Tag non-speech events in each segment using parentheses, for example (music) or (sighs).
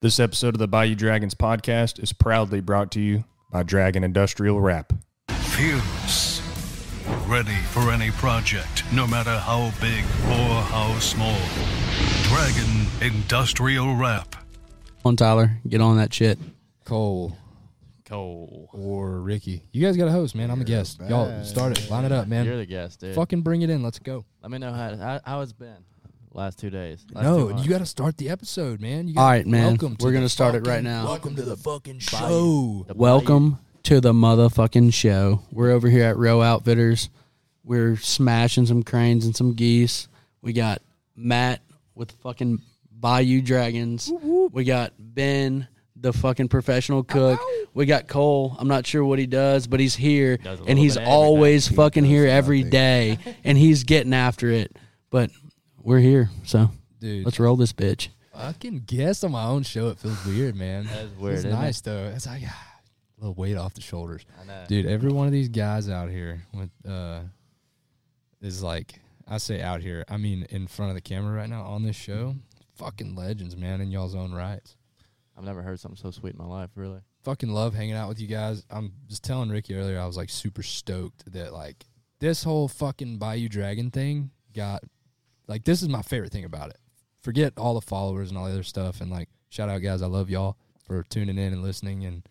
This episode of the Bayou Dragons podcast is proudly brought to you by Dragon Industrial Wrap. Fearless. Ready for any project, no matter how big or how small. Dragon Industrial Wrap. on Tyler, get on that shit. Cole Cole. or Ricky. You guys got a host, man. I'm a guest. Y'all start it. Line it up, man. You're the guest, dude. Fucking bring it in. Let's go. Let me know how, how how it's been last two days. Last two No, months. you got to start the episode, man. You All gotta- right, man. Welcome to We're gonna start it right fucking- now. Welcome to the fucking show. The Welcome to the motherfucking show. We're over here at Roewe Outfitters. We're smashing some cranes and some geese. We got Matt with fucking Bayou Dragons. We got Ben, the fucking professional cook. We got Cole. I'm not sure what he does, but he's here Does a and little he's bit of everything. always fucking here every day and he's getting after it. But we're here, so Dude, let's roll this bitch. fucking guest on my own show. It feels weird, man. That is weird, It's isn't it? nice though. It's like ah, a little weight off the shoulders. I know. Dude, every one of these guys out here with uh is like I say out here, I mean in front of the camera right now on this show, fucking legends, man, in y'all's own rights. I've never heard something so sweet in my life, really. Fucking love hanging out with you guys. I'm just telling Ricky earlier, I was like super stoked that like this whole fucking Bayou Dragon thing got like this is my favorite thing about it. Forget all the followers and all the other stuff and like shout out guys, I love y'all for tuning in and listening and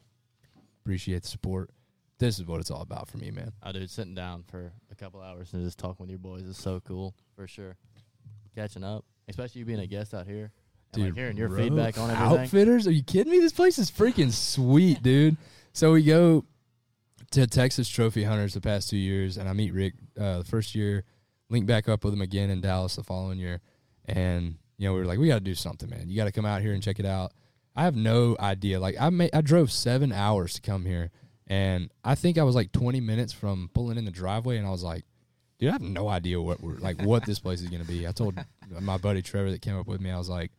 appreciate the support. This is what it's all about for me, man. I do sitting down for a couple hours and just talking with your boys is so cool for sure. Catching up, especially you being a guest out here, and like hearing your Bro, feedback on everything. Outfitters? Are you kidding me? This place is freaking sweet, dude. So we go to Texas Trophy Hunters the past two years, and I meet Rick uh, the first year, link back up with him again in Dallas the following year, and you know we were like, we got to do something, man. You got to come out here and check it out. I have no idea. Like I made, I drove seven hours to come here, and I think I was like twenty minutes from pulling in the driveway, and I was like. Dude, I have no idea what we're like what this place is gonna be. I told my buddy Trevor that came up with me, I was like,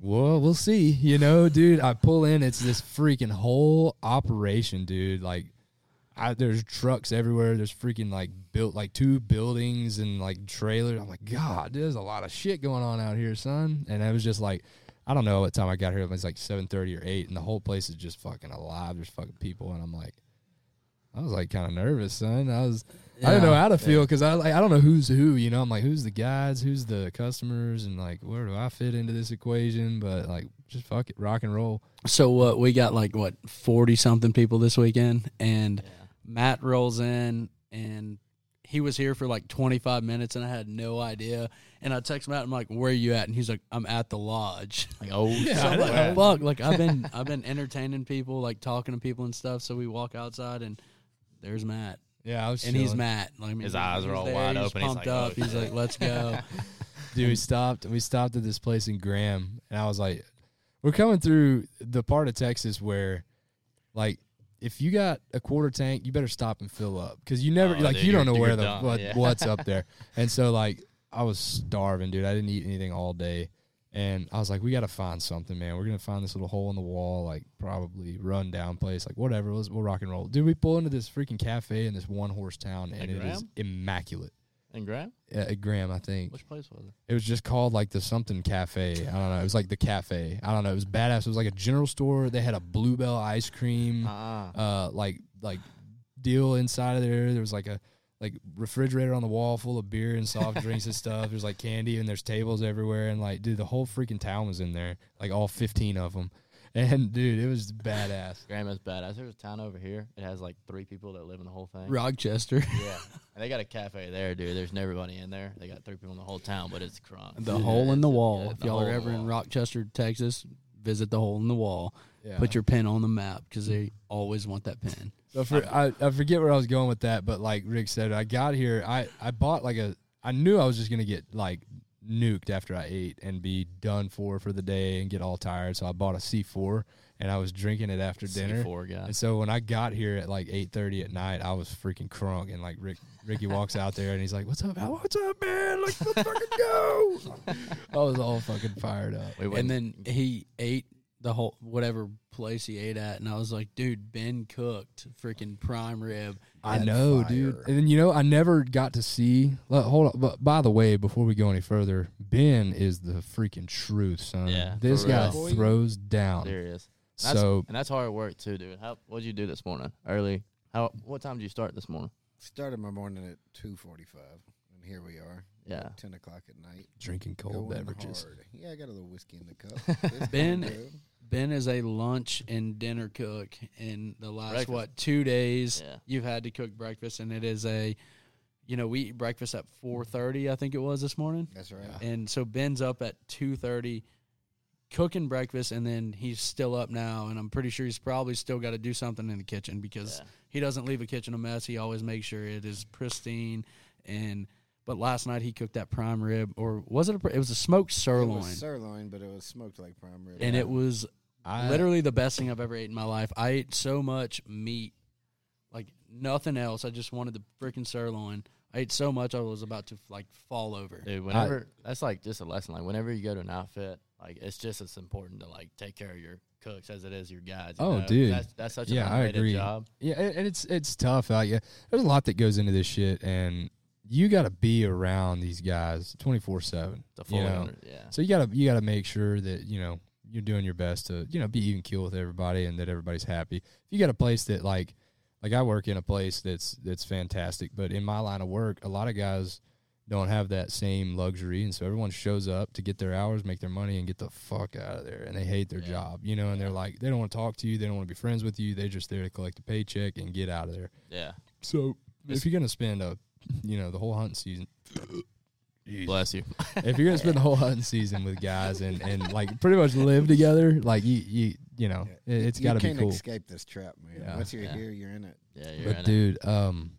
well, we'll see. You know, dude, I pull in, it's this freaking whole operation, dude. Like, I, there's trucks everywhere. There's freaking like built like two buildings and like trailers. I'm like, God, there's a lot of shit going on out here, son. And I was just like, I don't know what time I got here. It was like seven thirty or eight, and the whole place is just fucking alive. There's fucking people, and I'm like, I was like kind of nervous, son. I was, I didn't know how to feel because I like I don't know who's who. You know, I'm like, who's the guys, who's the customers, and like where do I fit into this equation? But like, just fuck it, rock and roll. So what we got like what forty something people this weekend, and Matt rolls in, and he was here for like twenty five minutes, and I had no idea. And I text Matt, I'm like, "Where are you at?" And he's like, "I'm at the lodge." (laughs) Like, oh, so I'm like, "Fuck!" Like I've been (laughs) I've been entertaining people, like talking to people and stuff. So we walk outside, and there's Matt, Yeah, I was, and he's. Matt. Like, I mean, His eyes are all there, wide he's open. He's Pumped like, oh, up. he's like, "Let's go." (laughs) Dude, we stopped. We stopped at this place in Graham, and I was like, "We're coming through the part of Texas where, like, if you got a quarter tank, you better stop and fill up because you never, Oh, like, dude, you don't know where the what, yeah. what's up (laughs) there." And so, like, I was starving, dude. I didn't eat anything all day, and I was like, "We got to find something, man. We're gonna find this little hole in the wall, like, probably run down place, like, whatever. Let's we'll rock and roll." Dude, we pull into this freaking cafe in this one horse town, and it is immaculate. And Graham, Uh, At Graham, I think which place was it? it was just called like the something cafe. I don't know. It was like the cafe. I don't know. It was badass. It was like a general store. They had a Blue Bell ice cream, Uh-uh. uh, like like deal inside of there. There was like a like refrigerator on the wall full of beer and soft drinks and (laughs) stuff. There's like candy and there's tables everywhere and like dude, the whole freaking town was in there, like all 15 of them. And dude, it was badass. Grandma's badass. There's a town over here. It has like three people that live in the whole thing. Rochester, Yeah, (laughs) and they got a cafe there, dude. There's everybody in there. They got three people in the whole town, but it's crunk. the Yeah, hole in the wall. yeah, if the y'all are ever in. Rochester, Texas, visit the hole in the wall. Yeah. Put your pin on the map because they always want that pin. (laughs) So for, I, I forget where I was going with that, but like Rick said, I got here. I, I bought like a. I knew I was just gonna get like nuked after I ate and be done for for the day and get all tired. So I bought a C four and I was drinking it after dinner. C4 guy. And so when I got here at like eight thirty at night, I was freaking crunk. And like Rick, Ricky walks out there and he's like, "What's up? Al? What's up, man? Like, let's fucking go!" (laughs) I was all fucking fired up. We went, And then he ate the whole whatever place he ate at, and I was like, dude, Ben cooked freaking prime rib. I know, fire. dude. And then you know, I never got to see. le- Hold on, but by the way, before we go any further, Ben is the freaking truth, son. Yeah, this guy real. throws down. There Serious. That's, So and that's hard work too, dude. How what did you do this morning? Early. How what time did you start this morning? Started my morning at two forty-five, and here we are. Yeah. ten o'clock at night. drinking cold going beverages. hard. Yeah, I got a little whiskey in the cup. (laughs) Ben- going good. Ben is a lunch and dinner cook. In the last Breakfast. what two days, Yeah. you've had to cook breakfast, and it is a, you know, we eat breakfast at four thirty. I think it was this morning. That's right. And so Ben's up at two thirty, cooking breakfast, and then he's still up now. And I'm pretty sure he's probably still got to do something in the kitchen because Yeah. he doesn't leave a kitchen a mess. He always makes sure it is pristine. And but last night he cooked that prime rib, or was it? A, it was a smoked It sirloin, was sirloin, but it was smoked like prime rib. and it was I, literally the best thing I've ever ate in my life. I ate so much meat, like nothing else. I just wanted the freaking sirloin. I ate so much I was about to like fall over. Dude, whenever that's like just a lesson. Like whenever you go to an outfit, like it's just as important to like take care of your cooks as it is your guys. you Oh, know? dude. that's, that's such Yeah, an I agree. job. Yeah, and and it's it's tough. Like, yeah, there's a lot that goes into this shit, and you got to be around these guys twenty four seven. The You know, yeah. so you gotta you gotta make sure that you know you're doing your best to you know be even keel with everybody and that everybody's happy. If you got a place that like like I work in a place that's that's fantastic, but in my line of work, a lot of guys don't have that same luxury, and so everyone shows up to get their hours, make their money, and get the fuck out of there. And they hate their Yeah. job, you know, and they're like they don't want to talk to you, they don't want to be friends with you, they're just there to collect a paycheck and get out of there. Yeah. So if you're gonna spend a you know the whole hunting season Bless you. (laughs) if you're gonna spend the whole hunting season with guys and, and like pretty much live together, like you you you know, it, it's you got to be cool. escape this trap, man. Yeah. Once you're Yeah. here, you're in it. Yeah, you're in But it. dude, um,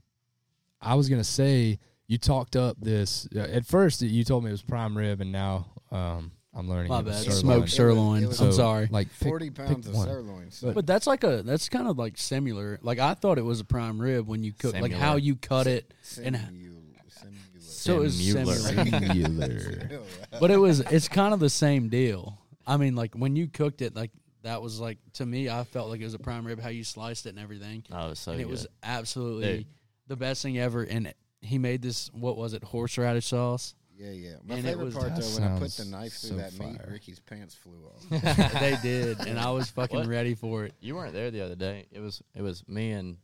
I was gonna say you talked up this uh, at first. You told me it was prime rib, and now um, I'm learning My bad. sirloin. Smoked sirloin. It was- I'm So, sorry. Like pick- Forty pick pounds of one. sirloin. So But that's like a that's kind of like similar. Like I thought it was a prime rib when you cook, like Similar. how you cut it, and Simul- simula- so it was Similar. similar. Singular. (laughs) but it was it's kind of the same deal. I mean, like when you cooked it, like that was like to me, I felt like it was a prime rib how you sliced it and everything, Oh, it was so and it good. was absolutely Dude. the best thing ever. And he made this what was it horseradish sauce? Yeah, yeah. My And it favorite was- part though, when I put the knife through so that meat. Ricky's pants flew off. (laughs) (laughs) they did, and I was fucking What? ready for it. You weren't there the other day. It was it was me and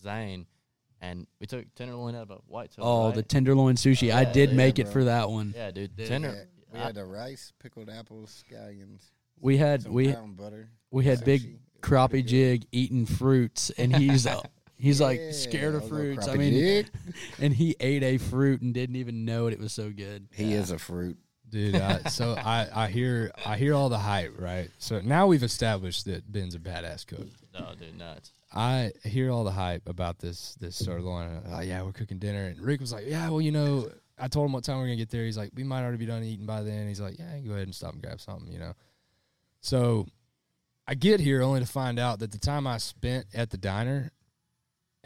Zane, and we took tenderloin out of a white tail. Oh, right? the tenderloin sushi! I Yeah, did yeah, make it for that one. yeah, dude, Dude, tender. Yeah, we had the rice, pickled apples, scallions, We had some we brown butter. we had sushi. big It crappie jig eating fruits, and he's (laughs) uh, he's like scared of fruits. I mean, jig. (laughs) and he ate a fruit and didn't even know it. It was so good. he is a fruit. dude. I, (laughs) so I, I hear I hear all the hype, right? So now we've established that Ben's a badass cook. No, dude, nuts. I hear all the hype about this this sirloin. Oh yeah, we're cooking dinner, and Rick was like, "Yeah, well, you know." I told him what time we are gonna get there. He's like, "We might already be done eating by then." He's like, "Yeah, go ahead and stop and grab something," you know. So I get here only to find out that the time I spent at the diner,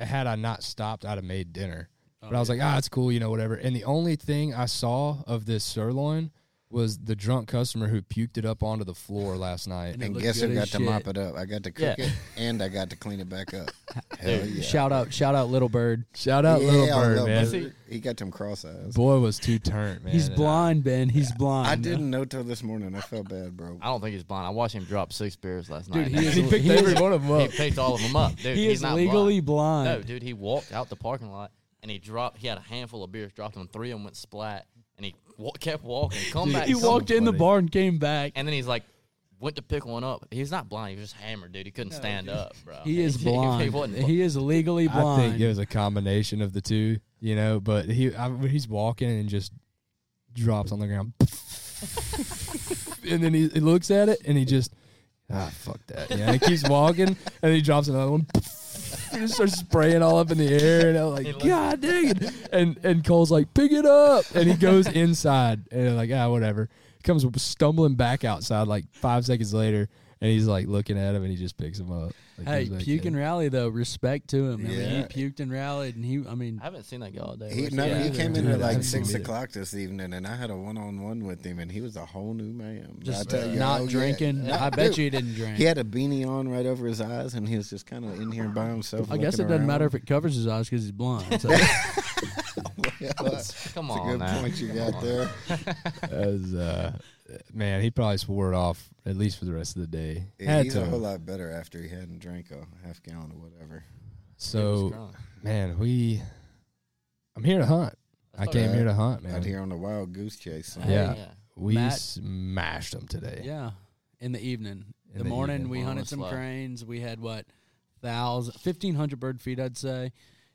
had I not stopped, I'd have made dinner. But I was like, ah, it's cool, you know, whatever. And the only thing I saw of this sirloin was the drunk customer who puked it up onto the floor last night. And And guess who got as to shit. mop it up? I got to cook Yeah. it and I got to clean it back up. (laughs) Hell yeah. Shout out, shout out, little bird. Shout out Yeah, Little Bird, Lil man. Bird. He got them cross eyes. Boy was too turnt, man. He's And I- blind, Ben. He's blind. I didn't know till this morning. I felt bad, bro. I don't think he's blind. I watched him drop six beers last Dude, night. he is- he picked he every is- one of them up. He picked all of them up, dude. He he's is not legally blind. blind. No, dude, he walked out the parking lot and he dropped. He had a handful of beers, dropped them. Three of them went splat, and he wa- kept walking. Come back. he come- walked in the funny. bar and came back. and then he's like, went to pick one up. He's not blind. He was just hammered, dude. He couldn't stand up, bro. He is (laughs) He blind. wasn't He is legally blind. I think it was a combination of the two, you know. But he, I, when he's walking and just drops on the ground, (laughs) and then he, he looks at it and he just, ah, fuck that. Yeah, he keeps walking and he drops another one. He (laughs) just starts spraying all up in the air, and I'm like, God dang it! And and Cole's like, pick it up, and he goes inside, and I'm like, ah, whatever. Comes stumbling back outside like five seconds later, and he's like looking at him, and he just picks him up. Like, Hey, he's like, puke and rally though. Respect to him. I mean, he puked and rallied, and he. I mean, I haven't seen that guy all day. He, no, at? he came in at like six o'clock this evening, and I had a one on one with him, and he was a whole new man. I just tell you, not oh, drinking. Not- I bet dude, you he didn't drink. He had a beanie on right over his eyes, and he was just kind of in here by himself. I guess it looking doesn't matter if it covers his eyes because he's blind. So. (laughs) Yeah, that's Come a on, good man. point you got there. As, uh, man, he probably swore it off at least for the rest of the day. Yeah, Had he's to. a whole lot better after he hadn't drank a half gallon or whatever. so, man, we. I'm here to hunt. I That's came here to hunt, man. Out here on the wild goose chase. so- Hey, Yeah. We Matt- smashed them today. Yeah, in the evening. In the, the morning evening. we Morning hunted some slow. cranes. We had what thousand, fifteen hundred bird feet, I'd say,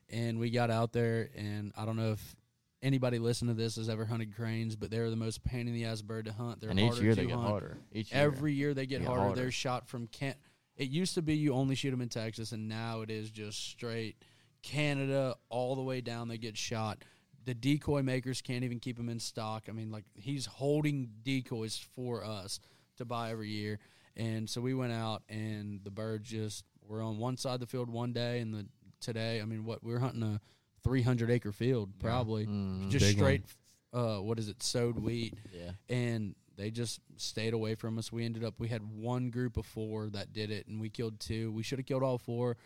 and we got out there. And I don't know if anybody listening to this has ever hunted cranes, but they're the most pain in the ass bird to hunt. They're and each harder year to they get harder. Each year. Every year they get They get harder. harder. They're shot from can. It used to be you only shoot them in Texas, and now it is just straight Canada all the way down. They get shot. The decoy makers can't even keep them in stock. I mean, like he's holding decoys for us to buy every year, and so we went out and the birds just were on one side of the field one day, and the today, I mean, what we're hunting a 300 acre field probably, Mhm. just Big straight. Uh, what is it? Sowed wheat Yeah. and they just stayed away from us. We ended up we had one group of four that did it, and we killed two. We should have killed all four,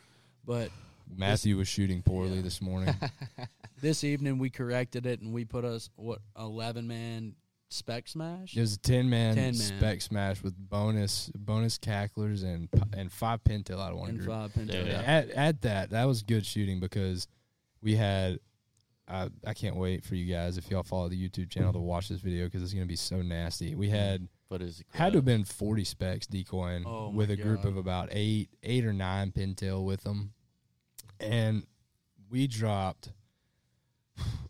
but Matthew was shooting poorly Yeah. this morning. (laughs) this evening we corrected it and we put us what eleven man spec smash. It was a ten man 10 man. spec smash with bonus bonus cacklers and and five pintail out of one and group. five pinto. Yeah. Yeah. At at that, that was good shooting because we had. I I can't wait for you guys if y'all follow the YouTube channel to watch this video because it's gonna be so nasty. We had But is had to have been forty specs decoying Oh with a group of about eight eight or nine pintail with them, and we dropped.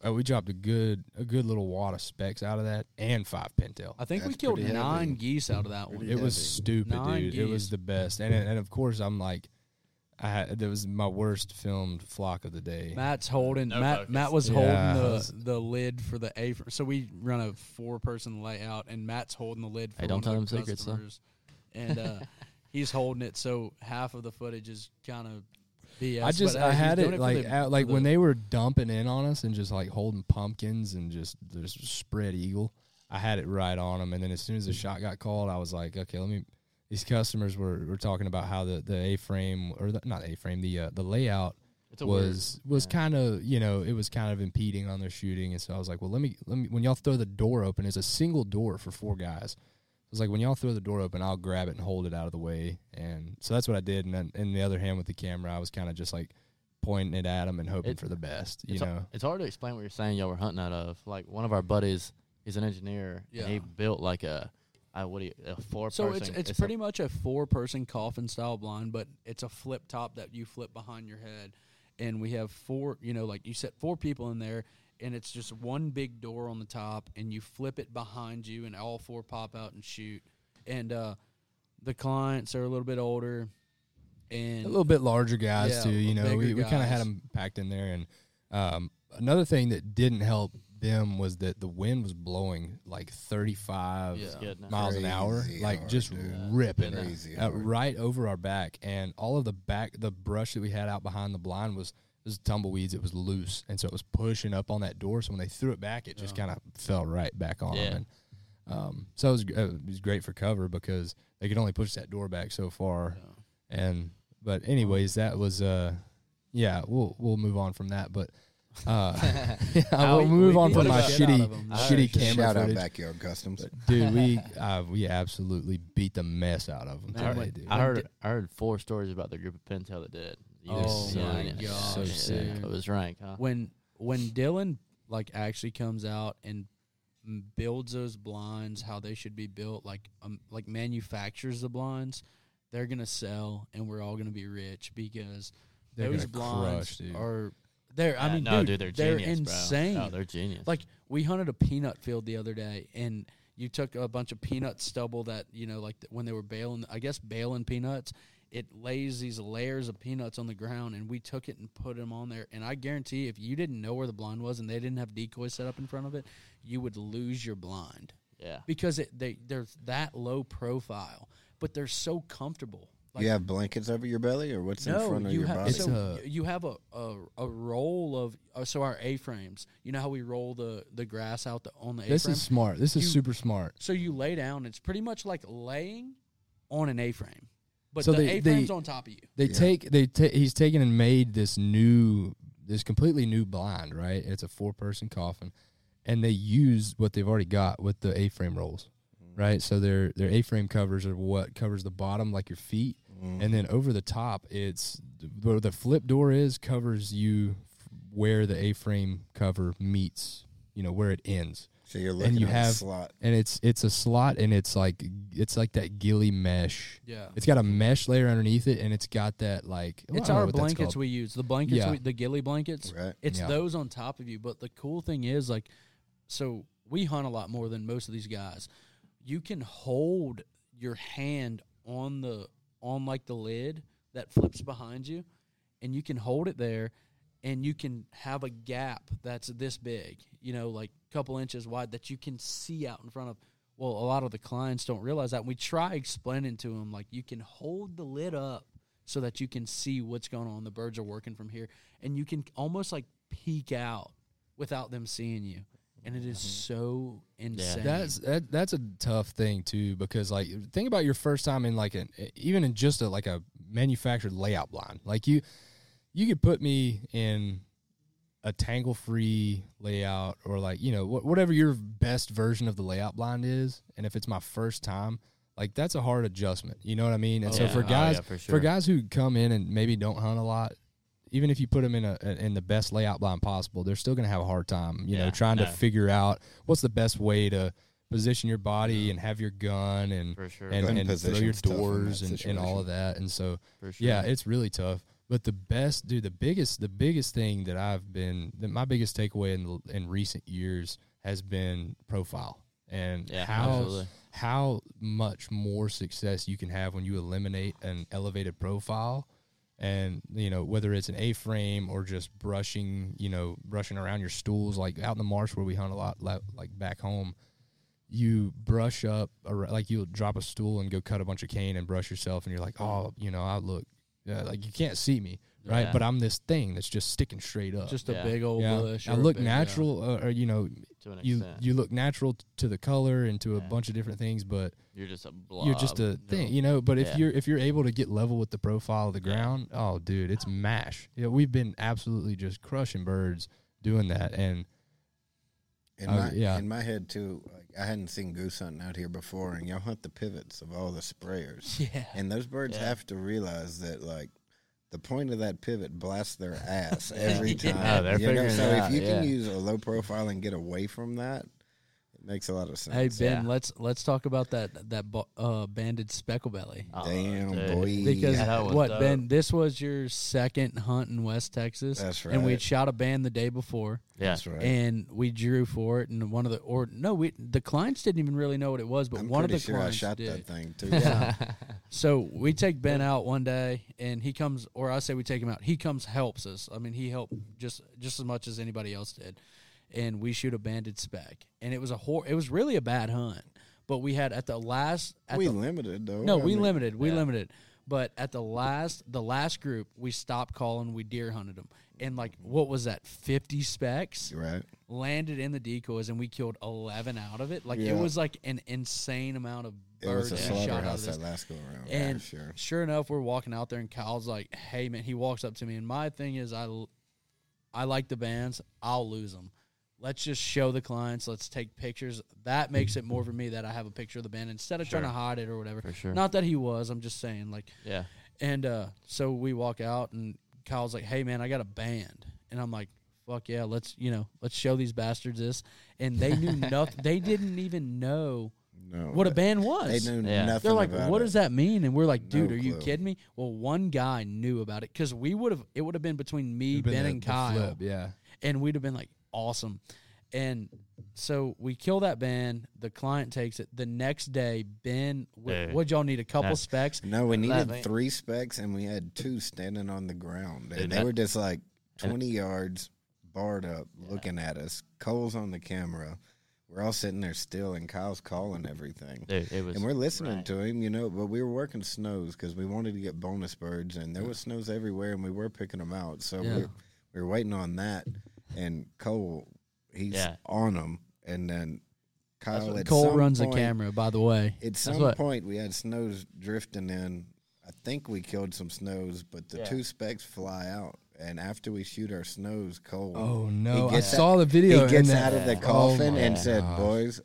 Uh, we dropped a good a good little wad of specs out of that and five pintail. I think we killed nine heavy. geese out of that one. Pretty It was stupid, Nine dude. It was the best, and and of course I'm like, I had, that was my worst filmed flock of the day. Matt's holding. No Matt focus. Matt was Yeah, holding the the lid for the A. So we run a four person layout, and Matt's holding the lid. For Hey, don't one tell of them the secrets, though. customers. And uh, (laughs) he's holding it, so half of the footage is kind of BS. I just but, uh, I he's had doing it for like the- out, like for when the- they were dumping in on us and just like holding pumpkins and just just spread eagle. I had it right on them, and then as soon as the shot got called, I was like, okay, let me. These customers were, were talking about how the, the A frame or the, not A frame the uh, the layout was word. was Yeah. kind of you know it was kind of impeding on their shooting, and so I was like, well, let me let me when y'all throw the door open, it's a single door for four guys. I was like, when y'all throw the door open, I'll grab it and hold it out of the way, and so that's what I did. And then in the other hand with the camera, I was kind of just like pointing it at them and hoping It- for the best, you it's, know. har- it's hard to explain what you're saying. Y'all were hunting out of like one of our buddies. He's an engineer. and he built like a, I what do you a four So person. it's it's pretty much a four person coffin style blind, but it's a flip top that you flip behind your head, and we have four. You know, like you set four people in there, and it's just one big door on the top, and you flip it behind you, and all four pop out and shoot. And uh, the clients are a little bit older, and a little bit larger guys Yeah, too. You know, bigger we, we kind of had them packed in there. And um, another thing that didn't help them was that the wind was blowing like 35 Yeah. Miles an hour, Crazy like hard, just dude. ripping Crazy hard. right over our back. And all of the back, the brush that we had out behind the blind was. It was tumbleweeds. It was loose, and so it was pushing up on that door. So when they threw it back, it just kind of fell right back on Yeah. them. And um, so it was, it was great for cover because they could only push that door back so far. And but anyways, that was uh yeah, we'll we'll move on from that. But uh (laughs) (laughs) yeah, we'll move we on from the my shitty shitty camera Shout out footage. backyard customs. Dude, we uh, we absolutely beat the mess out of them Man, today, dude. I heard I heard four stories about the group of pintail that did it. You Oh just- my yeah, gosh, so sick. dude. It was rank, huh? when when Dylan like actually comes out and builds those blinds how they should be built, like um, like manufactures the blinds, they're gonna sell, and we're all gonna be rich because They're those blinds crush, are they're. I mean, no, dude, dude, they're genius, bro. insane. Oh, they're genius. Like we hunted a peanut field the other day, and you took a bunch of peanut stubble that you know, like when they were baling, I guess baling peanuts. It lays these layers of peanuts on the ground, and we took it and put them on there. And I guarantee, if you didn't know where the blind was and they didn't have decoys set up in front of it, you would lose your blind yeah, because it they're that low profile. but they're so comfortable. You have blankets over your belly, or what's in front of you your have body? It's so a- you have a, a a roll of uh, so our A frames. You know how we roll the the grass out the, on the A This is smart. This is You- super smart. so you lay down. It's pretty much like laying on an A frame, but So the they- A frame's on top of you. They Yeah. take they ta- he's taken and made this new this completely new blind, right? It's a four person coffin, and they use what they've already got with the A frame rolls, right? So their their A frame covers are what covers the bottom, like your feet, Mm-hmm. and then over the top, it's where the flip door is covers you where the A frame cover meets, you know, where it ends. so you're looking and you at have a slot. and it's it's a slot and it's like it's like that ghillie mesh Yeah. it's got a mesh layer underneath it and it's got that like I It's our blankets we use. The blankets, Yeah. we, the ghillie blankets. Right. It's Yeah. those on top of you. But the cool thing is, like, so we hunt a lot more than most of these guys. You can hold your hand on the on like the lid that flips behind you, and you can hold it there, and you can have a gap that's this big, you know, like a couple inches wide that you can see out in front of. Well, a lot of the clients don't realize that. We try explaining to them like you can hold the lid up so that you can see what's going on. The birds are working from here, and you can almost like peek out without them seeing you, and it is mm-hmm. so insane. That's that, that's a tough thing too because like think about your first time in like an even in just a like a manufactured layout blind. Like you you could put me in a Tanglefree layout or like you know wh- whatever your best version of the layout blind is and if it's my first time like that's a hard adjustment you know what i mean and so oh, yeah. for Oh, guys yeah, for for sure. guys who come in and maybe don't hunt a lot even if you put them in a in the best layout blind possible they're still going to have a hard time you know Yeah, trying to figure out what's the best way to position your body and have your gun and sure. and, Gun and throw your position's tough in that doors and, and all of that and so sure. yeah it's really tough but the best dude the biggest the biggest thing that i've been that my biggest takeaway in the, in recent years has been profile and Yeah, how absolutely. how much more success you can have when you eliminate an elevated profile and you know whether it's an a-frame or just brushing you know brushing around your stools like out in the marsh where we hunt a lot like back home you brush up ar- like you'll drop a stool and go cut a bunch of cane and brush yourself and you're like oh you know i look yeah, like you can't see me right Yeah. but i'm this thing that's just sticking straight up just a Yeah. big old yeah. bush. i look big- yeah. natural uh, or you know to an you extent. you look natural t- to the color and to a Yeah. bunch of different things but You're just a blob. you're just a thing you know but if Yeah. you're if you're able to get level with the profile of the ground oh dude it's mash yeah we've been absolutely just crushing birds doing that and In Oh, my yeah. in my head too, like I hadn't seen goose hunting out here before, and y'all hunt the pivots of all the sprayers. (laughs) Yeah. And those birds Yeah. have to realize that like the point of that pivot blasts their ass (laughs) every time. Oh, they're you know? figuring So it if out, you yeah. can use a low profile and get away from that, it makes a lot of sense. Hey Ben, Yeah. let's let's talk about that that bo- uh, banded specklebelly. Oh, Damn dude. boy. Because that was what dope. Ben, this was your second hunt in West Texas. That's And we right. had shot a band the day before, Yeah. That's right. and we drew for it. And one of the or no, we the clients didn't even really know what it was, but I'm one of pretty the sure I clients shot did. that thing too. Yeah. (laughs) so we take Ben out one day, and he comes, or I say we take him out. He comes, helps us. I mean, he helped just just as much as anybody else did, and we shoot a banded spec, and it was a hor- It was really a bad hunt, but we had at the last. At we the, limited though. no, I we mean, limited. We Yeah. limited. But at the last, the last group, we stopped calling. We deer hunted them, and like, what was that? Fifty specs right. landed in the decoys, and we killed eleven out of it. Like Yeah. it was like an insane amount of birds shot out of this. that last go around. And sure. sure enough, we're walking out there, and Kyle's like, "Hey, man!" He walks up to me, and my thing is, I I like the bands. I'll lose them. Let's just show the clients. Let's take pictures. That makes it more for me that I have a picture of the band instead of trying to hide it or whatever. For sure. Not that he was. I'm just saying, like, Yeah. and uh, so we walk out, and Kyle's like, "Hey, man, I got a band," and I'm like, "Fuck yeah, let's you know, let's show these bastards this." And they knew (laughs) nothing. They didn't even know No, what a band was. They knew Yeah. nothing. They're like, about "What it. does that mean?" And we're like, "Dude, No are you clue. kidding me?" Well, one guy knew about it because we would have. It would have been between me, been Ben, and Kyle, flip, yeah and we'd have been like, "Awesome." And so we kill that band. The client takes it. The next day, Ben, wh- what'd y'all need? A couple That's- specs. No, we needed thing- three specs, and we had two standing on the ground. And Dude, they that- were just like twenty yards, barred up, looking at us. Cole's on the camera. we're all sitting there still, and Kyle's calling everything. Dude, it was. And we're listening right. to him, you know, but we were working snows because we wanted to get bonus birds, and there was snows everywhere, and we were picking them out. So Yeah. we, we were waiting on that, and Cole, he's Yeah. on them, and then Kyle. what- at Cole some runs point, the camera, by the way. At some what- point, we had snows drifting in. I think we killed some snows, but the Yeah. two specks fly out. And after we shoot our snows, Cole, Oh no! I gets saw the video. he and gets that- out of the oh coffin Oh, and said, gosh. "Boys,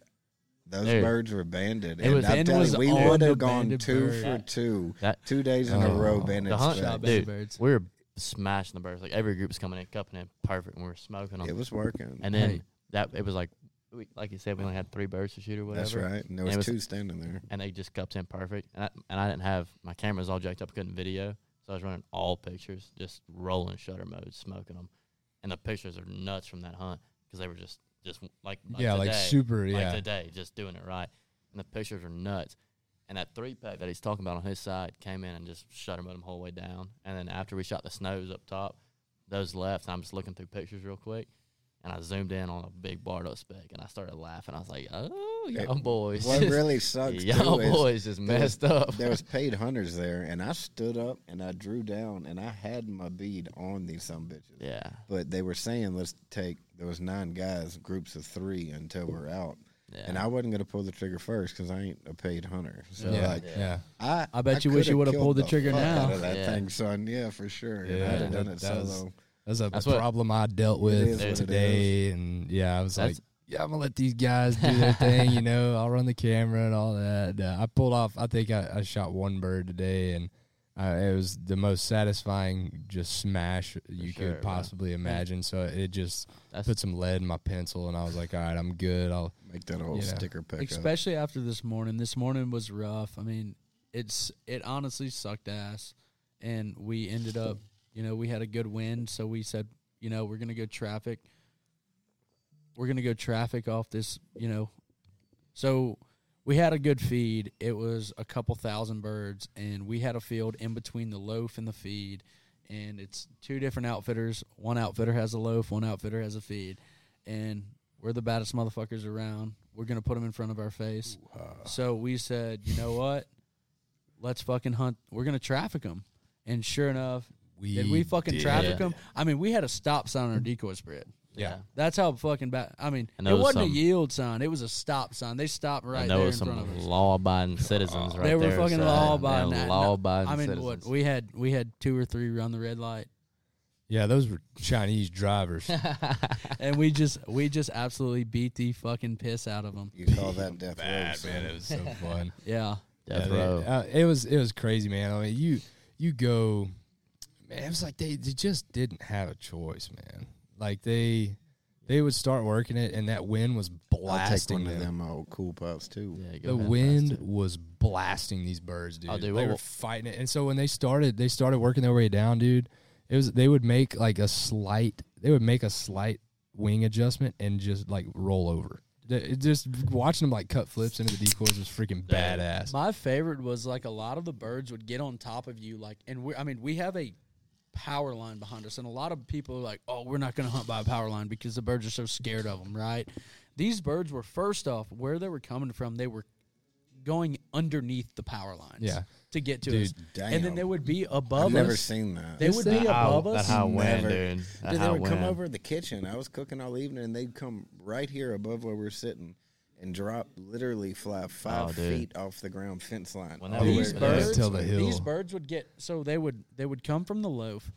those Dude. birds were banded." It and was- I'm telling was you, we would have gone two bird. for two, That- two days in a Oh. row. Banded the hunt, specs. Shot dude, birds. we were smashing the birds. Like every group was coming in, cupping in perfect, and we are smoking them. It was working. and then Hey. that it was like, we, like you said, we only had three birds to shoot or whatever. That's right. And there was, it was- two standing there. And they just cupped in perfect. And I, and I didn't have my cameras all jacked up, couldn't video, so I was running all pictures, just rolling shutter mode, smoking them. And the pictures are nuts from that hunt because they were just just like, like yeah, like super. like Yeah, today, just doing it right. And the pictures are nuts. And that three pack that he's talking about on his side came in and just shutter mode them whole way down. And then after we shot the snows up top, those left. I'm just looking through pictures real quick, and I zoomed in on a big Bardo speck, and I started laughing. I was like, "Oh, y'all boys, What (laughs) really sucks y'all too is boys just was- messed up." there was (laughs) paid hunters there, and I stood up and I drew down, and I had my bead on these some bitches. yeah, But they were saying let's take there was nine guys, groups of three until we're out, yeah. and I wasn't gonna pull the trigger first because I ain't a paid hunter. So yeah, like yeah. I, I bet you wish you would've pulled the trigger fuck now. Out of that Yeah. thing, son. Yeah, for sure. and Yeah, I'd have done that- it that was- solo. That's a That's what- problem I dealt with today, and yeah, I was like, yeah, I'm gonna let these guys do their thing. You (laughs) know, I'll run the camera and all that. Uh, I pulled off. I think I, I shot one bird today, and uh, it was the most satisfying just smash you sure, could bro. possibly imagine. So it just That's put some lead in my pencil, and I was like, all right, I'm good. I'll Make that old Yeah. sticker pick up. Especially after this morning. This morning was rough. I mean, it's it honestly sucked ass, and we ended up, you know, we had a good win, so we said, you know, we're gonna go traffic. We're gonna go traffic off this, you know. So we had a good feed. It was a couple thousand birds, and we had a field in between the loaf and the feed. And it's two different outfitters. One outfitter has a loaf. One outfitter has a feed. And we're the baddest motherfuckers around. We're gonna put them in front of our face. So we said, you know what? Let's fucking hunt. We're gonna traffic them. And sure enough, we did we fucking did. traffic them? I mean, we had a stop sign on our decoy spread. Yeah. That's how fucking bad. I mean, And it there was wasn't some- a yield sign. It was a stop sign. They stopped right and there there was in front of some us. law-abiding citizens right they were there. fucking so- law yeah, abiding. law-abiding I mean, citizens. what we had we had two or three run the red light, Yeah, those were Chinese drivers. (laughs) and we just we just absolutely beat the fucking piss out of them. You call that death row, Bad son. man, it was so fun. (laughs) Yeah, Death Yeah, they- row. uh, it was it was crazy, man. I mean, you you go, man. It was like they, they just didn't have a choice, man. Like they they would start working it, and that wind was blasting I'll take blasting one of them. them old cool puffs too. Yeah, The wind was blasting these birds, dude. Oh, dude, they what- were fighting it, and so when they started, they started working their way down, dude. It was they would make like a slight, they would make a slight wing adjustment and just like roll over. It just watching them like cut flips into the decoys was freaking badass. my favorite was like a lot of the birds would get on top of you, like, and we I mean, we have a power line behind us, and a lot of people are like, "Oh, we're not going to hunt by a power line because the birds are so scared of them." Right? These birds were first off where they were coming from. They were going underneath the power lines, Yeah. to get to Dude, us, damn. and then they would be above I've never us. seen that. They would be That high- above that us. high wind, Never. dude. That Dude, they high would come wind. over the kitchen. I was cooking all evening, and they'd come right here above where we're sitting and drop, literally fly oh, five Oh, dude. feet off the ground fence line. When oh, that the these was- birds, Till the hill. these birds would get so they would they would come from the loaf,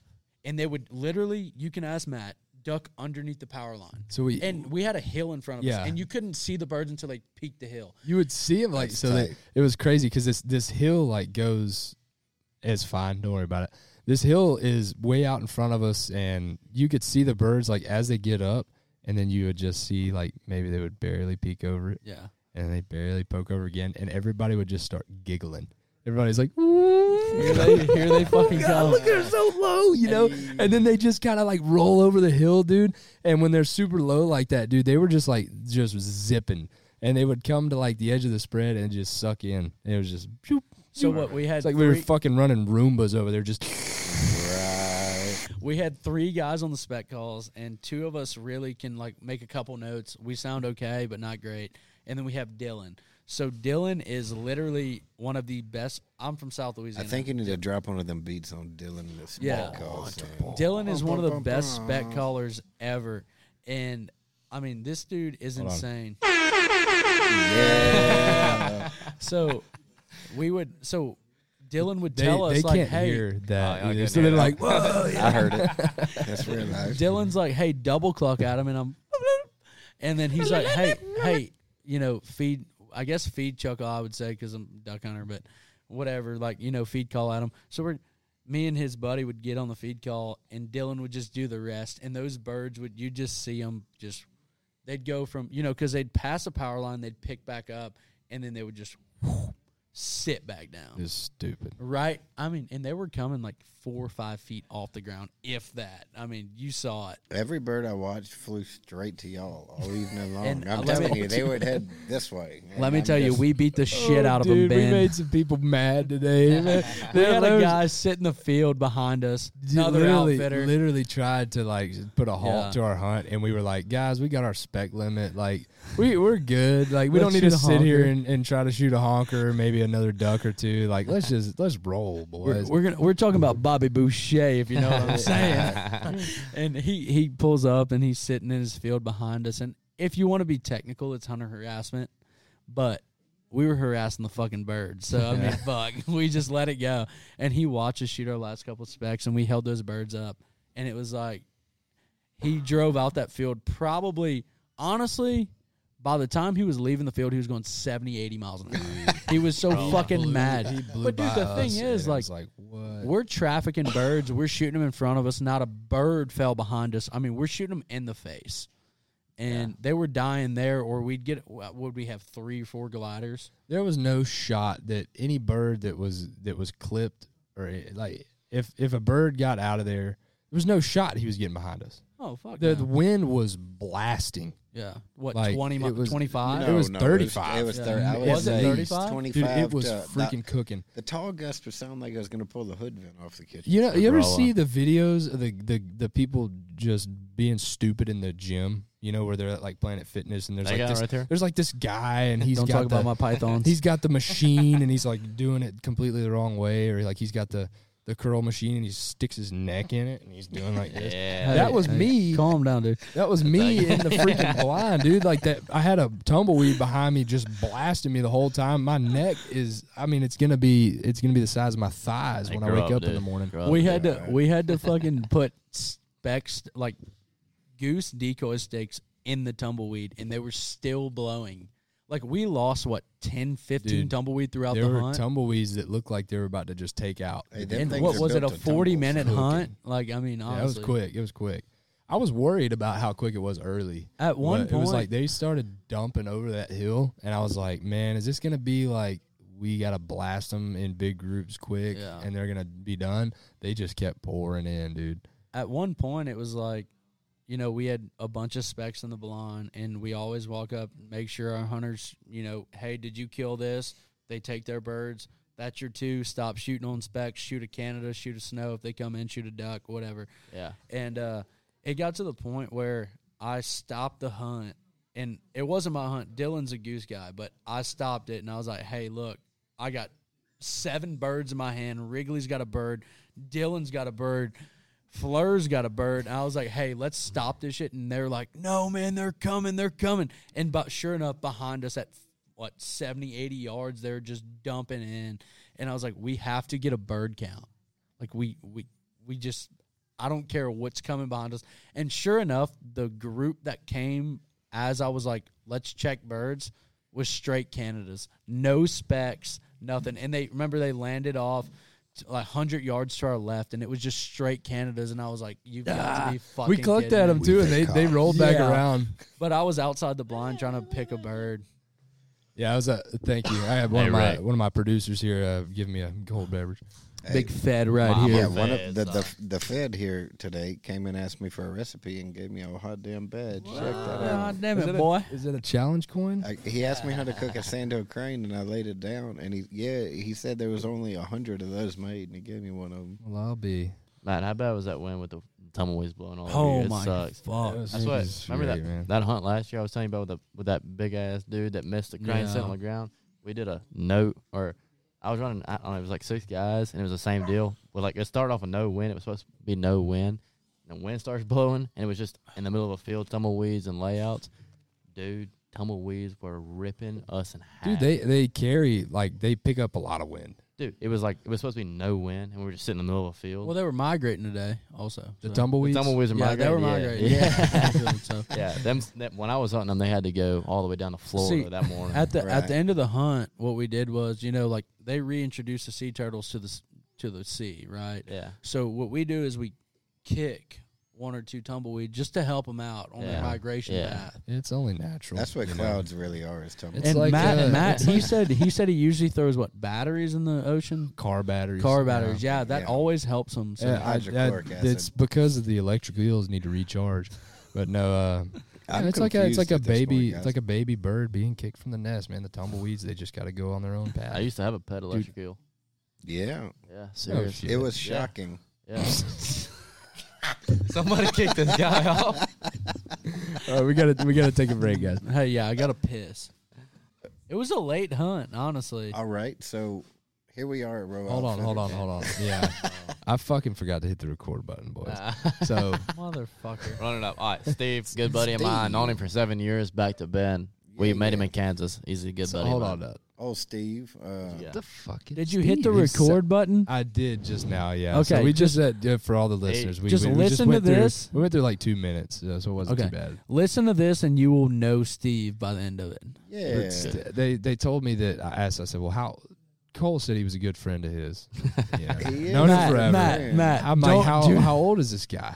and they would literally you can ask Matt duck underneath the power line. So we and we had a hill in front of Yeah. us, and you couldn't see the birds until they peaked the hill. You would see him like That's so. That, tight. it was crazy because this this hill like goes. It's fine. Don't worry about it. This hill is way out in front of us, and you could see the birds like as they get up, and then you would just see like maybe they would barely peek over it, Yeah, and they barely poke over again, and everybody would just start giggling. Everybody's like, here they here they (laughs) oh fucking God, come. look, they're so low, you know. And then they just kind of like roll over the hill, dude. And when they're super low like that, dude, they were just like just zipping, and they would come to like the edge of the spread and just suck in. And it was just, shoop. So what we had it's like we were fucking running Roombas over there, just. We had three guys on the spec calls, and two of us really can like make a couple notes. We sound okay, but not great. And then we have Dylan. So Dylan is literally one of the best. I'm from South Louisiana. I Louisiana. think you need to drop one of them beats on Dylan. This Yeah. calls, Dylan is one of the best spec callers ever, and I mean this dude is Hold on. insane. Yeah. (laughs) So we would so Dylan would They, tell us they like, can't hey, hear that. Oh, I either. couldn't so hear they're that. like, whoa. (laughs) I heard it. That's real life. Dylan's like, hey, double cluck at him, and I'm, and then he's like, hey, hey, you know, feed. I guess feed chuckle. I would say because I'm duck hunter, but whatever. Like you know, feed call at him. So we're me and his buddy would get on the feed call, and Dylan would just do the rest. And those birds would you just see them just they'd go from you know because they'd pass a power line, they'd pick back up, and then they would just sit back down. It's stupid. Right. I mean, and they were coming like four or five feet off the ground, if that. I mean, you saw it. Every bird I watched flew straight to y'all all evening (laughs) long. And I'm let me- telling you, they (laughs) would head this way. Let me I'm tell you, we beat the shit Oh, out of dude, them, We made some people mad today. (laughs) man. we had There a guy sit in the field behind us, another literally, outfitter. literally tried to like put a halt Yeah. to our hunt, and we were like, guys, we got our spec limit. Like, we we're good. Like, we Let's don't need to sit here and, and try to shoot a honker, or maybe another duck or two. Like, let's just let's roll, We're, boys. we're gonna we're talking about Bobby Boucher, if you know what I'm (laughs) saying. and he he pulls up and he's sitting in his field behind us. And if you want to be technical, it's hunter harassment. But we were harassing the fucking birds, so I mean, (laughs) fuck, (laughs) we just let it go. And he watched us shoot our last couple of specs, and we held those birds up. And it was like he drove out that field probably, honestly. By the time he was leaving the field, he was going 70, 80 miles an hour. (laughs) he was so fucking Blew- mad. he blew But dude, by the us, thing and is, it like, was like what? we're trafficking birds. We're shooting them in front of us. Not a bird fell behind us. I mean, we're shooting them in the face, and they were dying there. Or we'd get. what Would we have three or four gliders? there was no shot that any bird that was that was clipped or eh, like if if a bird got out of there, there was no shot he was getting behind us. Oh fuck! The, no. the wind was blasting. yeah. What like, twenty? it was- Twenty five? it was 35. It was, Yeah. thir- I would Was it 35? Twenty Dude, five. it was to, freaking cooking. The, the tall gust would sound like I was going to pull the hood vent off the kitchen. You know, you ever see the videos of the, the the people just being stupid in the gym? You know, where they're at like Planet Fitness and there's That like this, right there? there's like this guy and (laughs) he's Don't got talk the, about my pythons. he's got the machine and he's like doing it completely the wrong way or like he's got the the curl machine and he sticks his neck in it and he's doing like this. Yeah. That was me. Calm down, dude. That was me in the freaking (laughs) blind, dude. Like that, I had a tumbleweed behind me, just blasting me the whole time. My neck is, I mean, it's gonna be, it's gonna be the size of my thighs Hey, when I wake up, in the morning. Grow we up. had to we had to fucking put specs like goose decoy sticks in the tumbleweed, and they were still blowing. Like we lost what 10, 15 Dude, tumbleweed throughout There the were hunt. tumbleweeds that looked like they were about to just take out. Hey, and what was it? A forty minute Cooking. hunt? Like I mean, Yeah, it was quick. It was quick. I was worried about how quick it was early. At one point, it was like they started dumping over that hill, and I was like, man, is this gonna be like we gotta blast them in big groups quick, Yeah. and they're gonna be done? They just kept pouring in, dude. At one point, it was like, you know, we had a bunch of specs in the blind, and we always walk up, make sure our hunters, you know, hey, did you kill this? They take their birds. That's your two. Stop shooting on specs. Shoot a Canada. Shoot a snow. If they come in, shoot a duck. Whatever. Yeah. And uh, it got to the point where I stopped the hunt, and it wasn't my hunt. Dylan's a goose guy, but I stopped it, and I was like, "Hey, look, I got seven birds in my hand. Wrigley's got a bird. Dylan's got a bird. Fleur's got a bird." I was like, "Hey, let's stop this shit." And they're like, "No, man, they're coming. They're coming." And but sure enough, behind us at what 70, 80 yards, they're just dumping in, and I was like, "We have to get a bird count." Like we we we just I don't care what's coming behind us. And sure enough, the group that came as I was like, let's check birds was straight Canadas. No specs, nothing. And they remember they landed off like 100 yards to our left and it was just straight Canadas and I was like, you've got to be fucking we clucked at them too, and they, they rolled back Yeah. around. But I was outside the blind trying to pick a bird. Yeah, I was. Uh, thank you. I have one Hey, of my Rick. one of my producers here uh, giving me a cold beverage. Big fed right Mama. here. Yeah, one of the, the the Fed here today came and asked me for a recipe and gave me a hot damn badge. Check that out. God damn Is it, a- boy. is it a challenge coin? I, he asked me how to cook a sando crane, and I laid it down. And he, yeah, he said there was only a hundred of those made, and he gave me one of them. Well, I'll be. Man, how bad was that win with the tumbleweeds blowing all over Oh you. It oh, my sucks. fuck! That That's what. Remember great, that man. that hunt last year I was telling you about with, the, with that big ass dude that missed the crane sitting on the ground. We did a note, or I was running. I don't know. It was like six guys, and it was the same deal. With like it started off with no wind. It was supposed to be no wind. And the wind starts (laughs) blowing, and it was just in the middle of a field, tumbleweeds and layouts. Dude, tumbleweeds were ripping us in half. Dude, they they carry like they pick up a lot of wind. Dude, it was like it was supposed to be no wind, and we were just sitting in the middle of a field. Well, they were migrating today, also. The so. tumbleweeds. the tumbleweeds are Yeah, they were migrating. migrating. Yeah, Yeah. (laughs) so. yeah. Them, them- when I was hunting them, they had to go all the way down to Florida See, that morning. At the at the end of the hunt, what we did was, you know, like they reintroduced the sea turtles to the to the sea, right? yeah. So what we do is we kick one or two tumbleweed just to help them out on their Yeah. migration Yeah. path. It's only natural. That's what you know? clouds really are. Is tumbleweeds. It's and like, Matt, uh, Matt, it's he like- said he said he usually throws what batteries in the ocean, car batteries. car batteries. Yeah, that Yeah. always helps them. So Yeah, I, hydrochloric I- acid. It's because of the electric eels need to recharge. But no, uh, (laughs) I'm yeah, it's like a it's confused like a at this baby point, it's like a baby bird being kicked from the nest, man. The tumbleweeds they just got to go on their own (laughs) path. I used to have a pet electric eel. yeah. Yeah, serious. shit. It was Yeah. shocking. Yeah. (laughs) Somebody kicked this guy (laughs) off. All right, we gotta we gotta take a break, guys. hey, yeah, I got to piss. It was a late hunt, honestly. All right, so here we are at Roewe Hold on, hold on, hold on. (laughs) Yeah, I fucking forgot to hit the record button, boys. Uh, so (laughs) Motherfucker. Run it up. All right, Steve, good buddy of mine. Known him for seven years. Back to Ben. We Yeah, met him in Kansas. He's a good so buddy. hold on. Up. Oh, Steve. Uh, Yeah. The fuck? Did you hit the record button? I did just now, yeah. So Okay, we just, uh, for all the listeners, we just we, we listen went to through- this. We went through like two minutes, uh, so it wasn't Okay. too bad. Listen to this, and you will know Steve by the end of it. Yeah. But st- they they told me that I asked. I said, "Well, how?" Cole said he was a good friend of his. (laughs) Yeah, He is. known him Matt, forever. Matt, Matt, I'm like, how do- how old is this guy?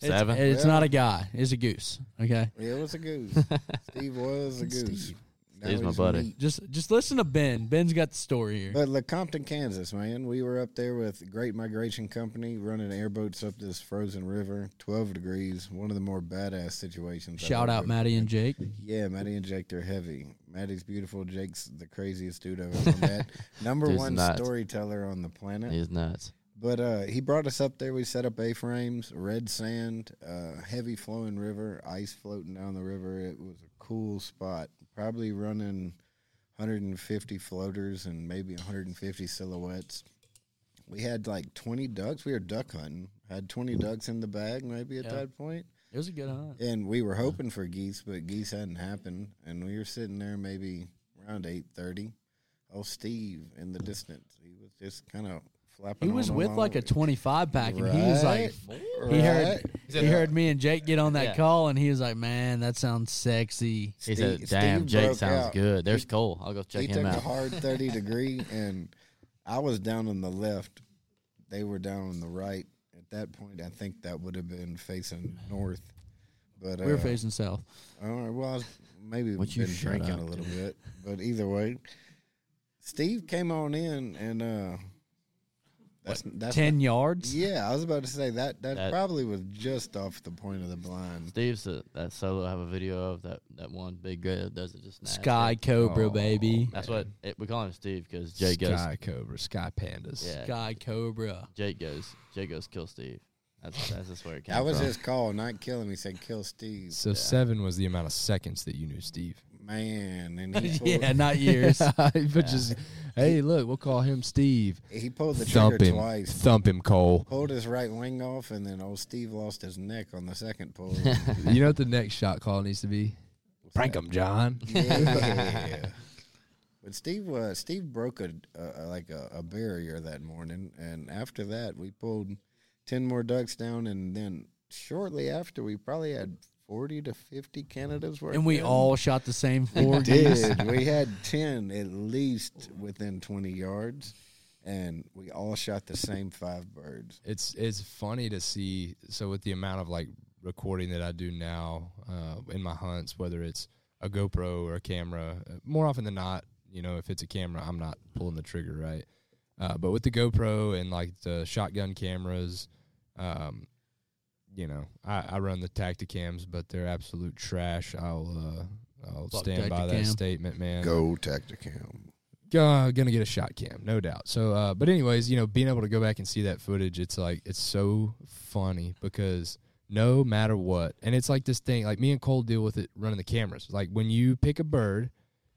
It's, Seven? it's Well- not a guy. It's a goose. Okay. Yeah, it was a goose. (laughs) Steve was a goose. Steve. Now Steve's my buddy. meat. Just just listen to Ben. Ben's got the story here. But Lecompton, Kansas, man, we were up there with Great Migration Company running airboats up this frozen river, 12 degrees. One of the more badass situations. I've Shout ever out been Maddie in. and Jake. Yeah, Maddie and Jake, they're heavy. Maddie's beautiful. Jake's the craziest dude I've ever met. (laughs) Number Dude's one nuts. storyteller on the planet. He's nuts. But uh, he brought us up there. We set up A-frames, red sand, uh, heavy flowing river, ice floating down the river. It was a cool spot. Probably running 150 floaters and maybe 150 silhouettes. We had like 20 ducks. We were duck hunting. Had 20 ducks in the bag maybe at that point. It was a good hunt. And we were hoping for geese, but geese hadn't happened. And we were sitting there maybe around 8:30. Oh, Steve in the distance. He was just kind of. He was on with like a 25 pack, and he was like, Right, he heard he heard me and Jake get on that Yeah. call, and he was like, "Man, that sounds sexy." He Steve- said, "Damn, Steve Jake broke sounds out. good." There's He- Cole. I'll go check he him took a out. hard 30 (laughs) degree, and I was down on the left. They were down on the right. At that point, I think that would have been facing north. But uh, We were facing south. All right. Well, I was maybe Would you been shut drinking up, a little bit, but either way, Steve came on in, and uh, that's that's Ten yards. Yeah, I was about to say that, that. That- probably was just off the point of the blind. Steve's the, that solo I have a video of that that one big guy that does it just nasty. Sky Cobra, Oh. baby. That's what it, we call him Steve because Jake goes. Sky Cobra, Sky Pandas. Yeah, Sky Cobra. Jake goes. Jake goes kill Steve. That's that's just where it came That was from. his call, not kill him. He said, "Kill Steve." So seven was the amount of seconds that you knew Steve. Man, and he (laughs) pulled, yeah, not years. (laughs) but just hey, look, we'll call him Steve. he pulled the Thump trigger him, twice. thump him, Cole. Pulled his right wing off, and then old Steve lost his neck on the second pull. (laughs) you know what the next shot call needs to be? Prank him, John. yeah. But Steve, uh, Steve broke a, a like a, a barrier that morning, and after that, we pulled ten more ducks down, and then shortly after, we probably had forty to fifty Canada's worth. and we in. all shot the same four geese. did. (laughs) we had ten at least within twenty yards, and we all shot the same five birds. It's it's funny to see. So with the amount of like recording that I do now uh, in my hunts, whether it's a GoPro or a camera, uh, more often than not, you know, if it's a camera, I'm not pulling the trigger, right? Uh, but with the GoPro and like the shotgun cameras, um, you know, I, I run the Tactacams, but they're absolute trash. I'll uh, I'll Fuck stand by that Tactacam. statement, man. Go Tactacam. uh, gonna get a shot cam, no doubt. So, uh, but anyways, you know, being able to go back and see that footage, it's like it's so funny because no matter what, and it's like this thing, like me and Cole deal with it running the cameras. Like when you pick a bird,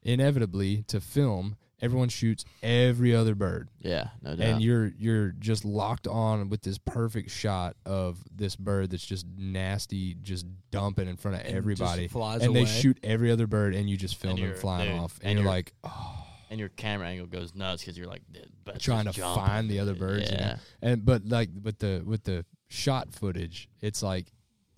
inevitably to film, everyone shoots every other bird Yeah, no doubt. and you're you're just locked on with this perfect shot of this bird that's just nasty, just dumping in front of And everybody, just flies and away. they shoot every other bird, and you just film them flying dude, off, and, and you're you're- like oh, and your camera angle goes nuts because you're like dude, but it's trying to just jumping. find the other birds, you know? Yeah, and but like with the with the shot footage, it's like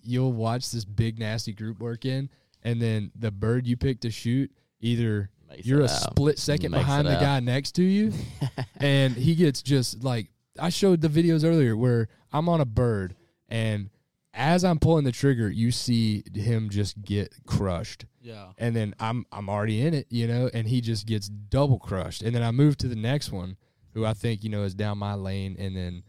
you'll watch this big nasty group work in, and then the bird you pick to shoot either. Makes You're it a out. split second Makes behind the out. guy next to you, (laughs) and he gets just like I showed the videos earlier where I'm on a bird and as I'm pulling the trigger, you see him just get crushed. Yeah. And then I'm I'm already in it, you know, and he just gets double crushed. And then I move to the next one who I think, you know, is down my lane and then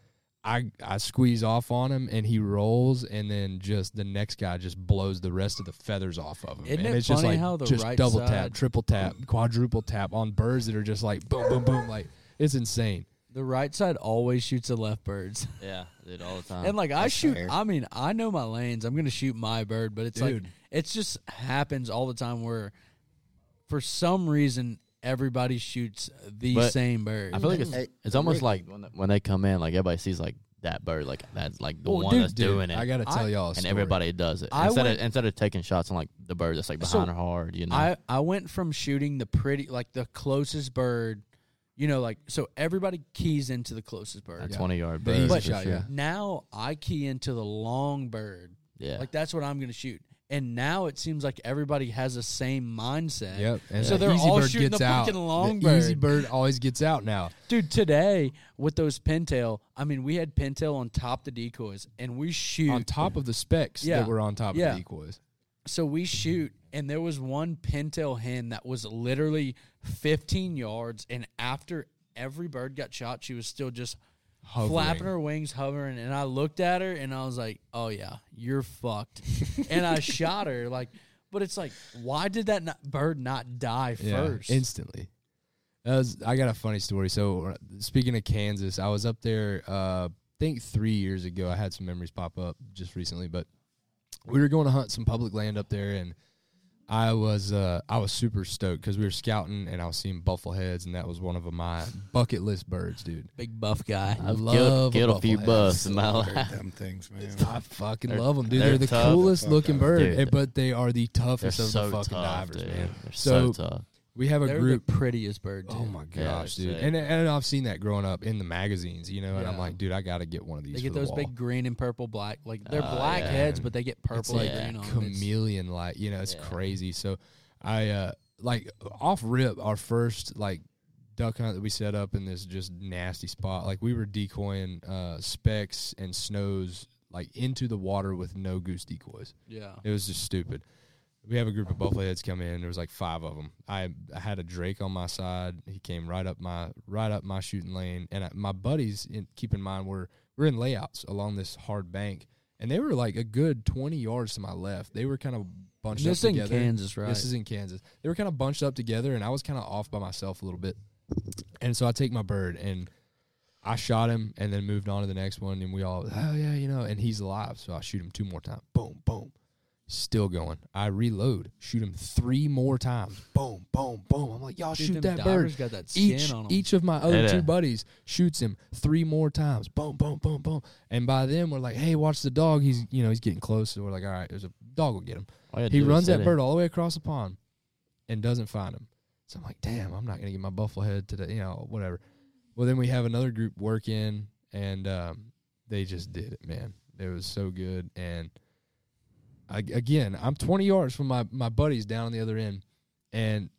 I I squeeze off on him and he rolls and then just the next guy just blows the rest of the feathers off of him. Isn't and it it's just like how the just right double side- tap, triple tap, quadruple tap on birds that are just like boom boom boom like it's insane. The right side always shoots the left birds. (laughs) yeah, dude, all the time. And like I shoot, fair. I mean, I know my lanes. I'm gonna shoot my bird, but it's like it's just happens all the time where, for some reason, everybody shoots the But same bird. I feel like it's Hey, it's almost Rick- like when, when they come in, like everybody sees like that bird, like that's like the Well, one dude, that's Dude, doing it. I gotta tell I- y'all a and story. everybody does it I instead went- of instead of taking shots on like the bird that's like So, behind her hard. You know, I I went from shooting the pretty like the closest bird, you know, like so everybody keys into the closest bird. a bird. twenty yard The bird. easy for shot, sure. yeah. Now I key into the long bird. yeah. Like that's what I'm gonna shoot. And now it seems like everybody has the same mindset. Yep. And So the they're easy all bird shooting gets the out. fucking long the Easy bird. bird always gets out now. Dude, today with those pintail, I mean, we had pintail on top the decoys, and we shoot. on top of the specs Yeah. that were on top Yeah. of the decoys. so we shoot, and there was one pintail hen that was literally 15 yards, and after every bird got shot, she was still just Hovering. flapping her wings, hovering. And I looked at her, and I was like, "Oh yeah, you're fucked." (laughs) and I shot her, like, but it's like, why did that not, bird not die Yeah, first? instantly. That was, I got a funny story. So uh, speaking of Kansas, I was up there. Uh, I think three years ago. I had some memories pop up just recently, but we were going to hunt some public land up there, and I was uh, I was super stoked because we were scouting, and I was seeing buffalo heads, and that was one of my bucket list birds, dude. Big buff guy. I I've love killed, killed a buffalo few heads. buffs in my Look life. them things, man. I fucking They're- love them, dude. they're They're, the tough. coolest Fuck looking off. bird, Dude. but they are the toughest of so the fucking tough, divers, dude. man. They're So, so tough. We have a They're group. the prettiest bird. Too. Oh my Yeah, gosh, they're dude! sick. And and I've seen that growing up in the magazines, you know. And I'm Yeah. like, dude, I got to get one of these. They get for the those wall. big green and purple black. Like they're Oh, black yeah. heads, but they get It's purple like and green on. It's- chameleon like, you know, it's Yeah. crazy. So I uh like off rip our first like duck hunt that we set up in this just nasty spot. Like we were decoying uh specks and snows like into the water with no goose decoys. Yeah. It was just stupid. We have a group of buffalo heads come in. There was like five of them. I, I had a drake on my side. He came right up my right up my shooting lane, and I, my buddies. In, keep in mind, we're we're in layouts along this hard bank, and they were like a good twenty yards to my left. They were kind of bunched This up in. Kansas, right? This is in Kansas. They were kind of bunched up together, and I was kind of off by myself a little bit. And so I take my bird and I shot him, and then moved on to the next one. And we all, oh yeah, you know, and he's alive. So I shoot him two more times. Boom, boom. Still going. I reload, shoot him three more times. Boom, boom, boom. I'm like, y'all Dude, shoot that bird. got that skin Each on 'em. each of my other Yeah. two buddies shoots him three more times. Boom, boom, boom, boom. And by then we're like, hey, watch the dog. He's you know he's getting close. So we're like, all right, there's a dog will get him. All you had to He runs sit that in. bird all the way across the pond and doesn't find him. So I'm like, damn, I'm not gonna get my buffalo head today, you know, whatever. Well, then we have another group work in, and um, they just did it, man. It was so good, and I, again, I'm 20 yards from my my buddies down on the other end, and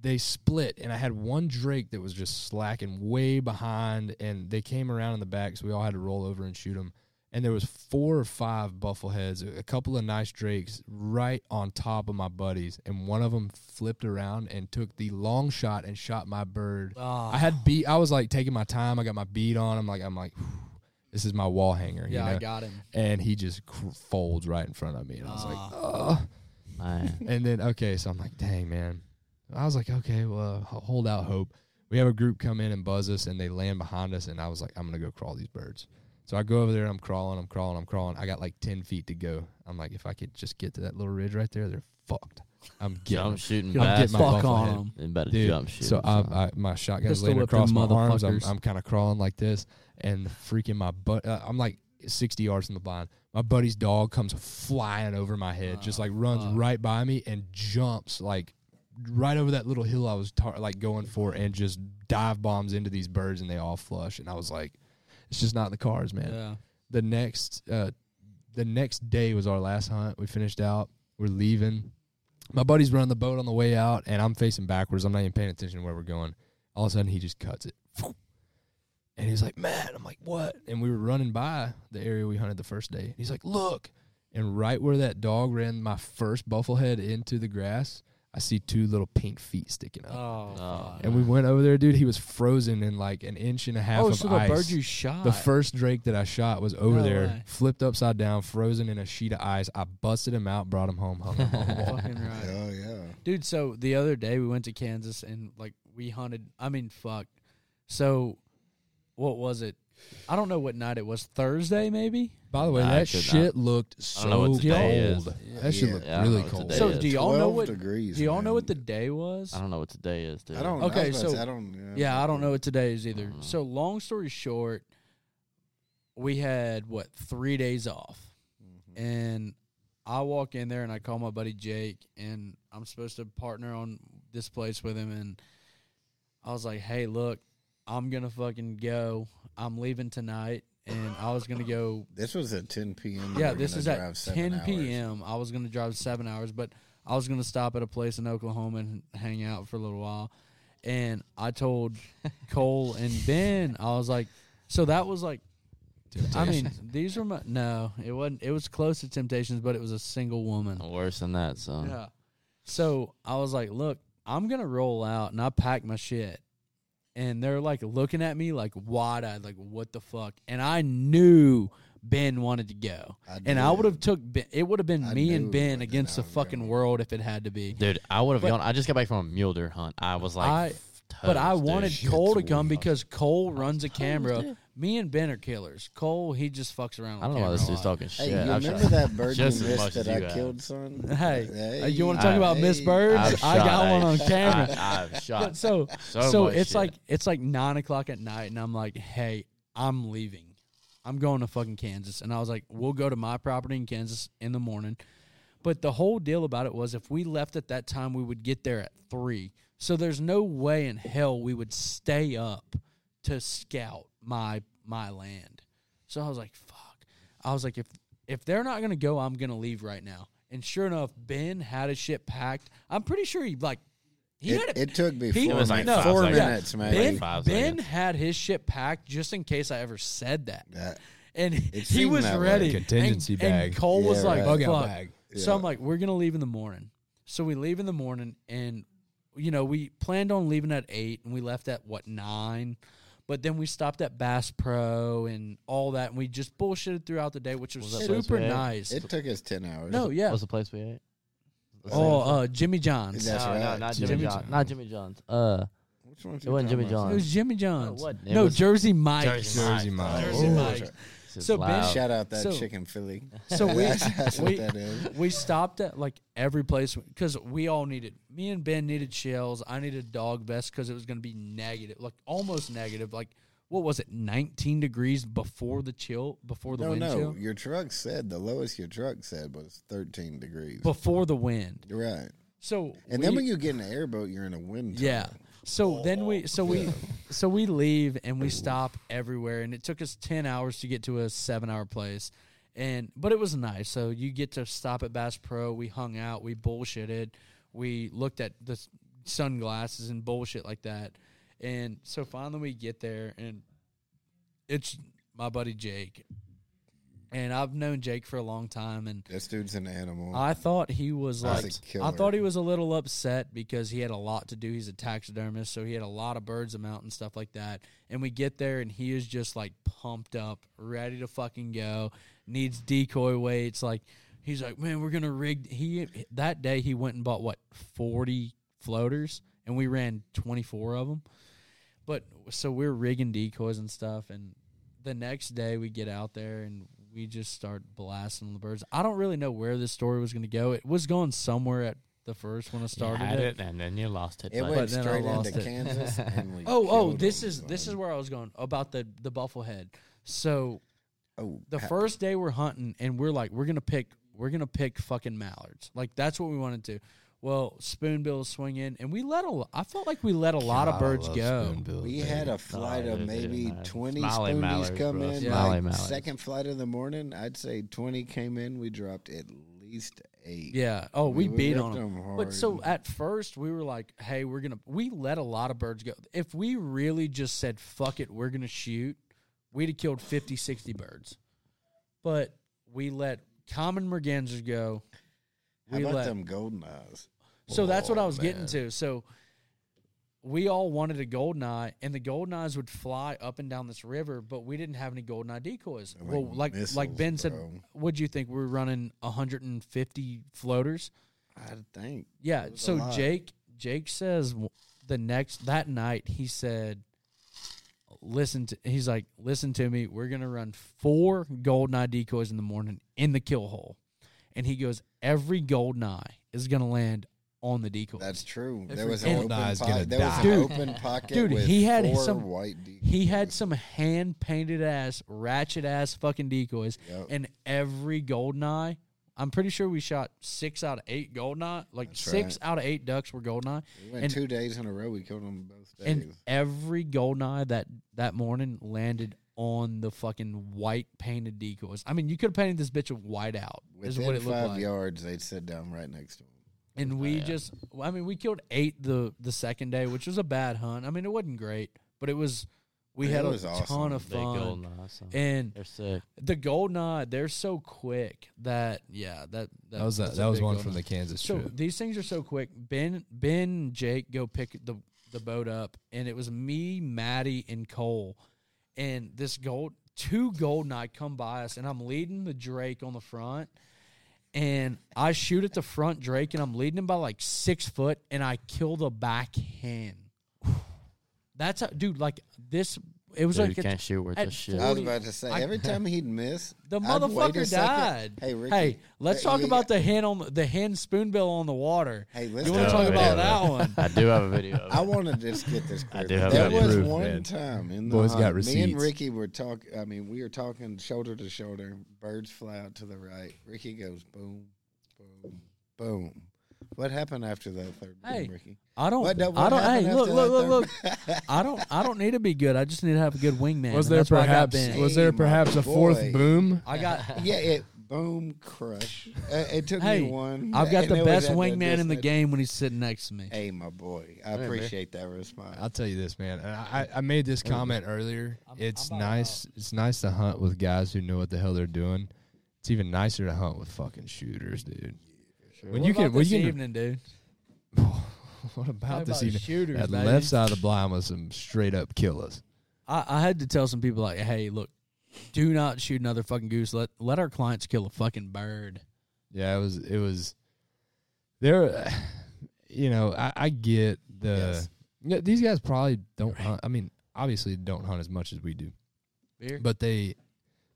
they split, and I had one drake that was just slacking way behind, and they came around in the back, so we all had to roll over and shoot them and there was four or five buffalo heads, a couple of nice drakes right on top of my buddies, and one of them flipped around and took the long shot and shot my bird. Ah. I had beat. I was like taking my time. I got my bead on. I'm like, I'm like, "Whew, this is my wall hanger. yeah, you know? I got him. And he just cr- folds right in front of me, and I was like, oh. Man. (laughs) And then okay, so I'm like, dang man. I was like, okay, well, uh, hold out hope. we have a group come in and buzz us, and they land behind us, and I was like, I'm gonna go crawl these birds. So I go over there, I'm crawling, I'm crawling, I'm crawling. I got like ten feet to go. I'm like, if I could just get to that little ridge right there, they're fucked. I'm getting, Jump them. shooting Get I'm bass. getting my fuck buffalo on head. 'em. They better Dude, jump shoot. so I, I, my shotgun's Pistol laying whip across my them arms. I'm, motherfuckers. I'm kind of crawling like this, and freaking my butt. Uh, I'm like 60 yards from the blind. My buddy's dog comes flying over my head, just like runs fuck. right by me and jumps like right over that little hill I was tar- like going for, and just dive bombs into these birds, and they all flush. And I was like, it's just not in the cars, man Yeah. the next uh the next day was our last hunt. We finished out. We're leaving. My buddy's running the boat on the way out, and I'm facing backwards. I'm not even paying attention to where we're going. All of a sudden, he just cuts it. (laughs) And he's like, Matt, I'm like, what? And we were running by the area we hunted the first day. He's like, look. And right where that dog ran my first buffalo head into the grass, I see two little pink feet sticking up. Oh. Oh, and we went over there, dude. He was frozen in like an inch and a half Oh, of so the ice. bird you shot. The first drake that I shot was over No there, way. flipped upside down, frozen in a sheet of ice. I busted him out, brought him home, hung him on the wall. Fucking right. Oh yeah. Dude, so the other day we went to Kansas and like we hunted. I mean, fuck. So, what was it? I don't know what night it was. Thursday, maybe. By the way, Nah, that I could shit looked I so don't know what cold. today is. That shit Yeah. looked Yeah, I don't really know what cold. today So, is. do y'all know 12 what? degrees? Do y'all know man. what the day was? I don't know what today is, dude. I don't. Okay, I was about to so- I don't. Yeah, I don't know what today is either. Mm. So, long story short, we had what three days off, Mm-hmm. and I walk in there and I call my buddy Jake, and I'm supposed to partner on this place with him, and I was like, "Hey, look, I'm gonna fucking go. I'm leaving tonight, and I was gonna go This was at 10 p.m. Yeah, were this is at seven 10 hours. p.m. I was going to drive seven hours, but I was going to stop at a place in Oklahoma and hang out for a little while. And I told (laughs) Cole and Ben, I was like, so that was like, I mean, these were my, no, it wasn't, it was close to Temptations, but it was a single woman. Worse than that, son. Yeah. So I was like, look, I'm going to roll out and I packed my shit. And they're like looking at me like wide eyed, like, what the fuck? And I knew Ben wanted to go. I and I would have took Ben, it would have been I me and Ben against the fucking going. world if it had to be. Dude, I would have gone. I just got back from a mule deer hunt. I was like, I- But I wanted Cole to come because Cole runs a camera. Me and Ben are killers. Cole, he just fucks around. I don't know why this dude's lot. talking Hey, shit. you I've remember shot- that bird you just as missed much that as I you have. killed, son? Hey, uh, you want to talk Hey. about Miss Birds? I've I got shot one a- on camera. I, I've (laughs) shot so so, so much it's shit. like it's like nine o'clock at night, and I'm like, hey, I'm leaving. I'm going to fucking Kansas, and I was like, we'll go to my property in Kansas in the morning. But the whole deal about it was, if we left at that time, we would get there at three. So there's no way in hell we would stay up to scout my my land. So I was like, fuck. I was like, if if they're not gonna go, I'm gonna leave right now. And sure enough, Ben had his shit packed. I'm pretty sure he like he had It, it it took me he- four, was like minutes, five four seconds. minutes, man. Ben, Five ben had his shit packed just in case I ever said that. That- And he was that way. ready. Contingency and, bag. And Cole was like, right. Bug out "Fuck." bag. So I'm like, we're gonna leave in the morning. So we leave in the morning, and you know we planned on leaving at eight, and we left at what nine. But then we stopped at Bass Pro and all that, and we just bullshitted throughout the day, which was, Was super nice. It took us ten hours. no, yeah. What's the place we ate? Oh, uh, Jimmy John's. That's no, no, not Jimmy Jimmy, Jimmy John. John. Not Jimmy John's. Uh, Which one? It wasn't Jimmy John's. It was Jimmy John's. what? No, Jersey Mike's. Jersey Jersey Mike's. Mike's. Jersey Oh, Mike's. This is So Ben- loud. Shout out that So- chicken Philly. So (laughs) we That's what (laughs) we, that is. we stopped at like every place because we all needed. Me and Ben needed shells. I needed a dog vest because it was going to be negative, like almost negative. Like what was it, nineteen degrees before the chill, before the No, wind no. chill, Your truck said the lowest your truck said was 13 degrees. before the wind. You're right. So And we- then when you get in an airboat, you're in a wind. Yeah. tunnel. So then we so we so we leave and we stop everywhere and it took us 10 hours to get to a 7 hour place. And but it was nice. So you get to stop at Bass Pro, we hung out, we bullshitted, we looked at the sunglasses and bullshit like that. And so finally we get there and it's my buddy Jake. And I've known Jake for a long time and This dude's an animal. I thought he was That's like. I thought he was a little upset because he had a lot to do. He's a taxidermist, so he had a lot of birds to mount and stuff like that. And we get there, and he is just like pumped up, ready to fucking go. Needs decoy weights. Like he's like, man, we're gonna rig. He that day he went and bought what forty floaters, and we ran twenty four of them. but so we're rigging decoys and stuff, and the next day we get out there and we just start blasting the birds. I don't really know where this story was going to go. It was going somewhere at the first when I You started had it. it, and then you lost it. It but- went But then I straight lost into it. Kansas. (laughs) And Oh, oh, this them, is this is where I was going about the the buffalo head. So oh the ha- first day we're hunting and we're like we're gonna pick we're gonna pick fucking mallards like that's what we wanted to well spoonbills swing in and we let a lo- i felt like we let a lot of God, I birds go spoonbills, We man. had a flight of maybe man. twenty Smiley spoonies mallards, come bro. in. Smiley like mallards. second flight of the morning, I'd say twenty came in. We dropped at least eight. yeah oh we, We beat on them them but so at first we were like hey we're gonna we let a lot of birds go if we really just said fuck it we're gonna shoot we'd have killed 50 60 birds but we let common mergansers go How we about let them golden eyes? So that's what I Oh, was getting to. So we all wanted a golden eye, and the golden eyes would fly up and down this river, but we didn't have any golden eye decoys. They're well, like like missiles, like Ben bro. said, what'd you think? We were running 150 floaters. I think. Yeah. So. Jake Jake says the next that night he said, "Listen to." He's like, "Listen to me. We're gonna run four golden eye decoys in the morning in the kill hole," and he goes, "Every golden eye is gonna land." On the decoy. That's true. Every There was an golden open eye is pocket. There was die. an Dude. open (laughs) pocket. Dude, with he had four some- white. Decoys. He had some hand painted ass, ratchet ass fucking decoys, Yep. and every goldeneye. I'm pretty sure we shot six out of eight goldeneye. Like That's six right. out of eight ducks were goldeneye, We went and- two days in a row. We killed them both days. and every goldeneye that that morning landed on the fucking white painted decoys. I mean, you could have painted this bitch white out. is Within what it looked five like. yards, they'd sit down right next to him. And we just, I mean, we killed eight the the second day, which was a bad hunt. I mean, it wasn't great, but it was. We It had a awesome. ton of fun, golden eyes. and They're sick. the goldeneye, they're so quick that yeah, that That was a, that's a that was one goldeneye. from the Kansas So trip. these things are so quick. Ben, Ben, Jake go pick the the boat up, and it was me, Maddie, and Cole, and this gold two goldeneye come by us, and I'm leading the Drake on the front, and I shoot at the front Drake, and I'm leading him by like six foot, and I kill the back hen. That's how, dude. Like this, it was Dude, like you can't shoot worth at a shit. I was about to say I- every time he'd miss, The I'd motherfucker died. Hey, Ricky. Hey, let's hey, talk you about got- the hen on the, the hen spoonbill on the water. Hey, you listen. want to talk about that one? (laughs) I do have a video. Of I it. want to just get this I do have There that was proof, one man. time in the Boys got hunt, me and. Ricky were talking. I mean, we were talking shoulder to shoulder. Birds fly out to the right. Ricky goes boom, boom, boom. What happened after that third boom, Ricky? I don't. What- what I don't. happened Hey, look, look, look, look. I don't. I don't need to be good. I just need to have a good wingman. Was there that's why I got perhaps Ben. was there perhaps a fourth boy. boom? I got. (laughs) Yeah, it boom crush. Uh, it took Hey, me one. I've got and the best at the wingman in the game when he's sitting next to me. Hey, my boy, I appreciate that response. I'll tell you this, man. and I, I made this comment earlier. I'm- it's I'm about nice. It's nice to hunt with guys who know what the hell they're doing. It's even nicer to hunt with fucking shooters, dude. When What you about can, when this you can, evening, dude. (sighs) (laughs) (laughs) what about Talk this about evening? shooters, that baby. left side of the blind was some straight up killers. I, I had to tell some people like, hey, look, do not shoot another fucking goose. Let let our clients kill a fucking bird. Yeah, it was. It was. There, (sighs) you know, I, I get the. Yes. Yeah, these guys probably don't hunt. I mean, obviously, don't hunt as much as we do, Beer? but they,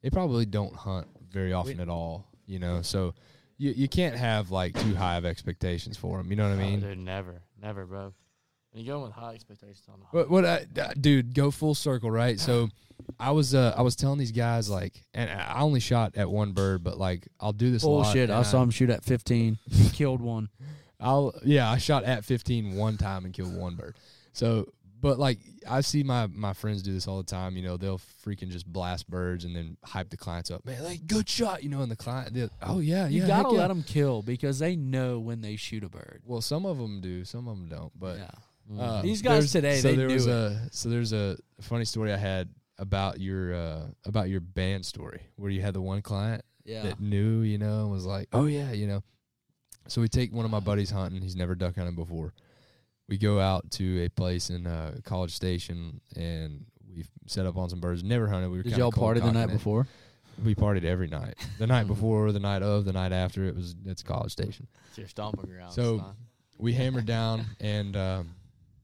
they probably don't hunt very often We- at all. You know, so you you can't have like too high of expectations for them. You know what I Oh, mean? dude, never, never, bro. When you go with high expectations on the hunt, What what I, uh, dude, go full circle, right? So I was uh I was telling these guys like and I only shot at one bird, but like I'll do this a lot, Bullshit. I saw him shoot at 15. He killed one. I'll yeah, I shot at 15 one time and killed one bird. So but like I see my my friends do this all the time, you know, they'll freaking just blast birds and then hype the clients up. Man, like good shot, you know, and the client oh yeah, You yeah. gotta yeah. let them kill because they know when they shoot a bird. Well, some of them do, some of them don't, but yeah. Uh, These guys today, so they there knew was it. a so there's a funny story I had about your uh about your band story where you had the one client Yeah. that knew, you know, and was like, "Oh yeah, you know." So we take one of my buddies hunting. He's never duck hunted before. We go out to a place in uh, College Station and we set up on some birds. Never hunted. We were Did kinda y'all party the night it. before? We partied every night. The night before, the night of, the night after. It was it's College Station it's your stomping ground. So- son. we hammered down and um,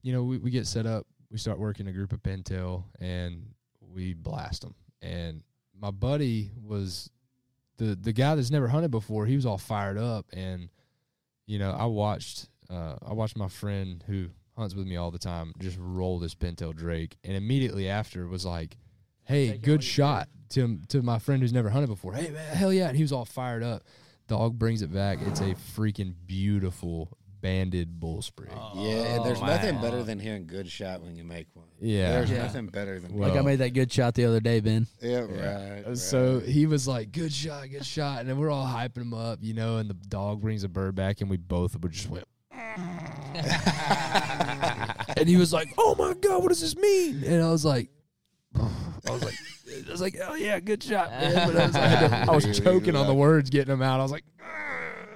you know we, we get set up we start working a group of pintail and we blast them. And my buddy was the the guy that's never hunted before. He was all fired up, and you know, I watched uh, I watched my friend who hunts with me all the time just roll this pintail drake, and immediately after was like, "Hey, good shot!" to to my friend who's never hunted before. Hey man, hell yeah! And he was all fired up. Dog brings it back. It's a freaking beautiful banded bull sprig. Yeah, there's nothing better than hearing good shot when you make one. Yeah. there's Yeah. nothing better than Well, like I made that good shot the other day, Ben. yeah, right. Uh, So right. he was like, "Good shot, good shot," and then we're all hyping him up, you know. And the dog brings a bird back, and we both just went. (laughs) and he was like, "Oh my god, what does this mean?" And I was like, "I was like, I was like, oh yeah, good shot, man." But I was, like, I was choking on the words, getting them out. I was like,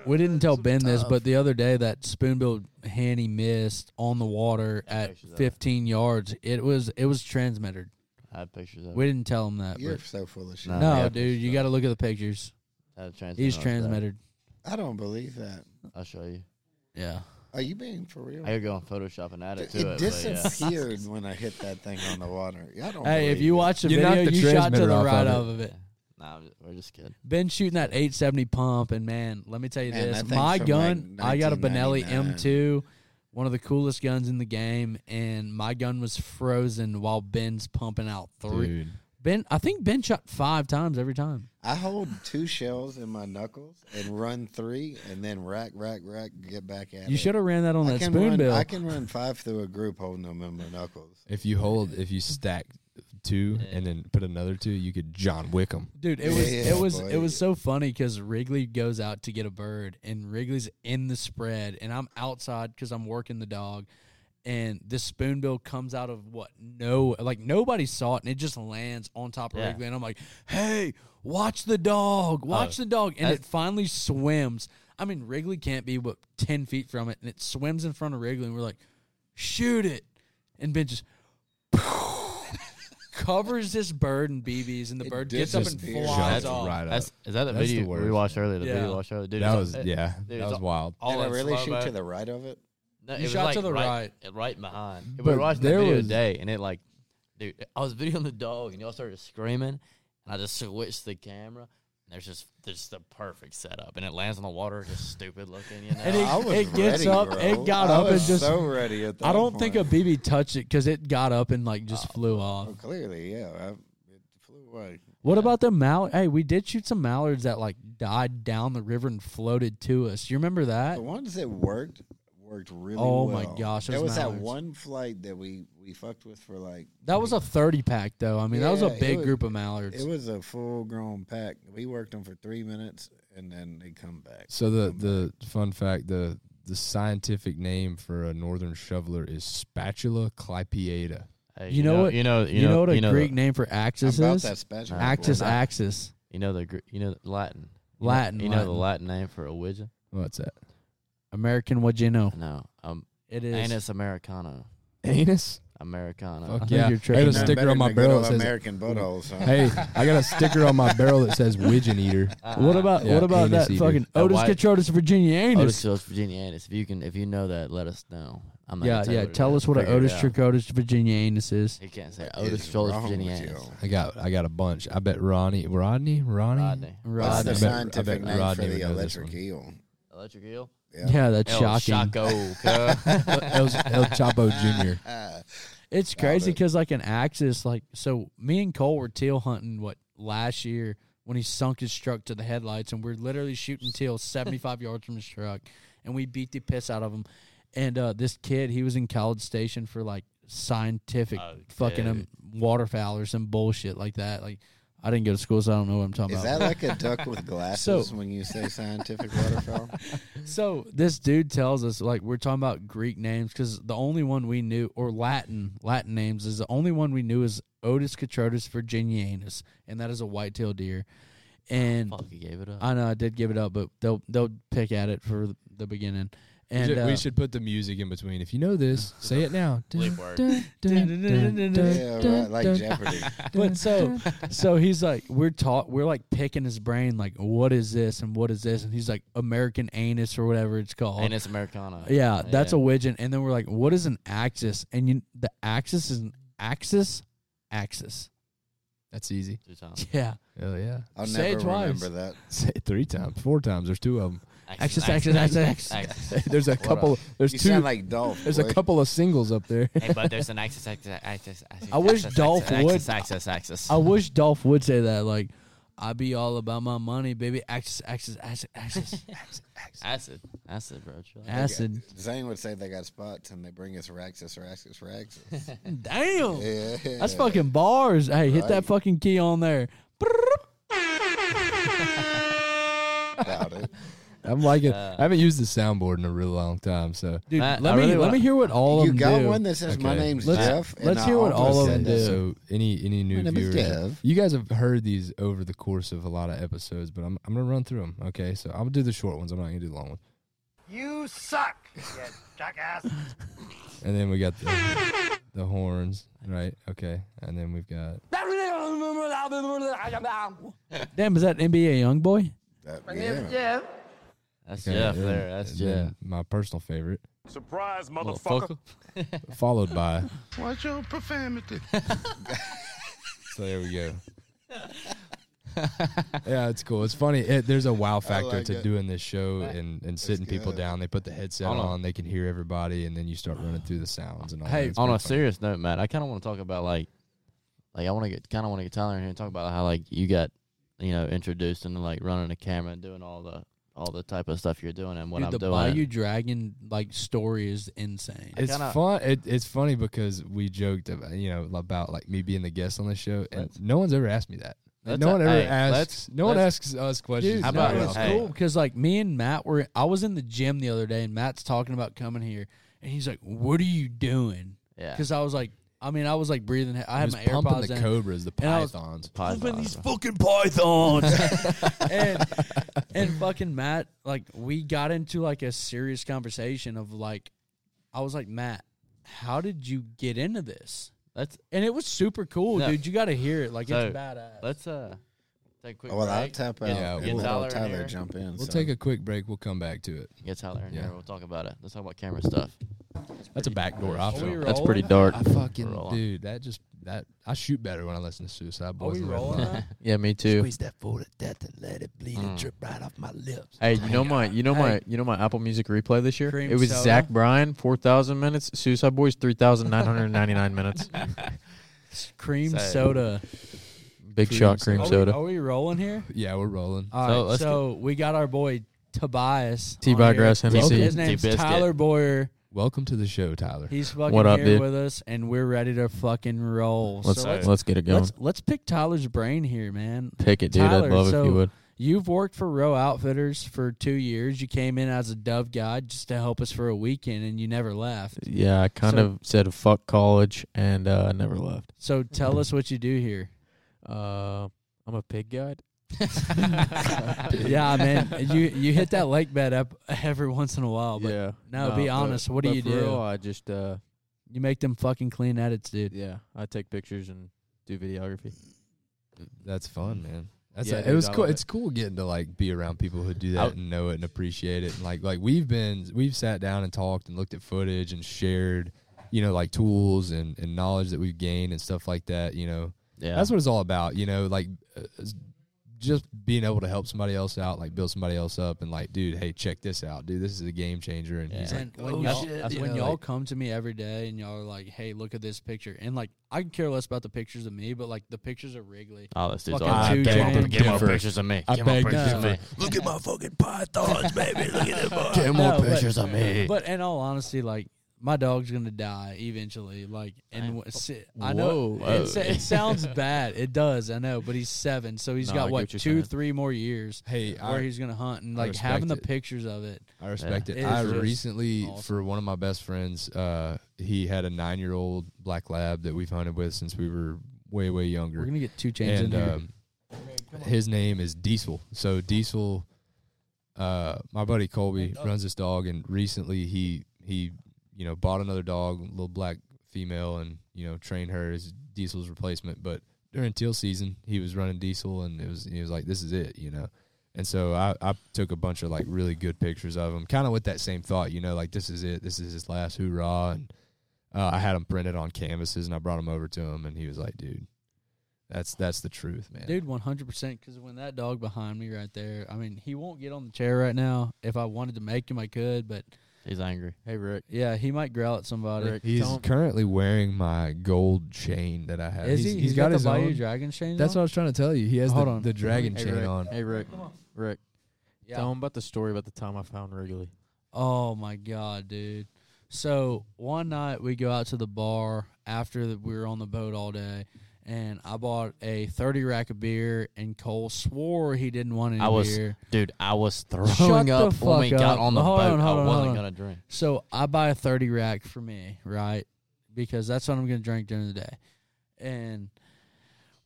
We didn't tell Ben this, but the other day that spoonbill hand he missed on the water at pictures of 15 yards, it was it was transmitted. I had pictures of We didn't tell him that. You're But so full of shit. No. no, dude, you got to look at the pictures. I had a transmitter He's transmitted. I don't believe that. I'll show you. Yeah. Are you being for real? I could go on Photoshop and add it it to it. but yeah. disappeared (laughs) when I hit that thing on the water. I don't. Hey, if you watch the You video, the you shot to transmitter the off right of of it. Nah, we're just kidding. Ben shooting that 870 pump, and man, let me tell you Man, this: my gun, like, I got a Benelli M2, one of the coolest guns in the game, and my gun was frozen while Ben's pumping out three. dude, Ben, I think Ben shot five times every time. I hold two shells in my knuckles and run three, and then rack, rack, rack, get back at it. You should have ran that on I that can spoon run, bill. I can run five through a group holding them in my knuckles. if you hold, if you stack two and then put another two, you could John Wick them. Dude, it was Yeah, it was boy. it was so funny because Wrigley goes out to get a bird, and Wrigley's in the spread, and I'm outside because I'm working the dog, and this spoonbill comes out of what no like nobody saw it, and it just lands on top of Yeah. Wrigley, and I'm like, hey, watch the dog, oh. watch the dog, and it finally swims. I mean, Wrigley can't be but ten feet from it, and it swims in front of Wrigley, and we're like, shoot it, and Ben just. (laughs) Covers this bird in BBs, and the It bird gets up and flies Jumped off. right up. That's is that the That's the video we watched earlier? The Yeah. video we watched earlier. Dude, that was yeah, dude, that was all- wild. All Did I really shoot to the right of it? No, You it was shot like to the right, right behind. we But were watching that there video was- today, and it like, dude, I was videoing the dog, and y'all started screaming, and I just switched the camera. And there's just there's the perfect setup, and it lands on the water, just stupid looking, you (laughs) know. And it- I was it gets ready, up, bro. it got I up and just- so ready at that I don't think a. BB touched it because it got up and like just uh, flew off. Oh, clearly, yeah. I, it flew away. What about the mallard? Hey, we did shoot some mallards that like died down the river and floated to us. You remember that? The ones that worked worked really Oh well. my gosh, There was that mallards. one flight that we we fucked with for like That was a thirty pack though. I mean, that was a Yeah, it big was- group of mallards. it was a full grown pack. We worked them for three minutes and then they come back. So the the fun fact the the scientific name for a northern shoveler is Spatula clypeata. Hey, You know what- You know. you, know what a you know Greek the, name for I'm axis about is? that spatula. Axis, axis. You know the. Gr- You know the Latin. You know- Latin, You know, the Latin. Latin name for a widgeon? What's that? American, what you know? No. Um. It is. Anus americano. Anus. Americano. Fuck yeah! you're I got trading a that. Sticker on my barrel that says. American buttholes. Huh? Hey, I got a sticker on my barrel that says "Widgeon Eater." (laughs) What about Yeah, what about anus that eater. fucking That Otis white- Catrotis Virginia anus? Otis Chills Virginia Anus. If you can, if you know that, let us know. I'm not yeah, gonna yeah. you Tell us what an Figure it Otis out. Tricotis Virginia anus is. He can't say Otis is Chills wrong Virginia with Anus. I got I got a bunch. I bet Ronnie, Rodney, Ronnie. Rodney. What's Rodney. the I bet- scientific I bet name Rodney for would the know this electric one. eel? Electric Eel. Yeah, that's El shocking. Chaco. (laughs) cuh. El, El Chapo Jr. (laughs) It's crazy because like an axis, like so, me and Cole were teal hunting what last year when he sunk his truck to the headlights, and we're literally shooting teal seventy five yards from his truck, and we beat the piss out of him. And uh, this kid, he was in College Station for like scientific Oh, fucking um, waterfowl or some bullshit like that. Like I didn't go to school, so I don't know what I'm talking about. Is about. that like a (laughs) duck with glasses when you say scientific waterfowl? (laughs) So this dude tells us like we're talking about Greek names because the only one we knew or Latin Latin names is the only one we knew is Otis Catrotis virginianus, and that is a white-tailed deer. Oh, and Fuck, he gave it up. I know I did give it up, but they'll they'll pick at it for the beginning. We And should, uh, we should put the music in between. If you know this, (laughs) say it now. Bleep word. (laughs) Yeah, right, like Jeopardy. (laughs) but so so he's like we're taught we're like picking his brain like what is this and what is this and he's like American anus or whatever it's called. Anus Americana. Yeah, that's a widgeon. And then we're like, what is an axis? And you, the axis is an axis, axis. That's easy. Two times. Yeah, Hell yeah. I'll Say it never twice. remember that. Say it three times, four times. There's two of them. Axis, axis, axis, axis. there's a couple. There's You two. sound like Dolph. there's a boy. couple of singles up there. Hey, but there's an axis, axis, axis, axis. I wish axis, Dolph axis, would- Axis, axis, axis. I wish Dolph would say that. Like, I be all about my money, baby. Axis, axis, axis, axis, Acid, acid, bro. chill out. acid. Zane would say they got spots and they bring us Raxus, Raxus, Raxus. Damn, yeah. that's fucking bars. Hey, hit that Right. fucking key on there. Doubt it. I'm liking. Uh, I haven't used the soundboard in a really long time, so Dude, Matt, let I me really let wanna- me hear what all of them You got do. one that says my name's Let's- Jeff. let's I hear what all of them do. So any any new My viewers, Dev. you guys have heard these over the course of a lot of episodes, but I'm I'm gonna run through them. Okay, so I'm gonna do the short ones. I'm not gonna do the long ones. You suck, you jackass. (laughs) And then we got the the horns, right? Okay, and then we've got (laughs) Damn, is that NBA young boy? That, yeah. That's okay, Jeff and there. That's Jeff. my personal favorite, Surprise, motherfucker. (laughs) followed by. (laughs) What's your profanity? (laughs) So there we go. yeah, it's cool. It's funny. It, there's a wow factor like to it. doing this show and, and sitting people down. They put the headset on. on, they can hear everybody, and then you start running through the sounds and all. Hey, that. On a fun. serious note, Matt, I kind of want to talk about like, like I want to get kind of want to get Tyler in here and talk about how like you got, you know, introduced into like running a camera and doing all the all the type of stuff you're doing and what Dude, I'm doing. the doing. Bayou Dragon like story is insane. It's kinda- fun. It, it's funny because we joked about you know about like me being the guest on the show, and no one's ever asked me that. No one ever hey, asks. let's- no one let's- asks us questions. Dude, How no, about- it's hey. cool because like me and Matt were. I was in the gym the other day, and Matt's talking about coming here, and he's like, "What are you doing?" yeah, Because I was like, I mean, I was like breathing. I I had was my pumping AirPods the in. cobras, the And I was- pythons. Pythons. fucking pythons. (laughs) (laughs) and and fucking Matt, like we got into like a serious conversation of like, I was like, Matt, how did you get into this? Let's And it was super cool, No. dude. You got to hear it. Like So, it's badass. let's uh take a quick Oh, well, I'll break. tap out. Get, Yeah, get we'll- let Tyler, in Tyler here. jump in. We'll so. take a quick break. We'll come back to it. Get Tyler in Yeah. here. We'll talk about it. Let's talk about camera stuff. That's a backdoor we option. rolling? That's pretty dark. I fucking Rolling. dude. That just that I shoot better when I listen to Suicide Are Boys. we rolling? Line. (laughs) Yeah, me too. that full to death and let it bleed Mm. drip right off my lips. Hey, you know my, you know my, you know my Apple Music replay this year. Cream it was soda? Zach Bryan, four thousand minutes. Suicide Boys, three thousand nine hundred ninety nine minutes. (laughs) Cream Say- soda. Big Cream shot soda. cream Are we, soda. are we rolling here? Yeah, we're rolling. All So, So, we got our boy Tobias. T. on Buygrass, here. Hennessy. His name's Tyler Boyer. Welcome to the show, Tyler. He's fucking What up, here dude? with us, and we're ready to fucking roll. Let's so let's, let's get it going. let's let's pick Tyler's brain here, man. Pick it, dude. Tyler, I'd love so- if you would. You've worked for Roewe Outfitters for two years. You came in as a Dove guide just to help us for a weekend, and you never left. Yeah, I kind So- of said fuck college and uh, I never left. So tell us what you do here. Uh, I'm a pig guide. (laughs) yeah, man, you you hit that lake bed up every once in a while, but yeah. no, be but- honest, what do you for do? real, I just uh, you make them fucking clean edits, dude. yeah, I take pictures and do videography. That's fun, man. That's Yeah, a- it was cool. it. It's cool getting to like be around people who do that I'll- and know it and appreciate it. And like like we've been we've sat down and talked and looked at footage and shared, you know, like tools and and knowledge that we've gained and stuff like that. You know, Yeah, that's what it's all about. You know, like uh, s- just being able to help somebody else out, like build somebody else up, and like, dude, hey, check this out, dude. This is a game changer. And he's Yeah. like, when oh y'all, shit, that's when know, y'all like- come to me every day and y'all are like, "Hey, look at this picture," and like I can care less about the pictures of me, but like the pictures of Wrigley. Oh, this dude's Fucking all two right. Give, give more pictures of me. I Give more beg pictures to of me. Look at my fucking pythons, baby. Look at them. Give No, more but- pictures of me. But in all honesty, like my dog's gonna die eventually. Like, and Damn. w- si- I know Whoa. it, it sounds (laughs) bad. It does, I know. But he's seven, so he's No, got get what what two, saying. three more years hey, where I, he's gonna hunt and like having the pictures of it. I respect Yeah. it. It I recently, awesome. for one of my best friends, uh, he had a nine-year-old black lab that we've hunted with since we were way, way younger. We're gonna get two chains and in here. um, his name is Diesel. So Diesel uh, my buddy Colby runs this dog, and recently he he you know bought another dog, little black female, and you know trained her as Diesel's replacement. But during teal season, he was running Diesel, and it was he was like, this is it, you know. And so I, I took a bunch of like really good pictures of him, kind of with that same thought, you know, like this is it, this is his last hoorah. And uh, I had him printed on canvases, and I brought him over to him, and he was like, dude, that's that's the truth, man. Dude, one hundred percent. Because when that dog behind me right there, I mean, he won't get on the chair right now. If I wanted to make him, I could. But He's angry. Hey Rick, yeah, he might growl at somebody. Rick, He's tell him- currently wearing my gold chain that I have. Is he's, he? he's got, the his Bayou own. Dragon chain. That's what I was trying to tell you. He has Hold the, on. the dragon Hey chain Rick, on. hey Rick, Rick, Yeah. tell him about the story about the time I found Wrigley. Oh my god, dude. So one night we go out to the bar after the, we were on the boat all day, and I bought a thirty rack of beer, and Cole swore he didn't want any I was- beer. Dude, I was throwing Shut the up when we fuck got up. on the Hold boat. on, hold I on, wasn't hold on. gonna drink. So I buy a thirty rack for me, right? Because that's what I'm gonna drink during the day. And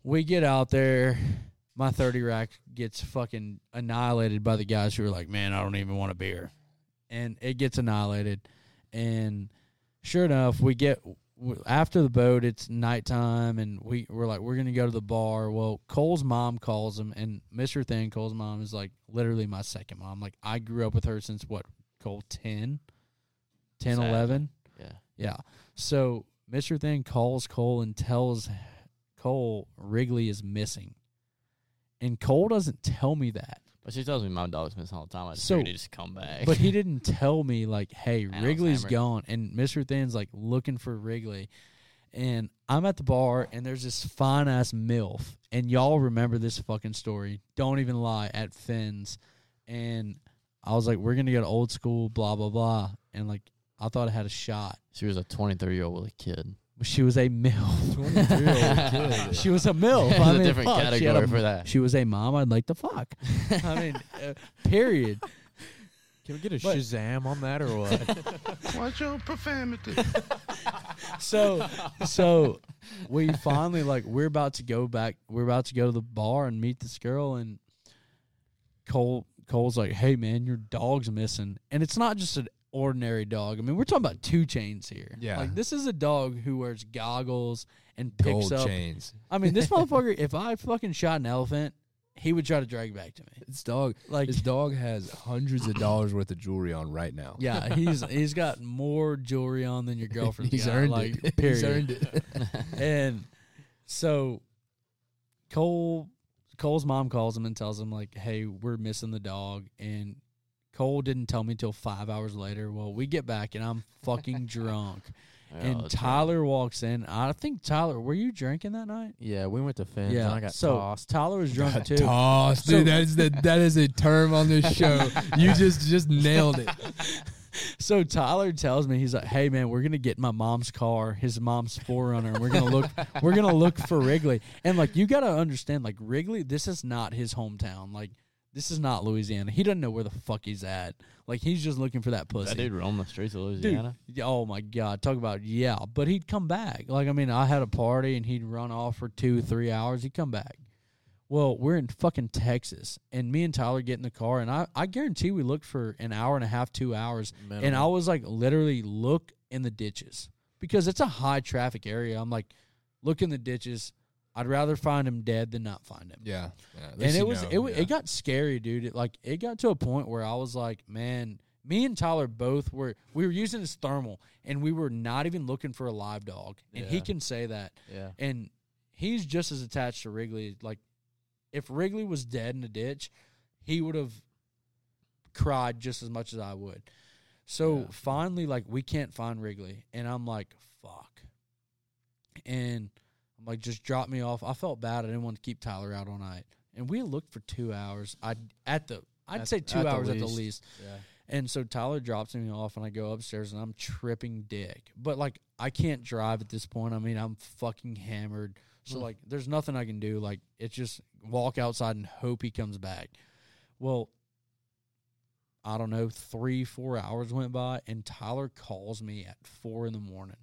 we get out there, my thirty rack gets fucking annihilated by the guys who are like, Man, I don't even want a beer. And it gets annihilated. And sure enough, we get after the boat, it's nighttime, and we we're like, we're gonna go to the bar. Well, Cole's mom calls him, and Mister Thing, Cole's mom is like literally my second mom. Like I grew up with her since what Cole 10, 10 Sad. 11? Yeah. Yeah. So Mr. Thing calls Cole and tells Cole Wrigley is missing. And Cole doesn't tell me that. But she tells me my dog's missing all the time. I just So- figured he'd just come back. But he (laughs) didn't tell me like, hey, Wrigley's gone. And Mr. Thin's like looking for Wrigley. And I'm at the bar and there's this fine ass MILF. And y'all remember this fucking story. Don't even lie, at Finn's. And I was like, we're gonna go to old school, blah, blah, blah. And like I thought I had a shot. she was a 23 year old with a kid. But she was a MILF. (laughs) She was a MILF. (laughs) There's I a mean, different fuck, she had category a- for that. She was a mom I'd like to fuck. I mean, (laughs) uh, period. Can we get a But- Shazam on that or what? Watch your profanity. So, so we finally like we're about to go back. We're about to go to the bar and meet this girl, and Cole Cole's like, "Hey man, your dog's missing," and it's not just an ordinary dog. I mean, we're talking about two chains here. Yeah. like this is a dog who wears goggles and picks Gold up. chains. I mean, this (laughs) motherfucker. If I fucking shot an elephant, he would try to drag it back to me. This dog, Like- this dog has hundreds of dollars worth of jewelry on right now. Yeah, he's (laughs) he's got more jewelry on than your girlfriend's (laughs) he's got, earned like, it. Period. He's earned it. and so Cole Cole's mom calls him and tells him like, "Hey, we're missing the dog." And Cole didn't tell me until five hours later. Well, we get back and I'm fucking (laughs) drunk, Yeah, and that's Tyler walks in. I think Tyler, were you drinking that night? yeah, we went to Finn's yeah, and I got so tossed. Tyler was drunk too. Toss, So- dude. that is the that is a term on this show. You (laughs) just just nailed it. (laughs) So Tyler tells me he's like, "Hey man, we're gonna get my mom's car, his mom's 4Runner, and we're gonna look, we're gonna look for Wrigley." And like, you gotta understand, like Wrigley, this is not his hometown. Like, this is not Louisiana. He doesn't know where the fuck he's at. Like, he's just looking for that pussy. That dude roam the streets of Louisiana. yeah, oh my god, talk about yeah. But he'd come back. Like, I mean, I had a party and he'd run off for two, three hours. He'd come back. Well, we're in fucking Texas, and me and Tyler get in the car, and I, I guarantee we looked for an hour and a half, two hours, and I was like, literally look in the ditches because it's a high traffic area. I'm like, look in the ditches. I'd rather find him dead than not find him Yeah, yeah and it was know, it, yeah. it got scary, dude. It, like it got to a point where I was like, man, me and Tyler both were we were using his thermal, and we were not even looking for a live dog, and he can say that, yeah. and he's just as attached to Wrigley. Like if Wrigley was dead in a ditch, he would have cried just as much as I would. So Yeah. finally, like we can't find Wrigley, and I'm like, fuck. And I'm like, just drop me off. I felt bad. I didn't want to keep Tyler out all night, and we looked for two hours. I at the I'd At- say two at the hours at the least. Yeah. And so Tyler drops me off, and I go upstairs, and I'm tripping dick. But like, I can't drive at this point. I mean, I'm fucking hammered. So hmm. like, there's nothing I can do. Like, it's just walk outside and hope he comes back. Well, I don't know. Three, four hours went by, and Tyler calls me at four in the morning,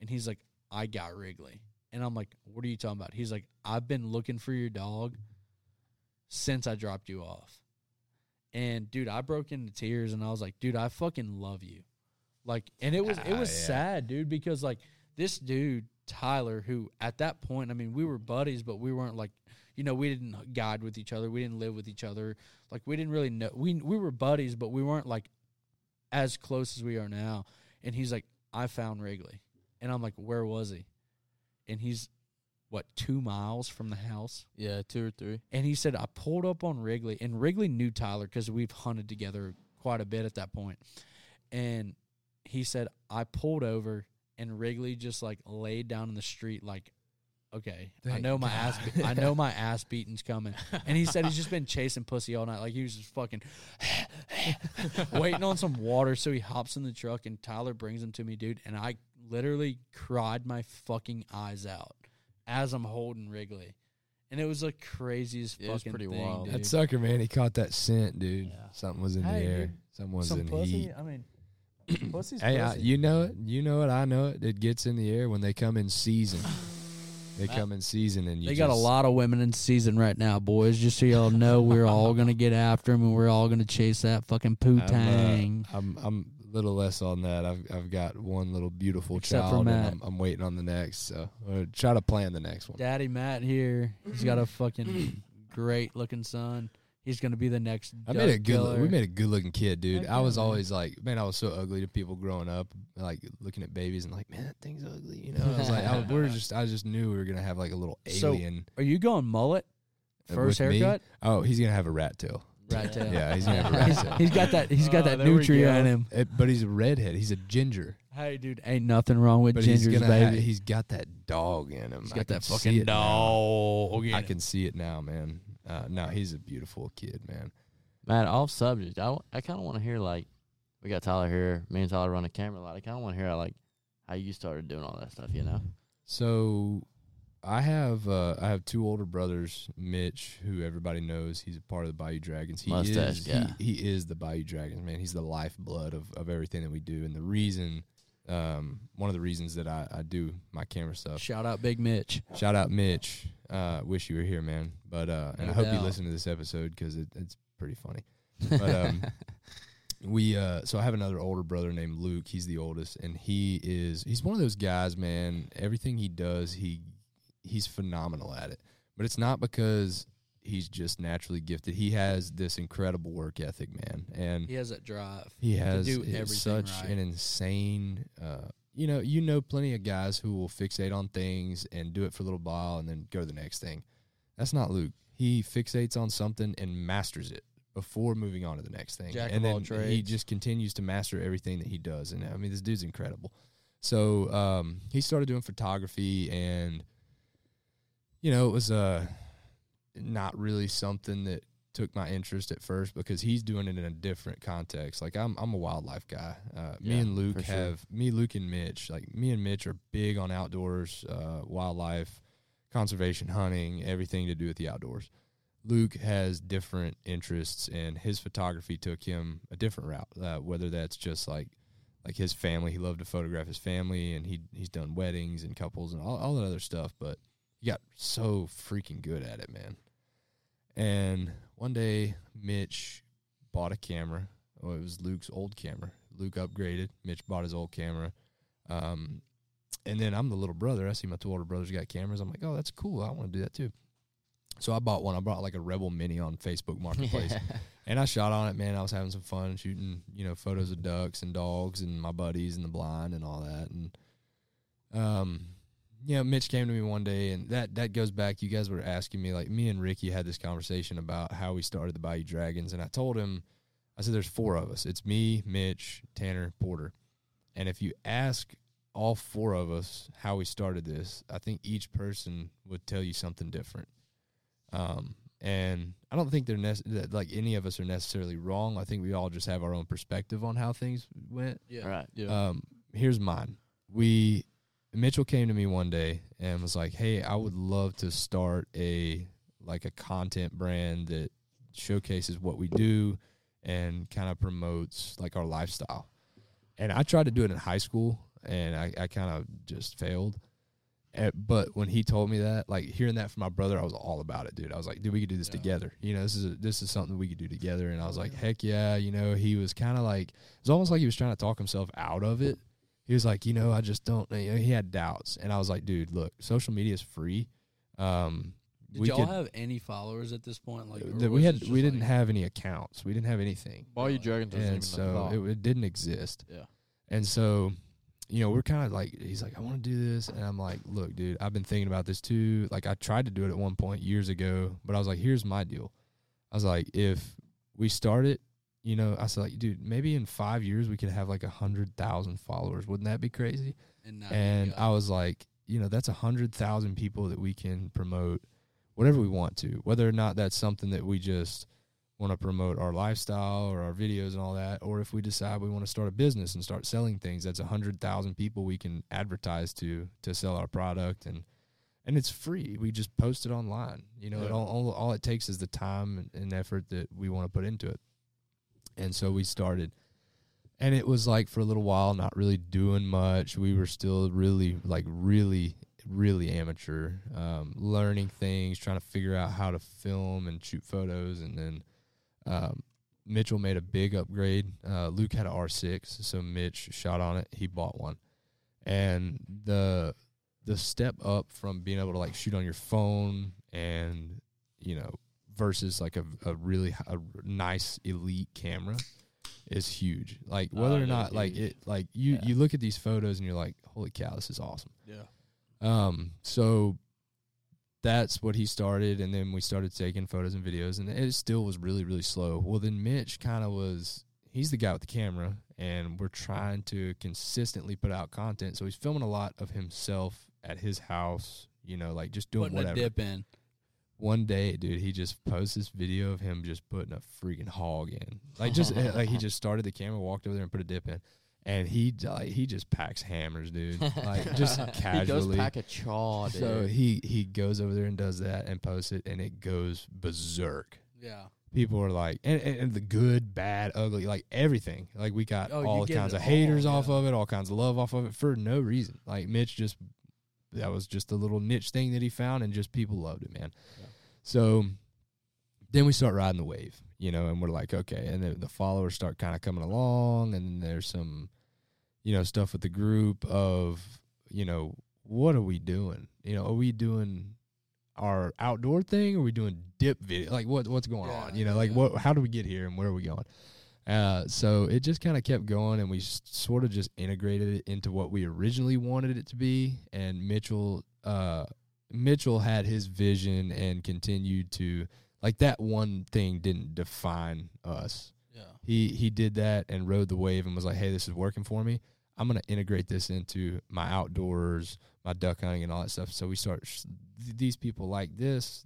and he's like, "I got Wrigley," and I'm like, "What are you talking about?" He's like, "I've been looking for your dog since I dropped you off." And dude, I broke into tears and I was like, dude, I fucking love you. Like, and it was it ah, was yeah. sad, dude, because like this dude Tyler, who at that point, I mean, we were buddies, but we weren't like, you know, we didn't guide with each other, we didn't live with each other, like we didn't really know. We we were buddies, but we weren't like as close as we are now. And he's like, I found Wrigley, and I'm like, where was he? And he's what two miles from the house. Yeah, two or three. And he said, I pulled up on Wrigley, and Wrigley knew Tyler because we've hunted together quite a bit at that point. And he said, I pulled over, and Wrigley just like laid down in the street, like, okay, I know my ass, be- I know my ass beating's coming. And he said he's just been chasing pussy all night, like he was just fucking (laughs) waiting on some water. So he hops in the truck, and Tyler brings him to me, dude. And I literally cried my fucking eyes out as I'm holding Wrigley. And it was the craziest it fucking pretty thing, wild. dude. That sucker, man, he caught that scent, dude. Yeah. Something was in Hey, the air. dude, Something was Some in pussy. heat. I mean, (coughs) pussy's Hey, I, you know it. You know it. I know it. It gets in the air when they come in season. (laughs) They come in season, and you they got a lot of women in season right now, boys. Just so y'all know, we're all gonna get after them, and we're all gonna chase that fucking poo I'm, uh, tang. I'm I'm a little less on that. I've I've got one little beautiful Except child, and I'm, I'm waiting on the next. So I'm gonna try to plan the next one. Daddy Matt here, he's got a fucking great looking son. He's gonna be the next. I made a good. killer. We made a good looking kid, dude. Heck I was man. always like, man, I was so ugly to people growing up, like looking at babies and like, man, that thing's ugly. You know, I was like, I, (laughs) we were just, I just knew we were gonna have like a little So, alien. Are you going mullet? uh, First with me. haircut, Oh, he's gonna have a rat tail. rat tail. Yeah, he's gonna have a rat (laughs) tail. he's got that. He's got Oh, that there we nutria go. in him. It- but he's a redhead. He's a ginger. Hey, dude, ain't nothing wrong with But gingers, he's baby. Ha- he's got that dog in him. he's I got can that fucking it now. dog. I can see it now, man. Uh, no, he's a beautiful kid, man. Man, off subject. I, I kind of want to hear like we got Tyler here. Me and Tyler run a camera a lot. I kind of want to hear like how you started doing all that stuff. You know? So I have uh, I have two older brothers, Mitch, who everybody knows. He's a part of the Bayou Dragons. He Mustache is guy. he, he is the Bayou Dragons, man. He's the lifeblood of, of everything that we do. And the reason um, one of the reasons that I, I do my camera stuff. Shout out Big Mitch. Shout out Mitch. Uh, wish you were here, man. But uh, and No I hope you listen to this episode because it, it's pretty funny. (laughs) But um, we uh, so I have another older brother named Luke. He's the oldest, and he is he's one of those guys, man. Everything he does, he he's phenomenal at it. But it's not because he's just naturally gifted. He has this incredible work ethic, man, and He has that drive. he has do everything such right. an insane. Uh, you know, you know, plenty of guys who will fixate on things and do it for a little while and then go to the next thing. That's not Luke. He fixates on something and masters it before moving on to the next thing. Jack and of all He just continues to master everything that he does. And I mean, this dude's incredible. So um, he started doing photography, and you know, it was uh, not really something that took my interest at first because he's doing it in a different context. Like I'm, I'm a wildlife guy. Uh, me and Luke for sure. have me, Luke, and Mitch. Like me and Mitch are big on outdoors, uh, wildlife, conservation, hunting, everything to do with the outdoors. Luke has different interests, and his photography took him a different route. Uh, whether that's just like like his family, he loved to photograph his family, and he he's done weddings and couples and all, all that other stuff. But he got so freaking good at it, man. And one day, Mitch bought a camera. Oh, it was Luke's old camera. Luke upgraded. Mitch bought his old camera. Um, and then I'm the little brother. I see my two older brothers got cameras. I'm like, oh, that's cool. I want to do that too. So I bought one. I bought like a Rebel Mini on Facebook Marketplace, (laughs) and I shot on it. Man, I was having some fun shooting, you know, photos of ducks and dogs and my buddies and the blind and all that. And um, you know, Mitch came to me one day, and that that goes back. You guys were asking me, like, me and Ricky had this conversation about how we started the Bayou Dragons, and I told him, I said, "There's four of us. It's me, Mitch, Tanner, Porter, and if you ask all four of us how we started this, I think each person would tell you something different. Um, and I don't think they're nec- that, like any of us are necessarily wrong. I think we all just have our own perspective on how things went. Yeah. Right. Um, here's mine. We Mitchell came to me one day and was like, "Hey, I would love to start a like a content brand that showcases what we do and kind of promotes like our lifestyle." And I tried to do it in high school, and I, I kind of just failed. eh, but when he told me that, like hearing that from my brother, I was all about it, dude. I was like, dude, we could do this together. You know, this is a, this is something we could do together. And I was like, heck yeah. You know, he was kind of like it was almost like he was trying to talk himself out of it. He was like, you know, I just don't. You know, he had doubts, and I was like, dude, look, social media is free. Um, Did we y'all could- have any followers at this point? Like or that was we it had just we didn't like- have any accounts. We didn't have anything, Bayou Dragons wasn't even and so it, it didn't exist. Yeah. And so, you know, we're kind of like, he's like, I want to do this. And I'm like, look, dude, I've been thinking about this too. Like, I tried to do it at one point years ago, but I was like, here's my deal. I was like, if we start it, you know, I said, like, dude, maybe in five years we could have like a hundred thousand followers. Wouldn't that be crazy? And, and I was like, you know, that's a hundred thousand people that we can promote whatever we want to, whether or not that's something that we just want to promote our lifestyle or our videos and all that, or if we decide we want to start a business and start selling things, that's a hundred thousand people we can advertise to to sell our product and and it's free. We just post it online. You know, it all, all all it takes is the time and, and effort that we want to put into it. And so we started. And it was like for a little while not really doing much. We were still really like really really amateur um, learning things trying to figure out how to film and shoot photos. And then um, mitchell made a big upgrade. Uh, luke had an r6 so mitch shot on it. He bought one. And the the step up from being able to like shoot on your phone and you know versus like a, a really h- a nice elite camera is huge. Like whether Oh, or yeah, not like huge. it like you Yeah. you look at these photos and you're like, holy cow, this is awesome. Yeah. Um. So that's what he started, and then we started taking photos and videos, and it still was really really slow. Well, then Mitch kind of was. He's the guy with the camera, and we're trying to consistently put out content. So he's filming a lot of himself at his house. You know, like just doing putting whatever. a dip in. One day, dude, he just posts this video of him just putting a freaking hog in. Like just eh, like he just (laughs) started the camera, walked over there and put a dip in. And he like he just packs hammers, dude. Like (laughs) just casually. He goes pack a chaw, dude. so he he goes over there and does that and posts it and it goes berserk. Yeah. People are like and, and, and the good, bad, ugly, like everything. Like we got Oh, all kinds of haters all, off of it, all kinds of love off of it for no reason. Like Mitch just that was just a little niche thing that he found and just people loved it, man. So then we start riding the wave, you know, and we're like, okay, and then the followers start kind of coming along, and there's some, you know, stuff with the group of, you know, what are we doing? You know, are we doing our outdoor thing? Or are we doing dip video? Like what what's going Yeah, on? You know, like yeah. what? How do we get here, and where are we going? Uh, so it just kind of kept going, and we s- sort of just integrated it into what we originally wanted it to be. And Mitchell, uh, Mitchell had his vision and continued to like that one thing didn't define us. Yeah. He he did that and rode the wave and was like, "Hey, this is working for me. I'm gonna integrate this into my outdoors, my duck hunting, and all that stuff." So we start sh- these people like this,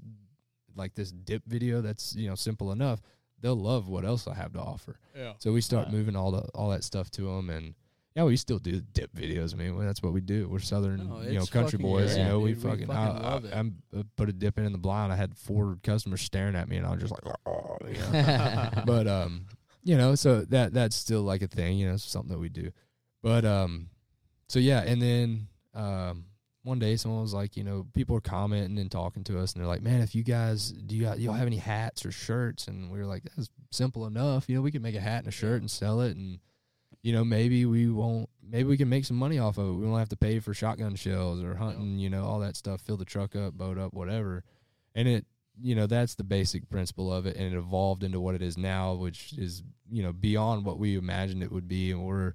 like this dip video. That's you know simple enough. They'll love what else I have to offer. Yeah. So we start Right. moving all the all that stuff to them, and yeah, we still do dip videos. I mean, well, that's what we do. We're southern, No, you know, country boys. great, you know, we dude. We fucking. fucking I, love it. I, am uh, put a dip in in the blind. I had four customers staring at me, and I was just like, oh, you know. (laughs) but um, you know, so that that's still like a thing. You know, it's something that we do. But um, so yeah, and then um, one day someone was like, you know, people are commenting and talking to us, and they're like, man, if you guys do you y'all have any hats or shirts? And we were like, that's simple enough. You know, we can make a hat and a shirt and sell it, and you know, maybe we won't. Maybe we can make some money off of it. We won't have to pay for shotgun shells or hunting. You know, all that stuff. Fill the truck up, boat up, whatever. And it, you know, that's the basic principle of it, and it evolved into what it is now, which is you know beyond what we imagined it would be, and we're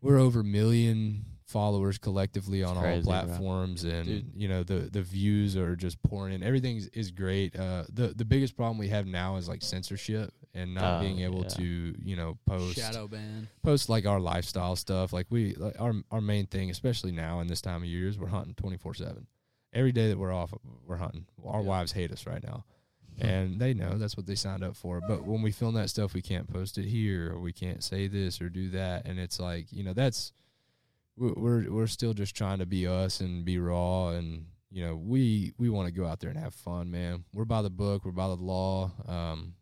we're over a million followers collectively on all crazy, bro. platforms and Dude. you know the the views are just pouring in everything is, is great uh the the biggest problem we have now is like censorship and not Oh, being able yeah. to you know post Shadow ban. post like our lifestyle stuff like we like our our main thing especially now in this time of year is we're hunting 24/7 every day that we're off we're hunting our Yeah. wives hate us right now (laughs) and they know that's what they signed up for but when we film that stuff we can't post it here or we can't say this or do that and it's like you know that's we- we're we're still just trying to be us and be raw and you know we we want to go out there and have fun man we're by the book we're by the law um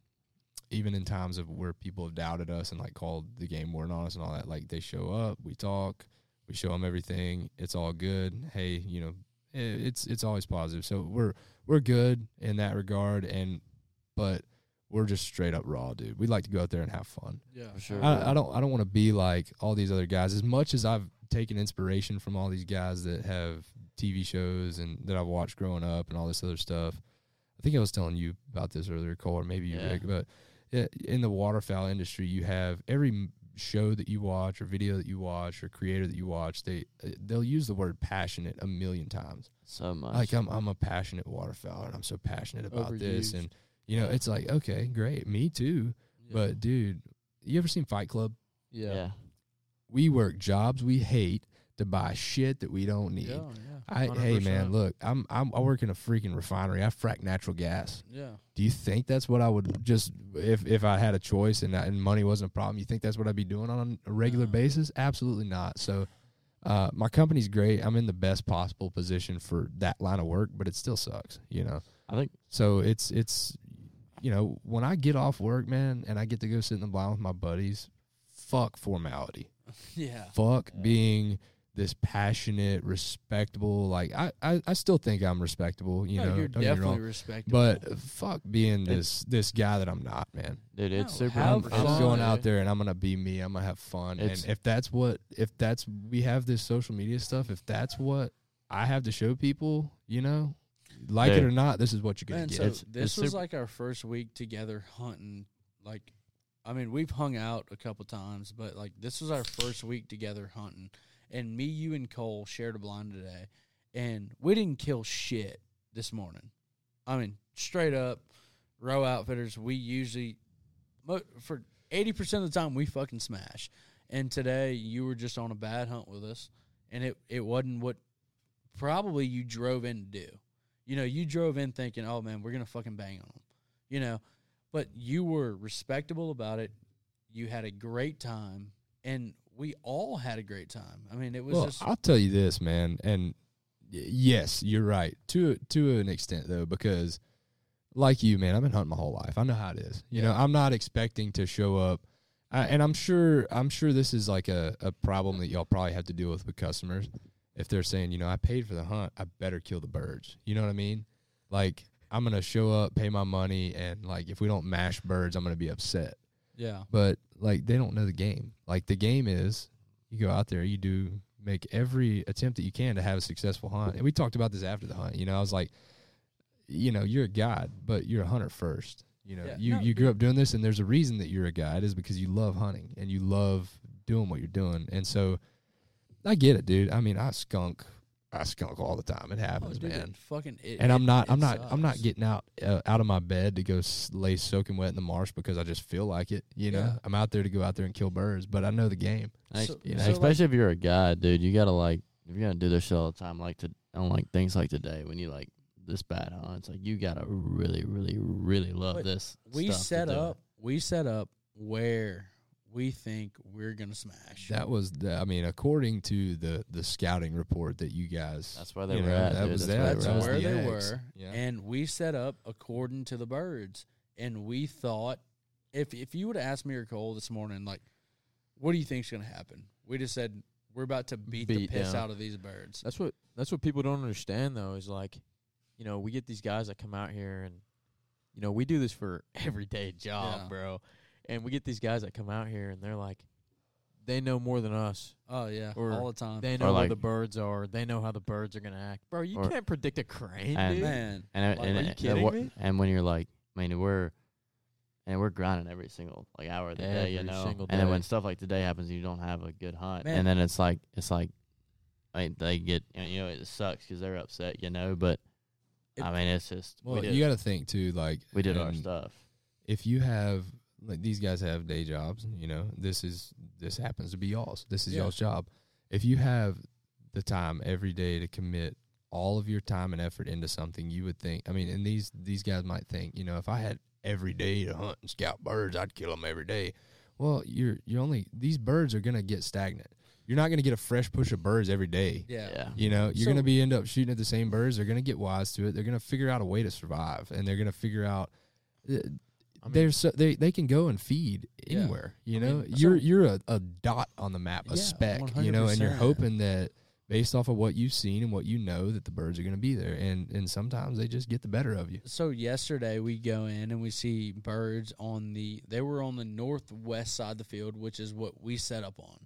even in times of where people have doubted us and like called the game warden on us and all that like they show up we talk We show them everything. It's all good. Hey, you know, i- it's it's always positive. So we're we're good in that regard. And but we're just straight up raw, dude. We like to go out there and have fun. Yeah, For sure. I, I don't I don't want to be like all these other guys. As much as I've taken inspiration from all these guys that have TV shows and that I've watched growing up and all this other stuff. I think I was telling you about this earlier, Cole, or maybe you, Yeah. Rick. But in the waterfowl industry, you have every show that you watch, or video that you watch, or creator that you watch. They uh, they'll use the word passionate a million times. so much. Like I'm I'm a passionate waterfowl and I'm so passionate about this, and you know it's like okay, great, me too. But dude, you ever seen Fight Club? yeah, yeah. We work jobs we hate to buy shit that we don't need. yeah, yeah, I hey man, look, I'm, I'm I work in a freaking refinery. I frack natural gas. yeah. Do you think that's what I would just if if I had a choice and and money wasn't a problem? You think that's what I'd be doing on a regular No. basis? Absolutely not. So, uh, my company's great. I'm in the best possible position for that line of work, but it still sucks. You know. I think So it's it's you know when I get off work, man, and I get to go sit in the blind with my buddies. Fuck formality (laughs) yeah. fuck being this passionate, respectable. Like I, I, I still think I'm respectable. You No, know, you're don't definitely respectable. But fuck being this this guy that I'm not, man. dude, it's No, super. I'm, fun, I'm going dude. out there and I'm gonna be me. I'm gonna have fun. It's- and if that's what, if that's we have this social media stuff. If that's what I have to show people, you know, like it or not, this is what you're gonna Man, get. so It's- this it's was super- like our first week together hunting. Like, I mean, we've hung out a couple times, but like this was our first week together hunting. And me, you, and Cole shared a blind today, and we didn't kill shit this morning. I mean, straight up, Roewe Outfitters. We usually, for eighty percent of the time, we fucking smash. And today, you were just on a bad hunt with us, and it it wasn't what probably you drove in to do. You know, you drove in thinking, "Oh man, we're gonna fucking bang on them," you know, but you were respectable about it. You had a great time, and we all had a great time. I mean, it was well, just I'll tell you this, man, and yes, you're right to to an extent though, because like you, man, I've been hunting my whole life. I know how it is. You know, I'm not expecting to show up, I, and I'm sure I'm sure this is like a, a problem that y'all probably have to deal with with customers. If they're saying, you know, I paid for the hunt, I better kill the birds. You know what I mean? Like I'm gonna show up, pay my money, and like if we don't mash birds, I'm gonna be upset yeah, but like they don't know the game. Like the game is you go out there, you do make every attempt that you can to have a successful hunt. And we talked about this after the hunt. You know, I was like, you know, you're a guide, but you're a hunter first. You know, Yeah. you No, you grew up doing this, and there's a reason that you're a guide is because you love hunting and you love doing what you're doing. And so, I get it, dude. I mean, I skunk, I skunk all the time. It Oh, happens, dude, man it fucking. It, and I'm it- not, I'm it not, I'm not getting out uh, out of my bed to go lay soaking wet in the marsh because I just feel like it. You know, Yeah. I'm out there to go out there and kill birds, but I know the game. So- you know, so, like- especially if you're a guy, dude. You gotta like if you're gonna do this shit all the time, like to on like things like today when you like this bad hunts, like you gotta really, really, really love this. We stuff set do. up. We set up where we think we're gonna smash. That was, the, I mean, according to the the scouting report that you guys, That's where they were know, at, That dude. was That's that. where That's they that was where the they X. were, Yeah. and we set up according to the birds. And we thought, if if you would have asked me or Cole this morning, like, what do you think's going to happen? We just said we're about to beat, the piss down. out of these birds. That's what that's what people don't understand though is like, you know, we get these guys that come out here and you know, we do this for (laughs) everyday job, Yeah. bro. And we get these guys that come out here and they're like they know more than us. Oh yeah, Or all the time. They know where like- the birds are. They know how the birds are gonna act. Bro, you Or- can't predict a crane, And- dude. Man, And, Like, and, are you kidding and, me? and when you're like, I mean, we're and we're grinding every single like hour of the day, you know. single And then when stuff like today happens, you don't have a good hunt, Man. and then it's like it's like, I mean, they get you know it sucks because they're upset, you know. But It- I mean, it's just Well, we did you got to think too, like we did our um, stuff. If you have like these guys have day jobs, you know, this is this happens to be y'all's. This is Yeah. y'all's job. If you have the time every day to commit all of your time and effort into something, you would think. I mean, and these these guys might think, you know, if I had every day to hunt and scout birds, I'd kill them every day. Well, you're you're only these birds are gonna get stagnant. You're not gonna get a fresh push of birds every day. yeah. Yeah, You know, you're So- gonna be end up shooting at the same birds. They're gonna get wise to it. They're gonna figure out a way to survive, and they're gonna figure out. Uh, I mean, they're so they they can go and feed Yeah. anywhere. You I know, mean, you're you're a, a dot on the map, a Yeah, speck. You know, and you're hoping that based off of what you've seen and what you know that the birds are going to be there, and and sometimes they just get the better of you. So yesterday we go in and we see birds on the they were on the northwest side of the field, which is what we set up on.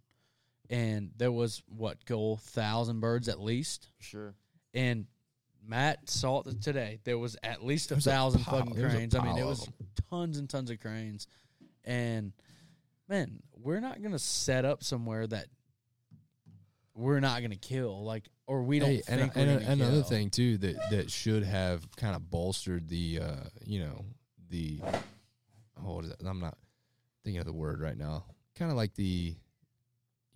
And there was what Cole thousand birds at least. Sure. And Matt saw it today. There was at least a There's a thousand pile- fucking cranes. I mean, it was tons and tons of cranes. And man, we're not gonna set up somewhere that we're not gonna kill, like, or we don't Hey, and, and gonna another kill. thing too that that should have kind of bolstered the uh, you know the oh, what is that? I'm not thinking of the word right now. Kind of like the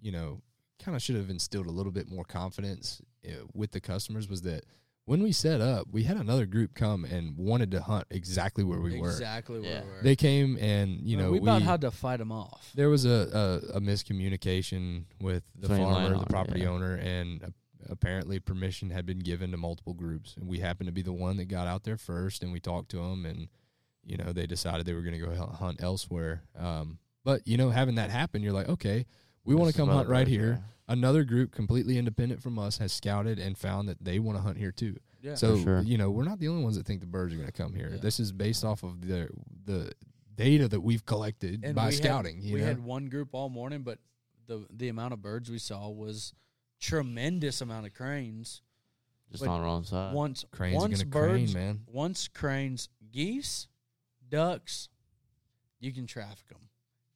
you know kind of should have instilled a little bit more confidence uh, with the customers was that when we set up, we had another group come and wanted to hunt exactly where we were. exactly where Yeah. we were. They came and you know we about had to fight them off. there was a, a, a miscommunication with the Between farmer, the property yeah. owner, and uh, apparently permission had been given to multiple groups. And we happened to be the one that got out there first, and we talked to them, and you know they decided they were going to go hunt elsewhere. Um, but you know, having that happen, you're like, okay, we want to come hunt other right here. there. Another group completely independent from us has scouted and found that they want to hunt here too. Yeah. So sure. you know, we're not the only ones that think the birds are going to come here. Yeah. This is based off of the the data that we've collected And by we had- scouting. you we know? had one group all morning, but the the amount of birds we saw was tremendous amount of cranes. Just But on the wrong side. Once Cranes once gonna crane, birds, man. Once cranes, geese, ducks, you can traffic them.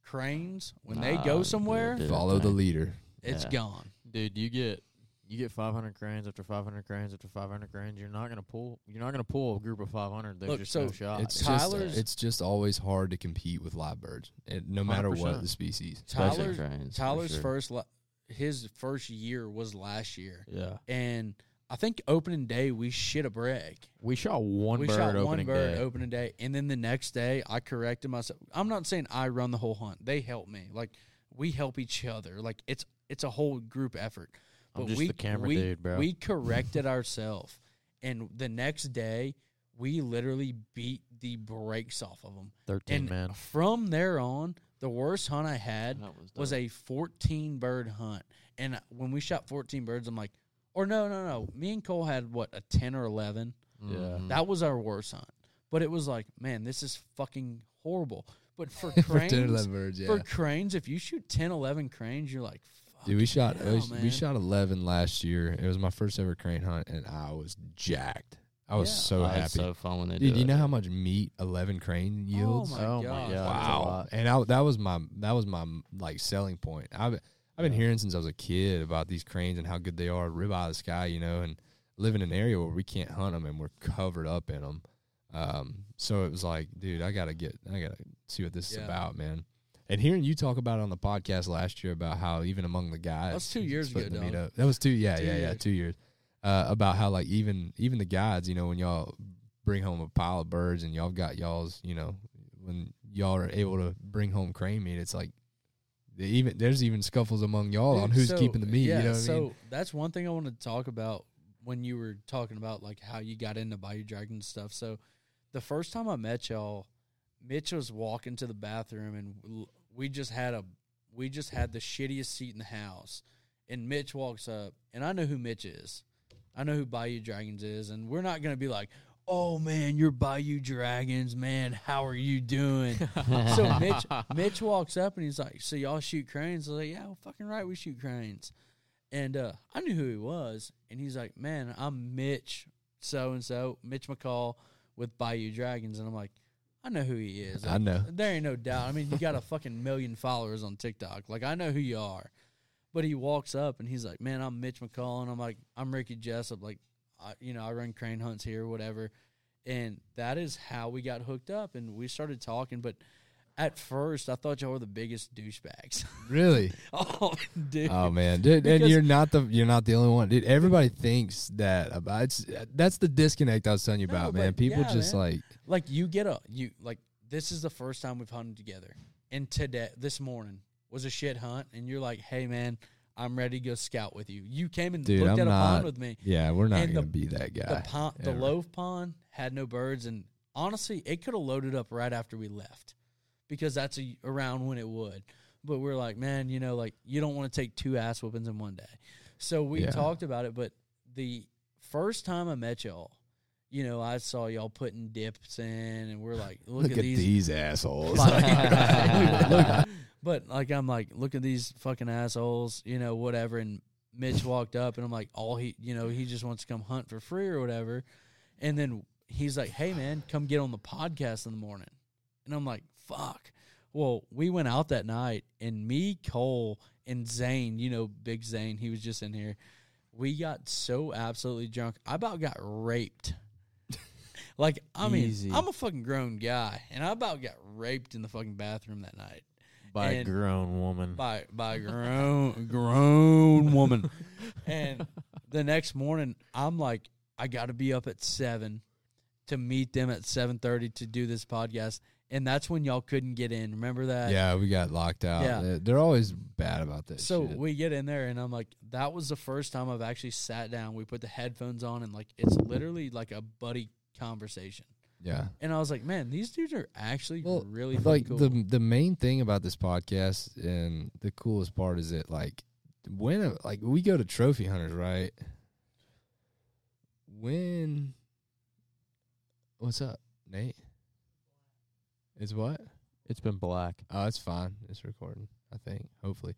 Cranes, when they go somewhere, Follow the leader. It's Yeah. gone. dude, you get you get 500 cranes after 500 cranes after 500 cranes. You're not gonna pull. You're not gonna pull a group of 500. There's Look, just so no shot. It's Tyler's- just it's just always hard to compete with live birds, it, no matter what 100%. the species. Especially Tyler's cranes, for Tyler's sure. first la- his first year was last year, yeah. and I think opening day we shit a brick. We shot one we bird shot opening one bird day. opening day, and then the next day I corrected myself. I'm not saying I run the whole hunt; they help me. Like we help each other. Like it's it's a whole group effort. I'm But just we the camera we, dude, bro. We corrected ourselves, and the next day we literally beat the brakes off of them. 13 And man. from there on, the worst hunt I had was was a 14 bird hunt. And when we shot 14 birds, I'm like, or no, no, no. Me and Cole had what a 10 or 11. Yeah. Mhm. That was our worst hunt. But it was like, man, this is fucking horrible. But for (laughs) For cranes, 10 11 birds, yeah. for cranes, if you shoot 10, 11 cranes, you're like, fuck. Dude, we shot hell, we, we shot eleven last year. It was my first ever crane hunt, and I was jacked. I was Yeah. so Oh, happy. so fun when they Dude, do you it. know how much meat eleven crane yields? Oh my Oh god. God. that's a wow! And I, that was my that was my like selling point. I've I've been hearing since I was a kid about these cranes and how good they are, rib out of the sky, you know, and live in an area where we can't hunt them and we're covered up in them. Um, so it was like, dude, I gotta get, I gotta see what this is about, man. And hearing you talk about it on the podcast last year about how even among the guys, That was two years ago, dog. That was two, yeah, Two yeah, yeah, two years. Uh, about how like even even the guys, you know, when y'all bring home a pile of birds and y'all got y'all's, you know, when y'all are able to bring home crane meat, it's like even there's even scuffles among y'all on who's so- keeping the meat. Yeah, you know what so I mean? that's one thing I want to talk about when you were talking about like how you got into Bayou Dragon stuff. So the first time I met y'all, Mitch was walking to the bathroom and we just had a we just had the shittiest seat in the house. And Mitch walks up and I know who Mitch is. I know who Bayou Dragons is, and we're not gonna be like, "Oh man, you're Bayou Dragons, man. How are you doing?" (laughs) so Mitch, Mitch walks up and he's like, "So y'all shoot cranes?" I was like, "Yeah, well, fucking right, we shoot cranes." And uh, I knew who he was, and he's like, "Man, I'm Mitch, so and so, Mitch McCall with Bayou Dragons," and I'm like, "I know who he is. I know. There ain't no doubt. I mean, you got a fucking million followers on TikTok. Like, I know who you are." But he walks up and he's like, "Man, I'm Mitch McCall," and I'm like, "I'm Ricky Jessup. Like, I, you know, I run crane hunts here, whatever." And that is how we got hooked up, and we started talking. But at first, I thought y'all were the biggest douchebags. (laughs) Really? oh, dude. Oh man, dude, and you're not the you're not the only one, dude. Everybody thinks that about it's that's the disconnect I was telling you No, about, man. People yeah, just man. like like you get a you like this is the first time we've hunted together, and today this morning was a shit hunt, and you're like, "Hey, man, I'm ready to go scout with you." You came and Dude, looked I'm at a not- pond with me. yeah, we're not gonna the- be that guy. The pond, the loaf pond had no birds, and honestly, it could have loaded up right after we left because that's a, around when it would. But we're like, man, you know, like you don't want to take two ass whoopings in one day. So we Yeah. talked about it. But the first time I met y'all, you know, I saw y'all putting dips in, and we're like, look, Look, at, at these. these, assholes. Like, look, (laughs) but like I'm like, look at these fucking assholes, you know, whatever. And Mitch walked up, and I'm like, all he, you know, he just wants to come hunt for free or whatever. And then he's like, hey man, come get on the podcast in the morning. And I'm like, fuck. Well, we went out that night, and me, Cole, and Zane, you know, Big Zane, he was just in here. We got so absolutely drunk. I about got raped. (laughs) like, I mean, Easy. I'm a fucking grown guy, and I about got raped in the fucking bathroom that night by a grown woman. by by a (laughs) grown grown woman. And the next morning, I'm like, I got to be up at seven to meet them at seven thirty to do this podcast. And that's when y'all couldn't get in. Remember that? yeah, we got locked out. Yeah. They're, always bad about this. So shit. we get in there, and I'm like, that was the first time I've actually sat down. We put the headphones on, and like, it's literally like a buddy conversation. yeah. And I was like, man, these dudes are actually Well, really like cool. the the main thing about this podcast and the coolest part is that like when like we go to trophy hunters right when what's up nate is what It's been black. oh it's fine it's recording i think hopefully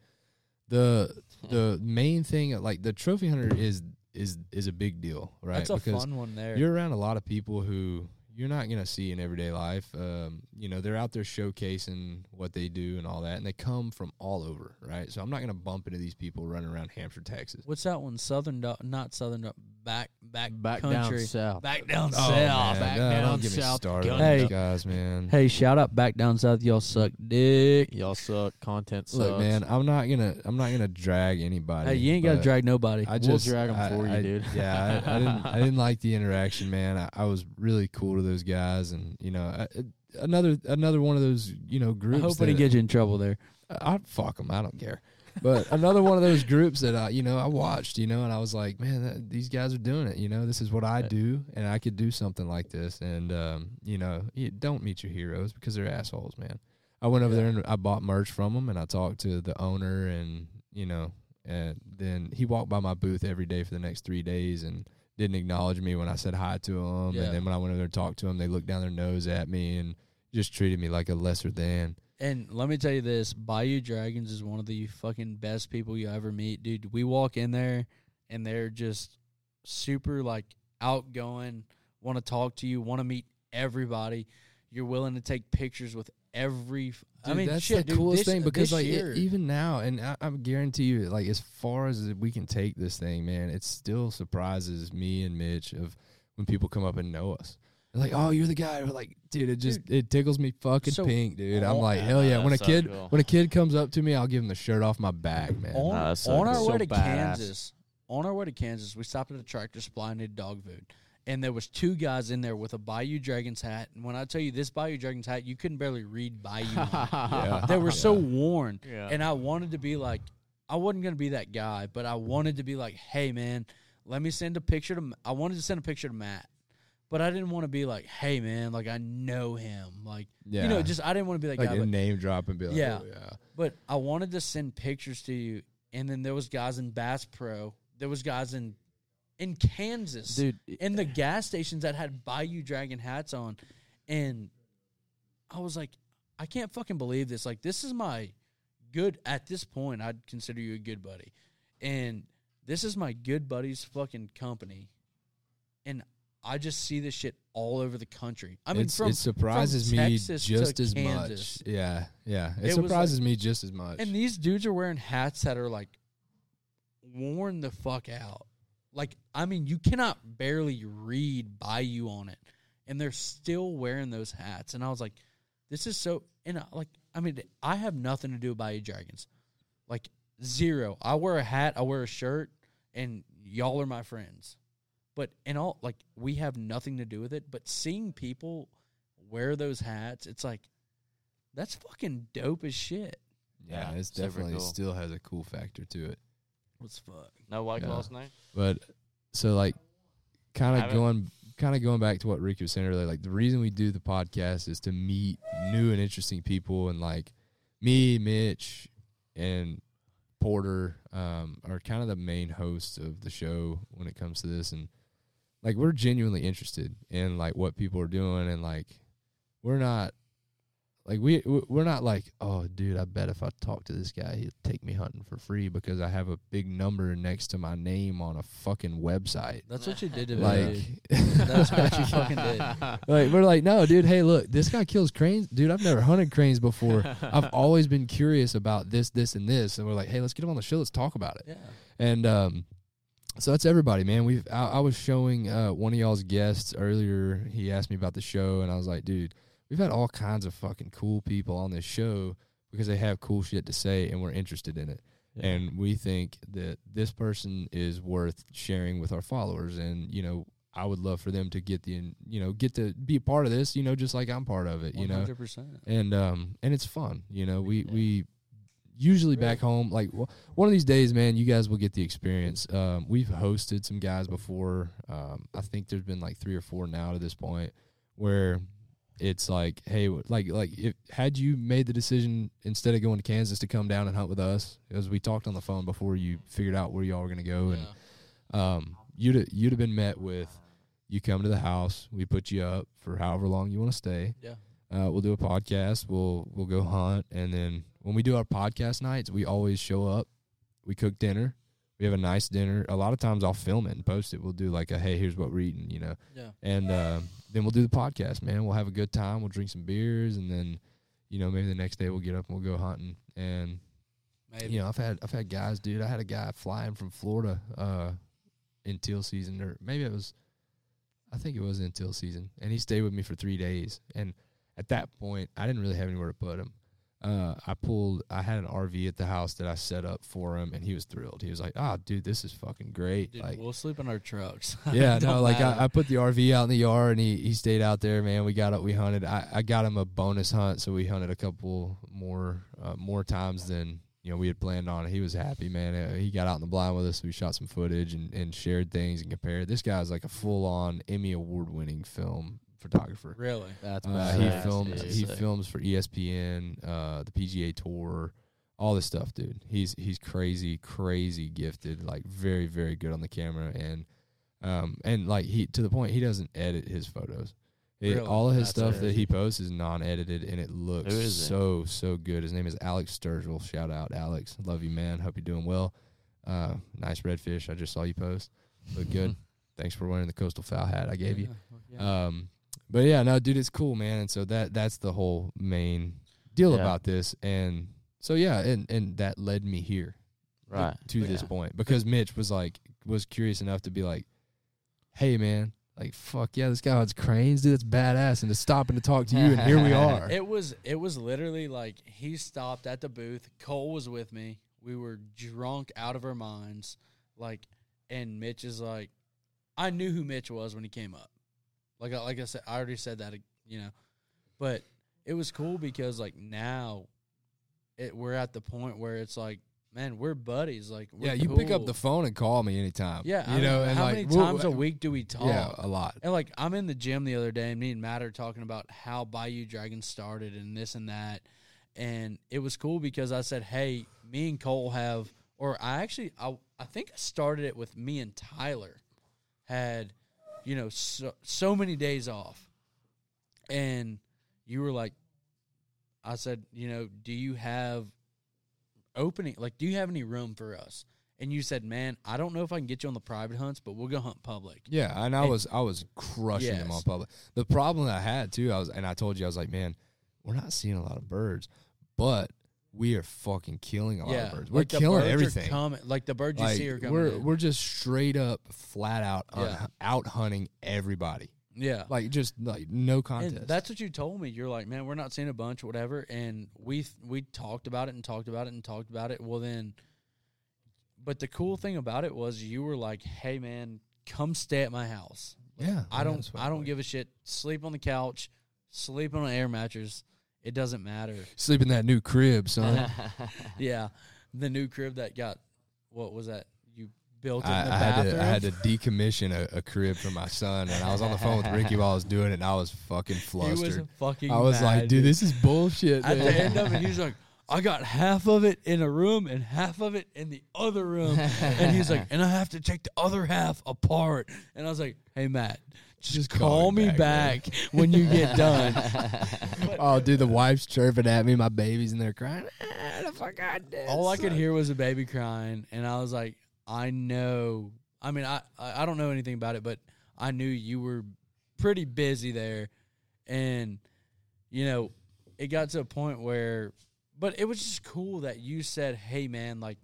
the (laughs) the main thing like the trophy hunter is is is a big deal right That's a because fun one there. you're around a lot of people who you're not going to see in everyday life. Um, you know, they're out there showcasing what they do and all that, and they come from all over, right? So I'm not going to bump into these people running around Hamshire, Texas. What's that one? Southern, do- not Southern, do- back, back, Back country. down south. Back down Oh, south. man, back no, down don't get me started on Hey. these guys, man. Hey, shout out back down south. Y'all suck dick. Y'all suck. Content sucks. Look, man, I'm not gonna, I'm not gonna drag anybody. Hey, you ain't got to drag nobody. I We'll just drag 'em I- for you, I- dude. Yeah, I, I didn't, I didn't like the interaction, man. I, I was really cool to those guys, and you know, I, another, another one of those, you know, I groups. hope I didn't get you in trouble there. I I'd fuck them. I don't care. But another one of those groups that I, you know, I watched, you know, and I was like, man, that, these guys are doing it. You know, this is what I do, and I could do something like this. And um, you know, you don't meet your heroes because they're assholes, man. I went over there and I bought merch from them, and I talked to the owner, and you know, and then he walked by my booth every day for the next three days, and didn't acknowledge me when I said hi to him. Yeah. And then when I went over there and talked to him, they looked down their nose at me and just treated me like a lesser than. And let me tell you this: Bayou Dragons is one of the fucking best people you ever meet, dude. We walk in there, and they're just super like outgoing, want to talk to you, want to meet everybody. You're willing to take pictures with every. f- I Dude, mean, that's shit, the dude, coolest this- thing because like it- even now, and I, I guarantee you, like as far as we can take this thing, man, it still surprises me and Mitch of when people come up and know us. They're like, "Oh, you're the guy." We're like, "Dude, it just it tickles me fucking So, pink, dude." I'm on- like, "Hell yeah!" When a so kid cool. when a kid comes up to me, I'll give him the shirt off my back, man. on, Nah, that's so on our cool. way So to badass. Kansas, on our way to Kansas, we stopped at a tractor supply and needed dog food. And there was two guys in there with a Bayou Dragons hat. And when I tell you this Bayou Dragons hat, you couldn't barely read Bayou. on (laughs) it. Yeah. They were so worn. Yeah. And I wanted to be like, I wasn't going to be that guy, but I wanted to be like, hey, man, let me send a picture to, I wanted to send a picture to Matt. But I didn't want to be like, hey, man, like I know him. Like, yeah. you know, just, I didn't want to be that like guy. But, name drop and be like, Yeah. "Oh, yeah." but I wanted to send pictures to you. And then there was guys in Bass Pro. There was guys in, in Kansas dude. in the gas stations that had Bayou Dragon hats on, and I was like, I can't fucking believe this. Like, this is my good. At this point, I'd consider you a good buddy, and this is my good buddy's fucking company, and I just see this shit all over the country. I mean, It's- from it surprises from me just as Kansas. much. Yeah, yeah, it, It surprises me just as much. And these dudes are wearing hats that are like worn the fuck out. Like, I mean, you cannot barely read Bayou on it. And they're still wearing those hats. And I was like, this is so. And I, like, I mean, I have nothing to do with Bayou Dragons. Like, zero. I wear a hat, I wear a shirt, and y'all are my friends. But in all, like, we have nothing to do with it. But seeing people wear those hats, it's like, that's fucking dope as shit. yeah, Yeah, it's definitely cool. still has a cool factor to it. What's fuck? No white Yeah. claws, no. But so like kind of going kind of going back to what Ricky was saying earlier, like the reason we do the podcast is to meet new and interesting people, and like me, Mitch, and Porter um, are kind of the main hosts of the show when it comes to this, and like we're genuinely interested in like what people are doing, and like we're not like we we- we're not like oh dude i bet if i talk to this guy he'll take me hunting for free because i have a big number next to my name on a fucking website That's what you did to me. like. (laughs) That's what you fucking did. (laughs) like we're like no dude hey look this guy kills cranes dude i've never hunted cranes before (laughs) i've always been curious about this this and this and we're like hey let's get him on the show let's talk about it Yeah. and um, so that's everybody, man. We've I, I was showing uh, one of y'all's guests earlier. He asked me about the show, and I was like, dude, we've had all kinds of fucking cool people on this show because they have cool shit to say, and we're interested in it. And we think that this person is worth sharing with our followers, and you know. I would love for them to get the, you know, get to be a part of this, you know, just like I'm part of it, you know 100%. and um and it's fun you know we we usually back home like wh- one of these days man you guys will get the experience. Um we've hosted some guys before. Um i think there's been like three or four now to this point where it's like hey like like if had you made the decision instead of going to kansas to come down and hunt with us as we talked on the phone before you figured out where y'all were going to go and um you'd have- you'd have been met with you come to the house we put you up for however long you want to stay. Yeah. Uh, we'll do a podcast. We'll we'll go hunt, and then when we do our podcast nights, we always show up. We cook dinner. We have a nice dinner. A lot of times, I'll film it and post it. We'll do like a hey, here's what we're eating, you know. Yeah. And uh, then we'll do the podcast, man. We'll have a good time. We'll drink some beers, and then you know maybe the next day we'll get up and we'll go hunting. And Maybe. you know, I've had I've had guys, dude. I had a guy flying from Florida uh, in teal season, or maybe it was, I think it was in teal season, and he stayed with me for three days. And at that point, I didn't really have anywhere to put him. Uh, I pulled. I had an RV at the house that I set up for him, and he was thrilled. He was like, "Ah, dude, this is fucking great!" Dude, like, we'll sleep in our trucks. (laughs) yeah, no, like. I, I put the RV out in the yard and he, he stayed out there, man. We got up, we hunted. I, I got him a bonus hunt, so we hunted a couple more uh, more times than you know we had planned on. He was happy, man. Uh, he got out in the blind with us. We shot some footage and, and shared things and compared. This guy's like a full on Emmy award winning film photographer. really. That's Uh, he films dude. he films for ESPN, uh, the PGA Tour, all this stuff, dude. He's he's crazy, crazy gifted, like very very good on the camera, and um and like he to the point he doesn't edit his photos. It- Really? all of his That's stuff that he posts is non-edited, and it looks Who is it? so so good. His name is Alex Sturgill. Shout out, Alex. Love you, man. Hope you're doing well. Uh, nice redfish. I just saw you post. Look good. (laughs) Thanks for wearing the coastal foul hat I gave you. Yeah. Um, but yeah, no, dude, it's cool, man. And so that that's the whole main deal Yeah. about this. And so yeah, and and that led me here, Right. to this Yeah. point because Mitch was like was curious enough to be like, hey, man. Like fuck yeah, this guy has cranes, dude. That's badass, and to stop and to talk to you, and here we (laughs) are. It was it was literally like he stopped at the booth. Cole was with me. We were drunk out of our minds. Like, and Mitch is like, I knew who Mitch was when he came up. Like, I- like I said, I already said that, you know, but it was cool because like now, it we're at the point where it's like, man, we're buddies. Like, we're yeah, you pick up the phone and call me anytime. Yeah, you I know, mean, and how like many we'll- times a week do we talk? Yeah, a lot. And like I'm in the gym the other day, and me and Matt are talking about how Bayou Dragon started and this and that, and it was cool because I said, "Hey, me and Cole have," or I actually, I I think I started it with me and Tyler had, you know, so so many days off, and you were like, I said, you know, do you have opening? Like, do you have any room for us? And you said, man, I don't know if I can get you on the private hunts, but we'll go hunt public. Yeah, and I And- was I was crushing them on public. The problem that I had too, I was and I told you I was like, man, we're not seeing a lot of birds, but we are fucking killing a lot of birds. We're like killing everything. coming- like the birds you Like, see are coming. we're in. we're just straight up flat out un- Yeah. out hunting everybody. yeah, Like just like no contest. and that's what you told me. You're like, man, we're not seeing a bunch, or whatever. And we we talked about it and talked about it and talked about it. Well, then, but the cool thing about it was you were like, hey, man, come stay at my house. yeah, I don't I don't give a shit. Sleep on the couch, sleep on an air mattress. It doesn't matter. sleep in that new crib, son. (laughs) yeah, the new crib that got what was that? You built in I, the I had bathroom. to I had to decommission a, a crib for my son, and I was on the phone with Ricky while I was doing it, and I was fucking (laughs) he was flustered. fucking. I was mad, like, dude, this is bullshit. At the man. end of it, he's like, I got half of it in a room and half of it in the other room. and he's like, (laughs) and I have to take the other half apart. And I was like, hey, Matt, just, Just call, call me me back, back, when you get done. (laughs) oh, dude, the wife's chirping at me, my baby's in there crying. Ah, the fuck I did. All I could hear was a baby crying. And I was like, I know. I mean, I, I I don't know anything about it, but I knew you were pretty busy there. And, you know, it got to a point where, but it was just cool that you said, hey, man, like,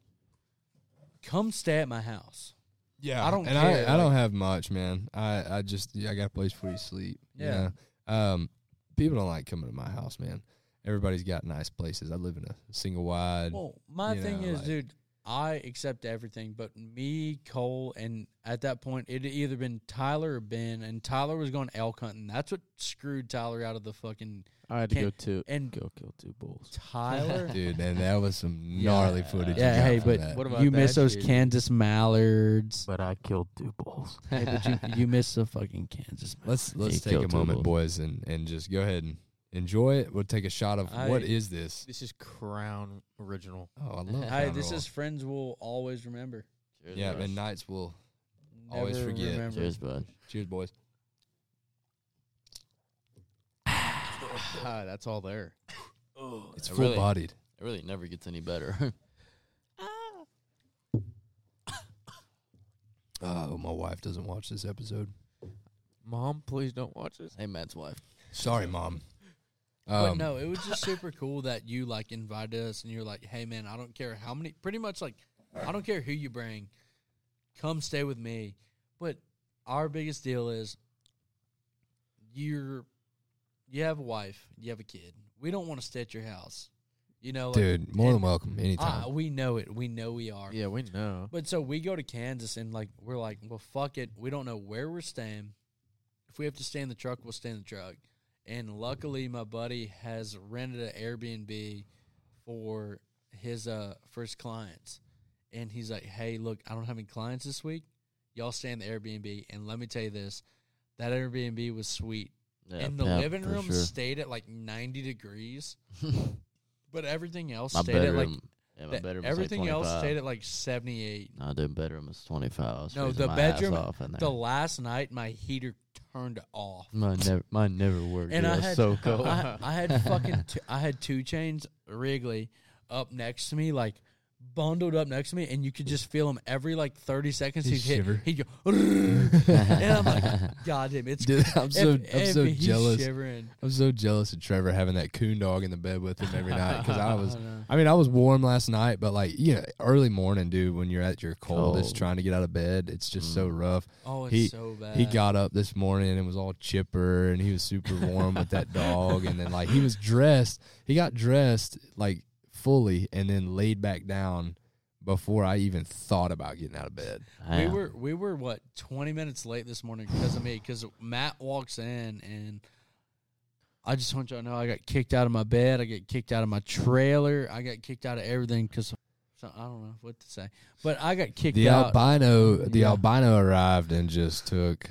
come stay at my house. Yeah, I don't and care, I, I don't have much, man. I, I just yeah, I got a place for you to sleep. Yeah. Um, people don't like coming to my house, man. Everybody's got nice places. I live in a single wide. Well, my thing know, is, like- dude, I accept everything, but me, Cole, and at that point, it had either been Tyler or Ben, and Tyler was going elk hunting. That's what screwed Tyler out of the fucking. I had to go Can't- to and- go kill two bulls. Tyler, (laughs) dude, and that was some gnarly footage. you yeah, got hey, from but that. What about you missed that those shit? Kansas mallards. But I killed two bulls. (laughs) hey, but you you missed the fucking Kansas. let's let's He take a killed two moment, bulls. boys, and and just go ahead and enjoy it. We'll take a shot of I- what is this? This is Crown Original. Oh, I love. Hey, Crown this Royal. is friends will always remember. Cheers, yeah, and nights will. Always Never forget. Remember. Cheers, bud. Cheers, boys. Ah, (laughs) (laughs) that's all there. It's I full really- bodied. It really never gets any better. (laughs) Oh, my wife doesn't watch this episode. Mom, please don't watch this. hey, Matt's wife. Sorry, mom. But Um, no, it was just super cool that you like invited us and you're like, hey man, I don't care how many, pretty much like, I don't care who you bring, come stay with me. But our biggest deal is you're, you have a wife, you have a kid. We don't want to stay at your house, you know, like, dude, more than welcome anytime. ah, we know it. We know we are. Yeah, we know. But so we go to Kansas and like we're like, well, fuck it. We don't know where we're staying. If we have to stay in the truck, we'll stay in the truck. And luckily, my buddy has rented an Airbnb for his uh for his clients. And he's like, hey, look, I don't have any clients this week. Y'all stay in the Airbnb. And let me tell you this, that Airbnb was sweet. Yeah, and the yeah, living room sure. stayed at like ninety degrees, (laughs) but everything else my stayed at like yeah, my bedroom. was like everything else stayed at like seventy eight. No, the bedroom was 25. No, the bedroom- ass off in there. The last night, my heater turned off, mine never, mine never worked. and dude. I was had so cold. I, I had fucking (laughs) two, I had two chains Wrigley up next to me, like bundled up next to me, and you could just feel him every like thirty seconds. He'd He'd hit, shiver. he'd go, and I'm like, (laughs) God damn, it's Dude, I'm (laughs) so if- I'm if so he's jealous. Shivering. I'm so jealous of Trevor having that coon dog in the bed with him every night because I (laughs) was. I. I mean, I was warm last night, but like, you know, early morning, dude, when you're at your coldest Cold. trying to get out of bed, it's just so mm. rough. Oh, it's He- so bad. He got up this morning and was all chipper and he was super warm with that dog. And then, like, he was dressed. He got dressed, like, fully and then laid back down before I even thought about getting out of bed. We Damn. were we were what twenty minutes late this morning because of me. Because Matt walks in and I just want y'all to know I got kicked out of my bed. I got kicked out of my trailer. I got kicked out of everything because so, I don't know what to say. But I got kicked out. The out. albino, the Yeah. albino arrived and just took.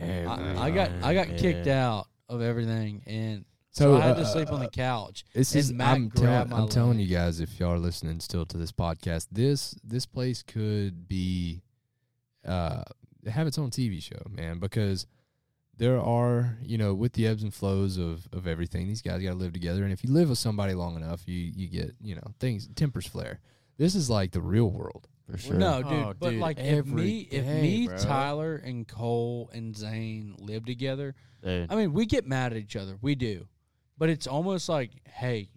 I, I got I got kicked out of everything, and So, so, I had to uh, sleep on the couch. This is Matt I'm, grabbed telling, my I'm telling you guys if y'all are listening still to this podcast, this this place could be uh have its own TV show, man, because there are, you know, with the ebbs and flows of of everything, these guys got to live together and if you live with somebody long enough, you you get, you know, things tempers flare. This is like the real world. for sure. No, dude, Oh, but dude, like if every me, if day, me, bro. Tyler, and Cole and Zane live together, Dude, I mean, we get mad at each other. We do. But it's almost like, hey,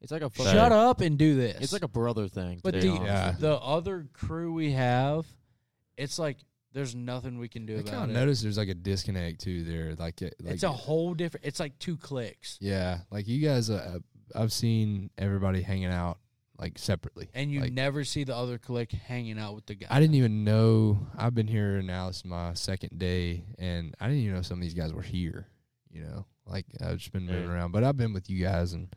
It's like a Sure. fucking, shut up and do this. It's like a brother thing. but the Yeah. the other crew we have, it's like there's nothing we can do I about kind it. of noticed there's like a disconnect too there, like, it, like it's a whole different. It's like two clicks, yeah, like you guys. Uh, I've seen everybody hanging out like separately, and you like, never see the other click hanging out with the guy. I didn't even know. I've been here now. This is my second day, and I didn't even know some of these guys were here. You know, like I've just been moving Yeah. around, but I've been with you guys, and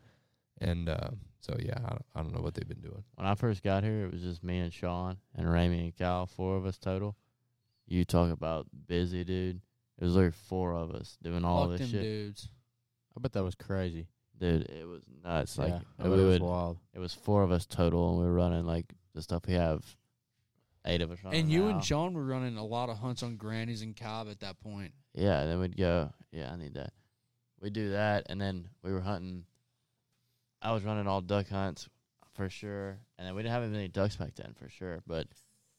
and uh, So yeah, I don't, I don't know what they've been doing. When I first got here, it was just me and Sean and Ramey and Cal, four of us total. You talk about busy, dude. It was like four of us doing all Fuck this shit, dudes. I bet that was crazy. dude. It was nuts. Like yeah, I we bet it was would, wild. it was four of us total, and we were running like the stuff we have. Eight of us running. And you now. and Sean were running a lot of hunts on grannies and Cobb at that point. Yeah, and then we'd go. Yeah, I need that. We do that, and then we were hunting. I was running all duck hunts for sure, and then we didn't have any ducks back then for sure. But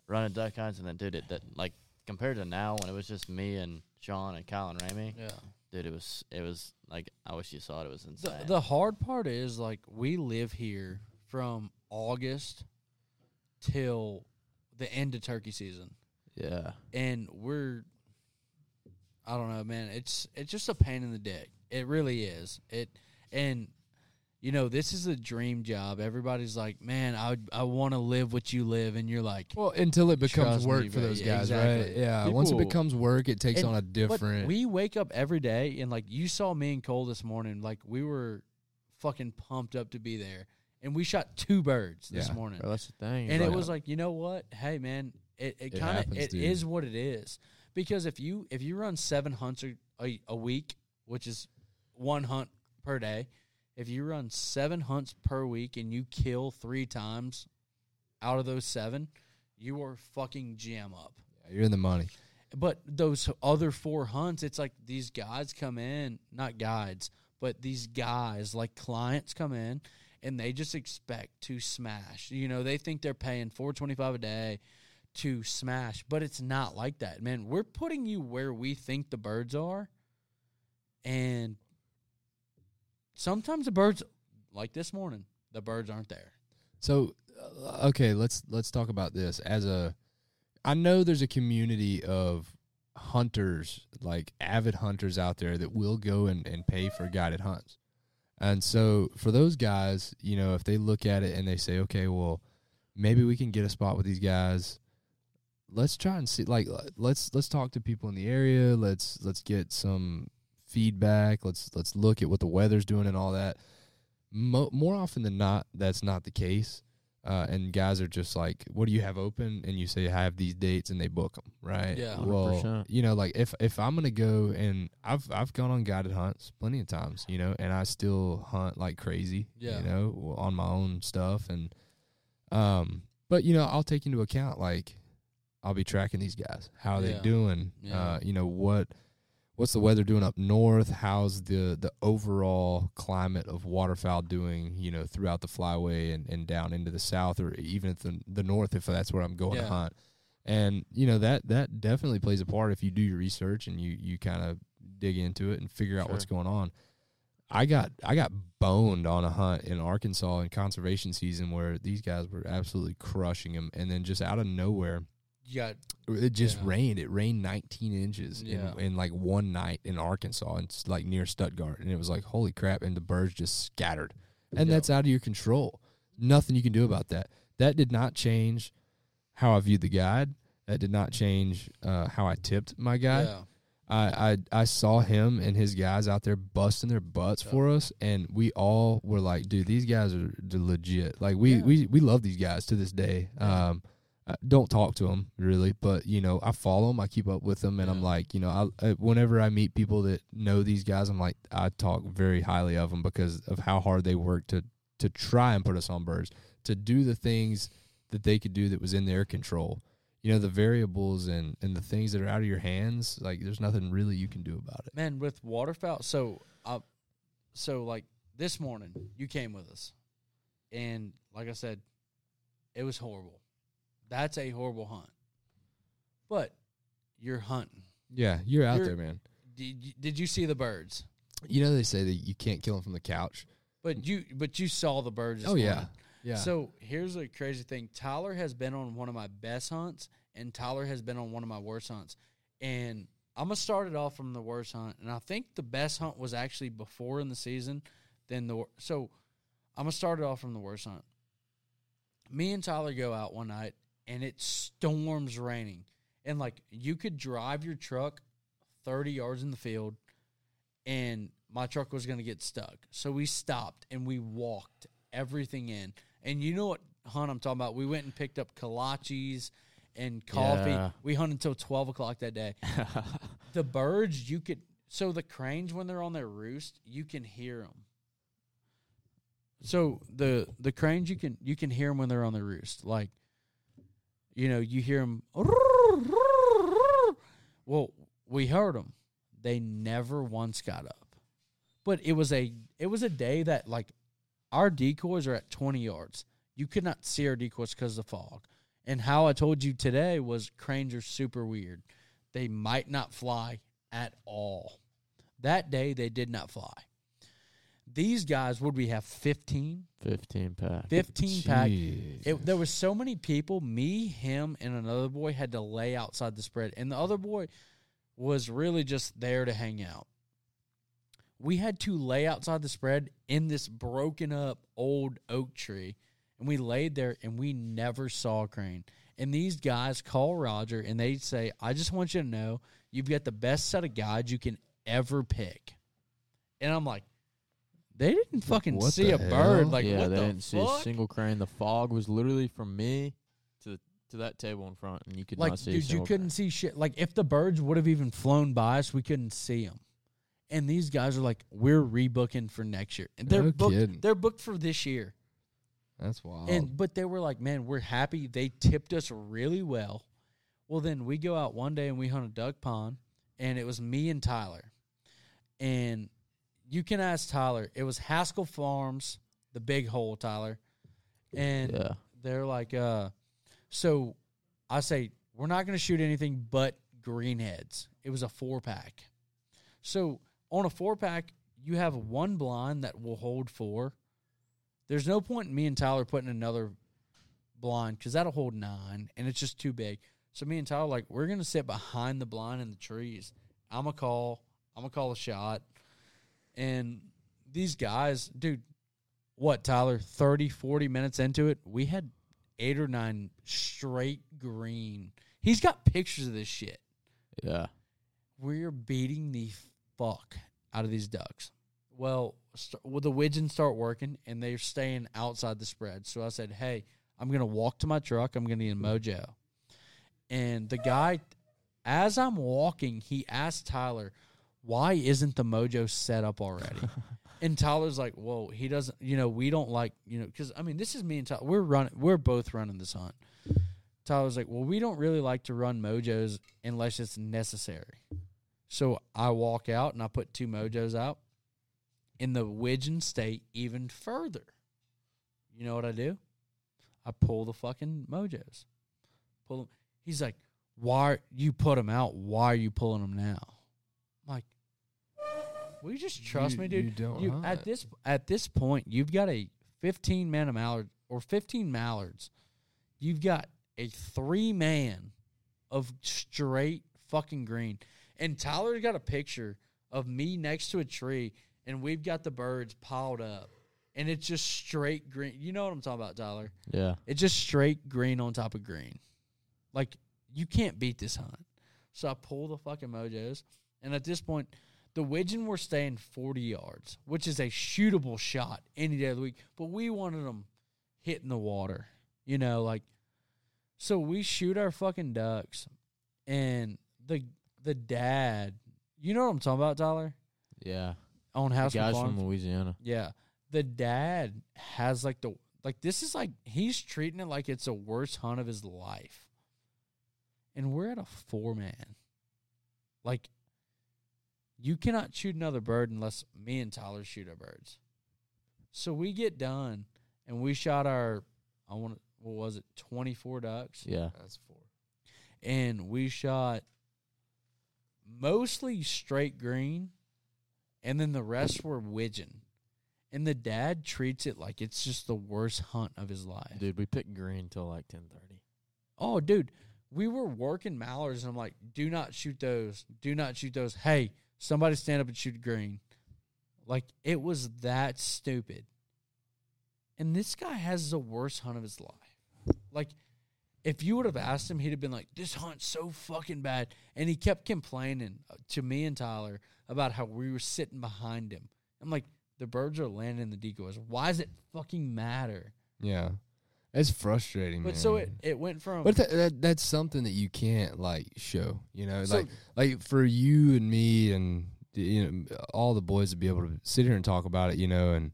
running duck hunts, and then dude, it that like compared to now when it was just me and Sean and Kyle and Ramey, Yeah. dude, it was it was like I wish you saw it. It was The, insane. the hard part is like we live here from August till the end of turkey season. Yeah. and we're I don't know, man. It's it's just a pain in the dick. It really is. It and you know this is a dream job. Everybody's like, man, I I want to live what you live, and you're like, Well, until it becomes Trust me, work for those Yeah, guys, right? exactly. Yeah. Once it becomes work, it takes And- on a but different. we wake up every day, and like you saw me and Cole this morning, like we were fucking pumped up to be there, and we shot two birds this Yeah. morning. Bro, that's the thing. and it was like you know what hey man it, it It kind of happens, it dude. is what it is because if you if you run seven hunts a, a, a week which is one hunt per day if you run seven hunts per week and you kill three times out of those seven you are fucking jam up Yeah, you're in the money. but those other four hunts, it's like these guys come in, not guides, but these guys, like clients come in and they just expect to smash. You know, they think they're paying four twenty five a day to smash, but it's not like that. Man, we're putting you where we think the birds are. And sometimes the birds like this morning, the birds aren't there. So, uh, okay, let's let's talk about this. As a, I know there's a community of hunters, like avid hunters out there that will go and, and pay for guided hunts. And so for those guys, you know, if they look at it and they say, okay, well, maybe we can get a spot with these guys. Let's try and see like let's let's talk to people in the area. Let's let's get some feedback. Let's let's look at what the weather's doing and all that. Mo- more often than not, that's not the case. Uh, and guys are just like, "What do you have open?" And you say, "I have these dates," and they book them, right? Yeah. Well, 100%. you know, like if if I'm gonna go and I've I've gone on guided hunts plenty of times, you know, and I still hunt like crazy, Yeah. you know, on my own stuff, and um, but you know, I'll take into account like I'll be tracking these guys. How are Yeah. they doing? Yeah. Uh, you know what what's the weather doing up north? How's the the overall climate of waterfowl doing? You know, throughout the flyway and, and down into the south, or even at the the north, if that's where I'm going to hunt. And you know that that definitely plays a part if you do your research and you you kind of dig into it and figure out what's going on. I got I got boned on a hunt in Arkansas in conservation season where these guys were absolutely crushing them, and then just out of nowhere, Got it just Yeah. rained. It rained 19 inches Yeah. in, in like one night in Arkansas, and it's like near Stuttgart, and it was like holy crap, and the birds just scattered, and Yeah. that's out of your control. Nothing you can do about that. That did not change how I viewed the guide. That did not change uh, how I tipped my guy. yeah. I, I I saw him and his guys out there busting their butts Yeah. for us, and we all were like, "Dude, these guys are legit." Like we Yeah. we we love these guys to this day. Um, I don't talk to them really, but you know, I follow them, I keep up with them, and I'm like, you know, I, I whenever I meet people that know these guys, I'm like, I talk very highly of them because of how hard they work to to try and put us on birds, to do the things that they could do that was in their control. You know the variables and and the things that are out of your hands like there's nothing really you can do about it. Man with waterfowl so uh so like this morning you came with us and like i said it was horrible that's a horrible hunt but you're hunting yeah you're out You're- there man did you, did you see the birds you know they say that you can't kill them from the couch but you but you saw the birds this oh yeah morning. yeah So here's a crazy thing. Tyler has been on one of my best hunts, and Tyler has been on one of my worst hunts. And I'm gonna start it off from the worst hunt, and I think the best hunt was actually before in the season. Then the wor- so I'm gonna start it off from the worst hunt. Me and Tyler go out one night, and it storms raining, and like you could drive your truck 30 yards in the field, and my truck was gonna get stuck. So we stopped and we walked everything in. And you know what hunt I'm talking about? We went and picked up kolaches and coffee. Yeah. We hunted until twelve o'clock that day. (laughs) the birds, you could so the cranes when they're on their roost, you can hear them. So the the cranes you can you can hear them when they're on the roost. Like, you know, you hear them. Well, we heard them. They never once got up. But it was a it was a day that like our decoys are at twenty yards. You could not see our decoys because of the fog. And how I told you today was cranes are super weird. They might not fly at all. That day they did not fly. These guys, would we have 15? 15 pack. 15 pack. It, there was so many people. Me, him, and another boy had to lay outside the spread, and the other boy was really just there to hang out. We had to lay outside the spread in this broken up old oak tree, and we laid there, and we never saw a crane. And these guys call Roger, and they say, "I just want you to know you've got the best set of guides you can ever pick." And I'm like. They didn't fucking What see a the bird. hell? Like yeah, what they the didn't see fuck? a single crane. The fog was literally from me to the, to that table in front, and you could like not see. a dude you single couldn't crane. see shit like if the birds would have even flown by us we couldn't see them and these guys are like we're rebooking for next year and they're No booked kidding. they're booked for this year That's wild. and but they were like man we're happy they tipped us really well well then we go out one day and we hunt a duck pond and it was me and tyler and you can ask tyler. It was haskell farms the big hole tyler. And Yeah. they're like uh so i say we're not going to shoot anything but greenheads. It was a four pack. So on a four pack you have one blind that will hold four. There's no point in me and tyler putting another blind because that'll hold nine and it's just too big. So me and tyler like we're going to sit behind the blind in the trees. I'm gonna call i'm gonna call a shot and these guys dude what tyler 30 40 minutes into it we had eight or nine straight green he's got pictures of this shit Yeah. we're beating the fuck out of these ducks. Well, st- well, the widgeons start working and they're staying outside the spread. So I said, "Hey, I'm gonna walk to my truck. I'm gonna need a mojo." And the guy, as I'm walking, he asked Tyler, "Why isn't the mojo set up already?" (laughs) and Tyler's like, "Whoa, he doesn't. You know, we don't like you know because I mean, this is me and Tyler. We're running. We're both running this hunt." Tyler's like, well, we don't really like to run mojos unless it's necessary. So I walk out and I put two mojos out, in the widgeon state even further. You know what I do? I pull the fucking mojos. Pull them. He's like, why you put them out? Why are you pulling them now? I'm will you just trust You- me, dude? you don't at hunt. this at this point, you've got a 15 man of mallard or 15 mallards. You've got a three man of straight fucking green. And Tyler's got a picture of me next to a tree, and we've got the birds piled up. And it's just straight green. You know what I'm talking about, Tyler? Yeah. It's just straight green on top of green. Like, you can't beat this hunt. So I pull the fucking mojos. And at this point, the widgeon were staying 40 yards, which is a shootable shot any day of the week. But we wanted them hitting the water, you know, like. So we shoot our fucking ducks, and the the dad, you know what I'm talking about, Tyler, Yeah. on The House guys Farms. from Louisiana. Yeah. The dad has like the like this is like he's treating it like it's the worst hunt of his life. And we're at a four man. Like you cannot shoot another bird unless me and Tyler shoot our birds. So we get done and we shot our I want what was it, twenty four ducks? Yeah. That's four. and we shot mostly straight green, and then the rest were widgeon. And the dad treats it like it's just the worst hunt of his life. Dude, we picked green till like 10:30. Oh, dude, we were working mallards, and I'm like, do not shoot those. Do not shoot those. Hey, somebody stand up and shoot green. Like, it was that stupid. And this guy has the worst hunt of his life. Like, if you would have asked him, he'd have been like, this hunt's so fucking bad. And he kept complaining uh, to me and Tyler about how we were sitting behind him. I'm like, the birds are landing in the decoys. Why does it fucking matter? Yeah, it's frustrating. But man. so it it went from But that, that that's something that you can't like show. You know, So- like like for you and me and you know all the boys to be able to sit here and talk about it. You know, and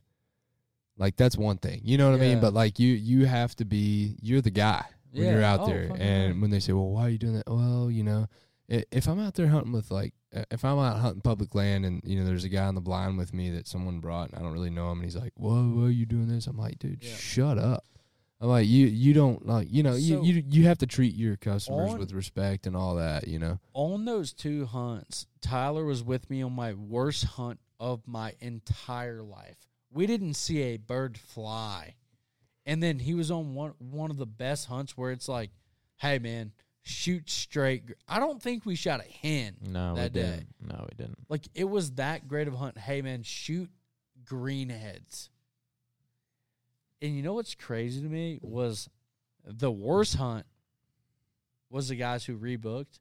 like that's one thing. You know what I mean? But like you you have to be you're the guy when you're out Oh, there. And right. when they say, "Well, why are you doing that?" Well, you know, if I'm out there hunting with like if I'm out hunting public land and you know there's a guy on the blind with me that someone brought and I don't really know him and he's like, "Whoa, why are you doing this?" I'm like, "Dude, Yeah. shut up." I'm like, you you don't like you know So- you, you you have to treat your customers On- with respect and all that. You know. on those two hunts, Tyler was with me on my worst hunt of my entire life. We didn't see a bird fly. And then he was on one one of the best hunts where it's like, "Hey man, shoot straight." I don't think we shot a hen No, that we day. didn't. No, we didn't. Like it was that great of a hunt. Hey man, shoot greenheads. And you know what's crazy to me was the worst hunt was the guys who rebooked,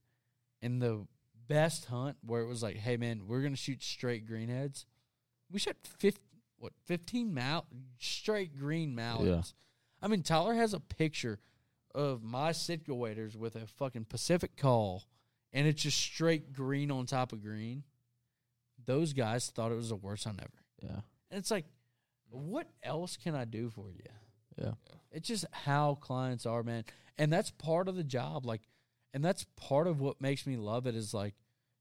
and the best hunt where it was like, hey man, we're gonna shoot straight greenheads. We shot fifteen, what fifteen mal straight green mallards. I mean, Tyler has a picture of my Sitka waders with a fucking Pacific call, and it's just straight green on top of green. Those guys thought it was the worst hunt ever. Yeah. And it's like, what else can I do for you? Yeah. It's just how clients are, man. And that's part of the job. Like, and that's part of what makes me love it is like,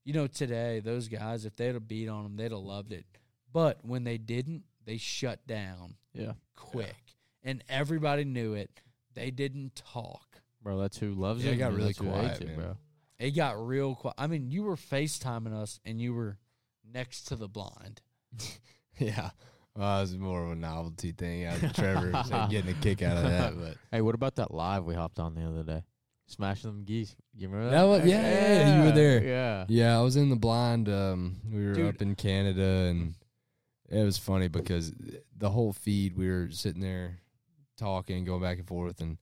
you know, today, those guys, if they'd have beat on them, they'd have loved it. But when they didn't, they shut down Yeah. quick. And everybody knew it. They didn't talk. Bro, that's who loves Yeah, it. it got really quiet, it, bro. It got real quiet. I mean, you were FaceTiming us and you were next to the blind. (laughs) Yeah. Well, it was more of a novelty thing. I Trevor (laughs) was, like, getting a kick out of that, but (laughs) Hey, what about that live we hopped on the other day? Smashing them geese. You remember that? That was- yeah, yeah, yeah, you were there. Yeah. Yeah, I was in the blind. Um, we were Dude. up in Canada, and it was funny because the whole feed we were sitting there talking, going back and forth, and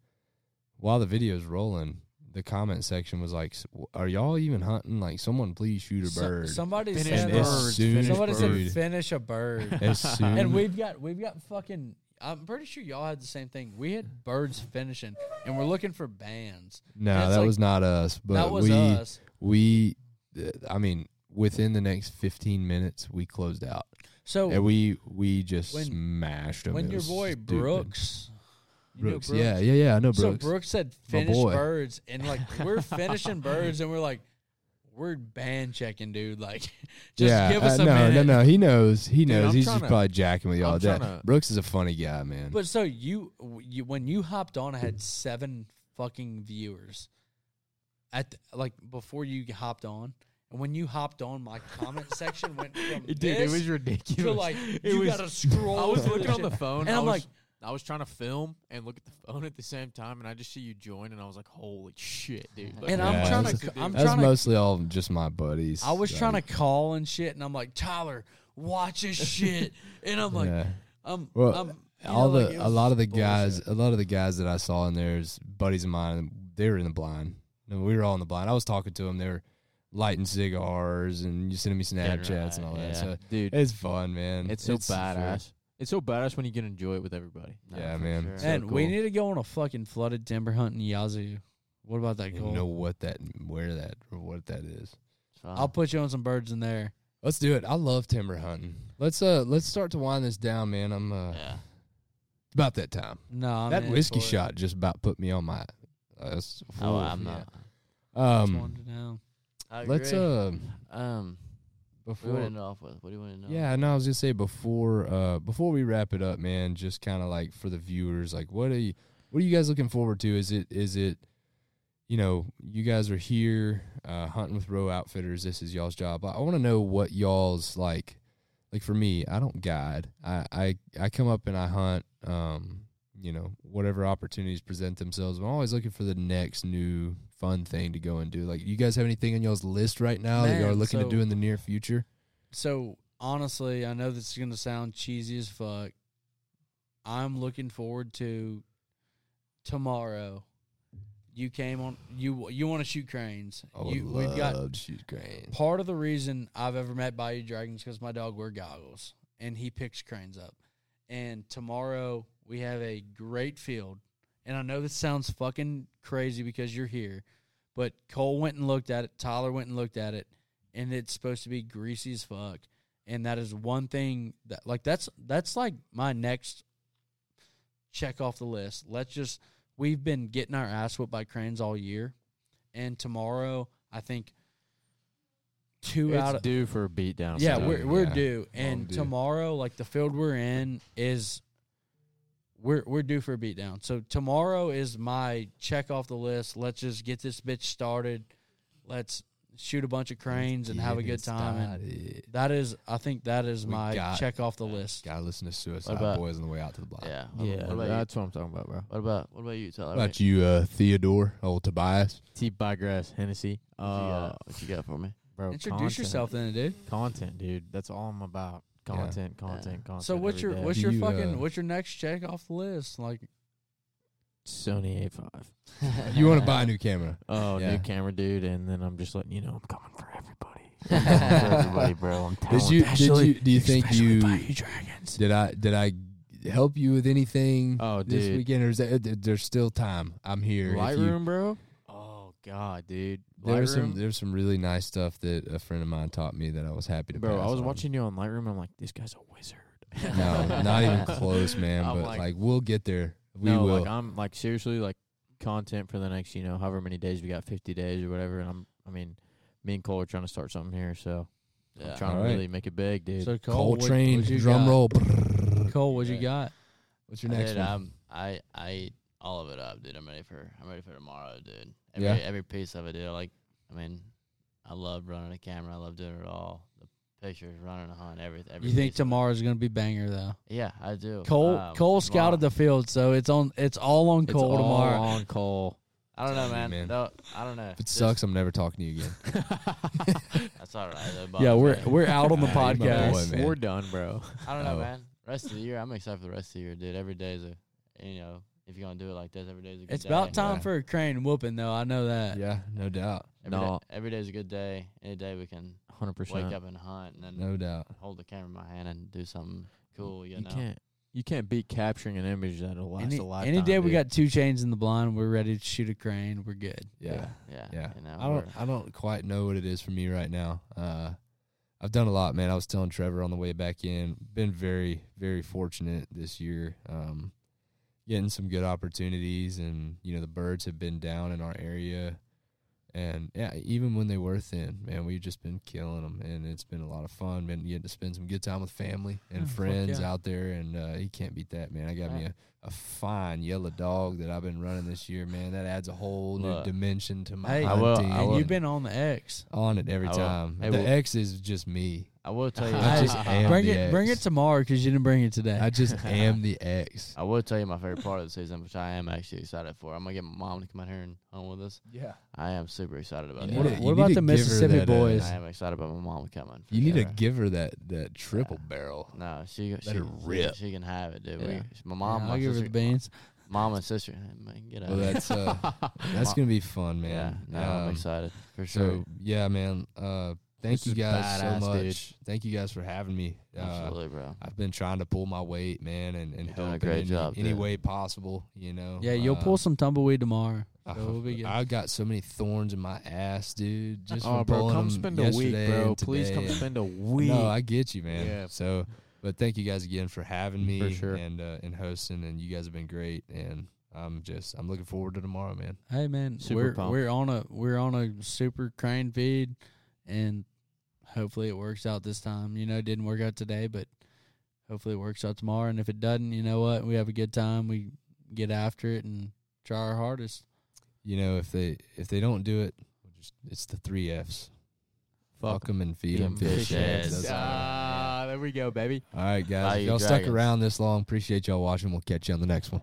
while the video's rolling, the comment section was like, "Are y'all even hunting? Like, someone please shoot a So- bird." somebody Finish said, and birds, soon somebody dude, said, finish a bird. (laughs) as (laughs) soon and we've got we've got fucking I'm pretty sure y'all had the same thing. We had birds finishing and we're looking for bands. no, that like- was not us, but that was we us. we, uh, I mean, within the next fifteen minutes, we closed out, So and we we just When- smashed them. when It your boy stupid. Brooks, you know Brooks, yeah, yeah, yeah, I know Brooks. So Brooks. Said finish boy. birds and like (laughs) we're finishing birds and we're like we're band checking, dude. Like (laughs) just yeah, give us uh, a no, minute. no, no. He knows. He knows. He's just to- probably jacking with y'all. That- to- Brooks is a funny guy, man. But so you, you when you hopped on, I had seven fucking viewers. At the, like before you hopped on, and when you hopped on, my comment (laughs) section went from Dude, it was ridiculous. to like It you was- gotta scroll. I was looking on the phone, and I I'm was- like, I was trying to film and look at the phone at the same time, and I just see you join, and I was like, "Holy shit, dude!" Like, And what I'm Yeah, trying that's- to, I'm That's trying to, mostly all just my buddies. I was trying to call and shit, and I'm like, Tyler, watch this shit, (laughs) and I'm like, yeah. I'm, Well, I'm, you all know, the like, it a was lot of the bullshit. guys, a lot of the guys that I saw in there is buddies of mine. They were in the blind. No, we were all in the blind. I was talking to them. They were lighting cigars and you sending me Snapchats and all that. yeah. So dude, it's fun, man. it's so badass. It's so badass when you can enjoy it with everybody. Yeah, for man. sure. So And we cool. need to go on a fucking flooded timber hunt in Yazoo. What about that I don't goal? know what that, where that, or what that is. I'll put you on some birds in there. Let's do it. I love timber hunting. Let's uh let's start to wind this down, man. I'm uh yeah. it's about that time. No, I'm that in whiskey for it. shot just about put me on my uh, that's- Oh, I'm yeah. not. Just Um wanted to know. I let's agree. uh um. What do you want to end off with? What do you want to know? Yeah, no, I was gonna say before uh before we wrap it up, man, just kinda like for the viewers, like what are you what are you guys looking forward to? Is it is it you know, you guys are here uh, hunting with Roewe Outfitters. This is y'all's job. I, I want to know what y'all's like. Like for me, I don't guide. I, I I come up and I hunt. Um, you know, whatever opportunities present themselves. I'm always looking for the next new fun thing to go and do. Like, you guys have anything on y'all's list right now that y'all are looking so- to do in the near future? So honestly, I know this is gonna sound cheesy as fuck. I'm looking forward to tomorrow. You came on you you want to shoot cranes. I would you, love we've got shoot cranes. part of the reason I've ever met Bayou Dragons because my dog wear goggles, and he picks cranes up. And tomorrow we have a great field. And I know this sounds fucking crazy because you're here, but Cole went and looked at it. Tyler went and looked at it, and it's supposed to be greasy as fuck. And that is one thing that like that's that's like my next check off the list. Let's just we've been getting our ass whipped by cranes all year, and tomorrow I think two It's out of due for a beatdown. yeah so- we're we're yeah. due, and tomorrow like the field we're in is we're we're due for a beatdown. So tomorrow is my check off the list. Let's just get this bitch started. Let's shoot a bunch of cranes and have a good time. And that is, I think that is We my got- check off the list. Gotta listen to Suicide about- Boys on the way out to the block. Yeah. What, Yeah, what about that's what I'm talking about, bro. What about what about you, Tyler? What about you, uh, Theodore, old Tobias? T Bygrass Hennessy. What you, Uh, got? what you got for me? bro, Introduce content. yourself, then, dude. Content, dude. That's all I'm about. Yeah. Content, content, content. So what's your day. what's your you, fucking uh, what's your next check off the list? Like Sony A5? (laughs) You want to buy a new camera? (laughs) Oh, Yeah. new camera, dude, and then I'm just letting you know I'm coming for everybody. I'm (laughs) coming for everybody, bro. I'm telling Did you? Did you? Do you think you? dragons? Did I? Did I help you with anything Oh, this dude. weekend? Or is that, there's still time. I'm here. If you- bro. God, dude. There was some Lightroom? there was some really nice stuff that a friend of mine taught me that I was happy to. Bro, pass I was on. watching you on Lightroom. I'm like, this guy's a wizard. (laughs) No, not even close, man. (laughs) I'm but like- like, we'll get there. We no, will. like I'm like seriously like content for the next, you know, however many days we got, fifty days or whatever. And I'm, I mean, me and Cole are trying to start something here, so Yeah. I'm trying to Alright. really make it big, dude. so Cole, what- Coltrane, what you drum got? roll. Cole, what you got? What's your next dude, one? I'm, I I eat all of it up, dude. I'm ready for I'm ready for tomorrow, dude. Every Yeah? every piece of it, dude. Like, I mean, I love running a camera. I love doing it all. The pictures, running a hunt, everything. Every You think piece of tomorrow's gonna be banger though? Yeah, I do. Cole Um, Cole scouted the field, so it's on. It's all on It's Cole all tomorrow. on Cole. I don't know, man. man. No, I don't know. if it Just- sucks, I'm never talking to you again. (laughs) That's all right. That Yeah, we're me. we're out on the (laughs) Nah, you my podcast. boy. We're done, bro. I don't know, Oh. man. Rest of the year, I'm excited for the rest of the year, dude. Every day is a, you know, if you're gonna do it like this, every day is a good day. It's day. about time Yeah. for a crane whooping, though. I know that. yeah, no doubt, Every day, No. every day is a good day. Any day we can Hundred wake percent. up and hunt, and then no doubt. hold the camera in my hand and do something cool. You, You know, can't. You can't beat capturing an image that'll last Any, a lifetime. any day we dude. got two chains in the blind, we're ready to shoot a crane. We're good. Yeah, yeah, yeah. You know, I don't. we're- I don't quite know what it is for me right now. Uh, I've done a lot, man. I was telling Trevor on the way back in. Been very, very fortunate this year. Um, getting some good opportunities, and you know the birds have been down in our area, and yeah, even when they were thin, man, we've just been killing them, and it's been a lot of fun. Been getting to spend some good time with family and Oh, friends yeah. out there, and uh, you can't beat that, man. I got me a, a fine yellow dog that I've been running this year, man. That adds a whole new Look. dimension to my Hey, I will- I And will- you've been on the X. on it every time. hey, the well- X is just me. I will tell (laughs) you. I just am bring the it, bring it tomorrow because you didn't bring it today. I just (laughs) am the X. I will tell you my favorite part of the season, which I am actually excited for. I'm gonna get my mom to come out here and hunt with us. Yeah. I am super excited about You what that. to- what about the to give her Mississippi that, uh, boys? I am excited about my mom coming. You need to give her that that triple barrel. No, she she, her she, rip. she can have it, dude. Yeah. We, my mom, Yeah, my I'll give her sister, the beans. mom and sister, man, get out. Well, that's uh, (laughs) that's gonna be fun, yeah. man. No, I'm Um, excited for So sure. yeah, man. Uh, thank This you guys badass, so much. dude. Thank you guys for having me. Uh, Absolutely, bro. I've been trying to pull my weight, man, and, and You're doing a help great in any, job, any dude. way possible. You know. Yeah, you'll Uh, pull some tumbleweed tomorrow. So I, we'll be good. I got so many thorns in my ass, dude. Just oh, from bro, come spend a week, bro. Please come spend a week. No, I get you, man. Yeah. So, but thank you guys again for having me For sure. and uh, and hosting, and you guys have been great. And I'm just I'm looking forward to tomorrow, man. Hey man, Super we're pumped. we're on a we're on a super crane feed, and hopefully it works out this time. You know, it didn't work out today, but hopefully it works out tomorrow. And if it doesn't, you know what? We have a good time. We get after it and try our hardest. You know, if they if they don't do it, just it's the three Fs. Fuck them and feed them them 'em fish. fish heads. Heads. That's all. There we go, baby. All right, guys. Bye, if you y'all stuck dragons. around this long, appreciate y'all watching. We'll catch you on the next one.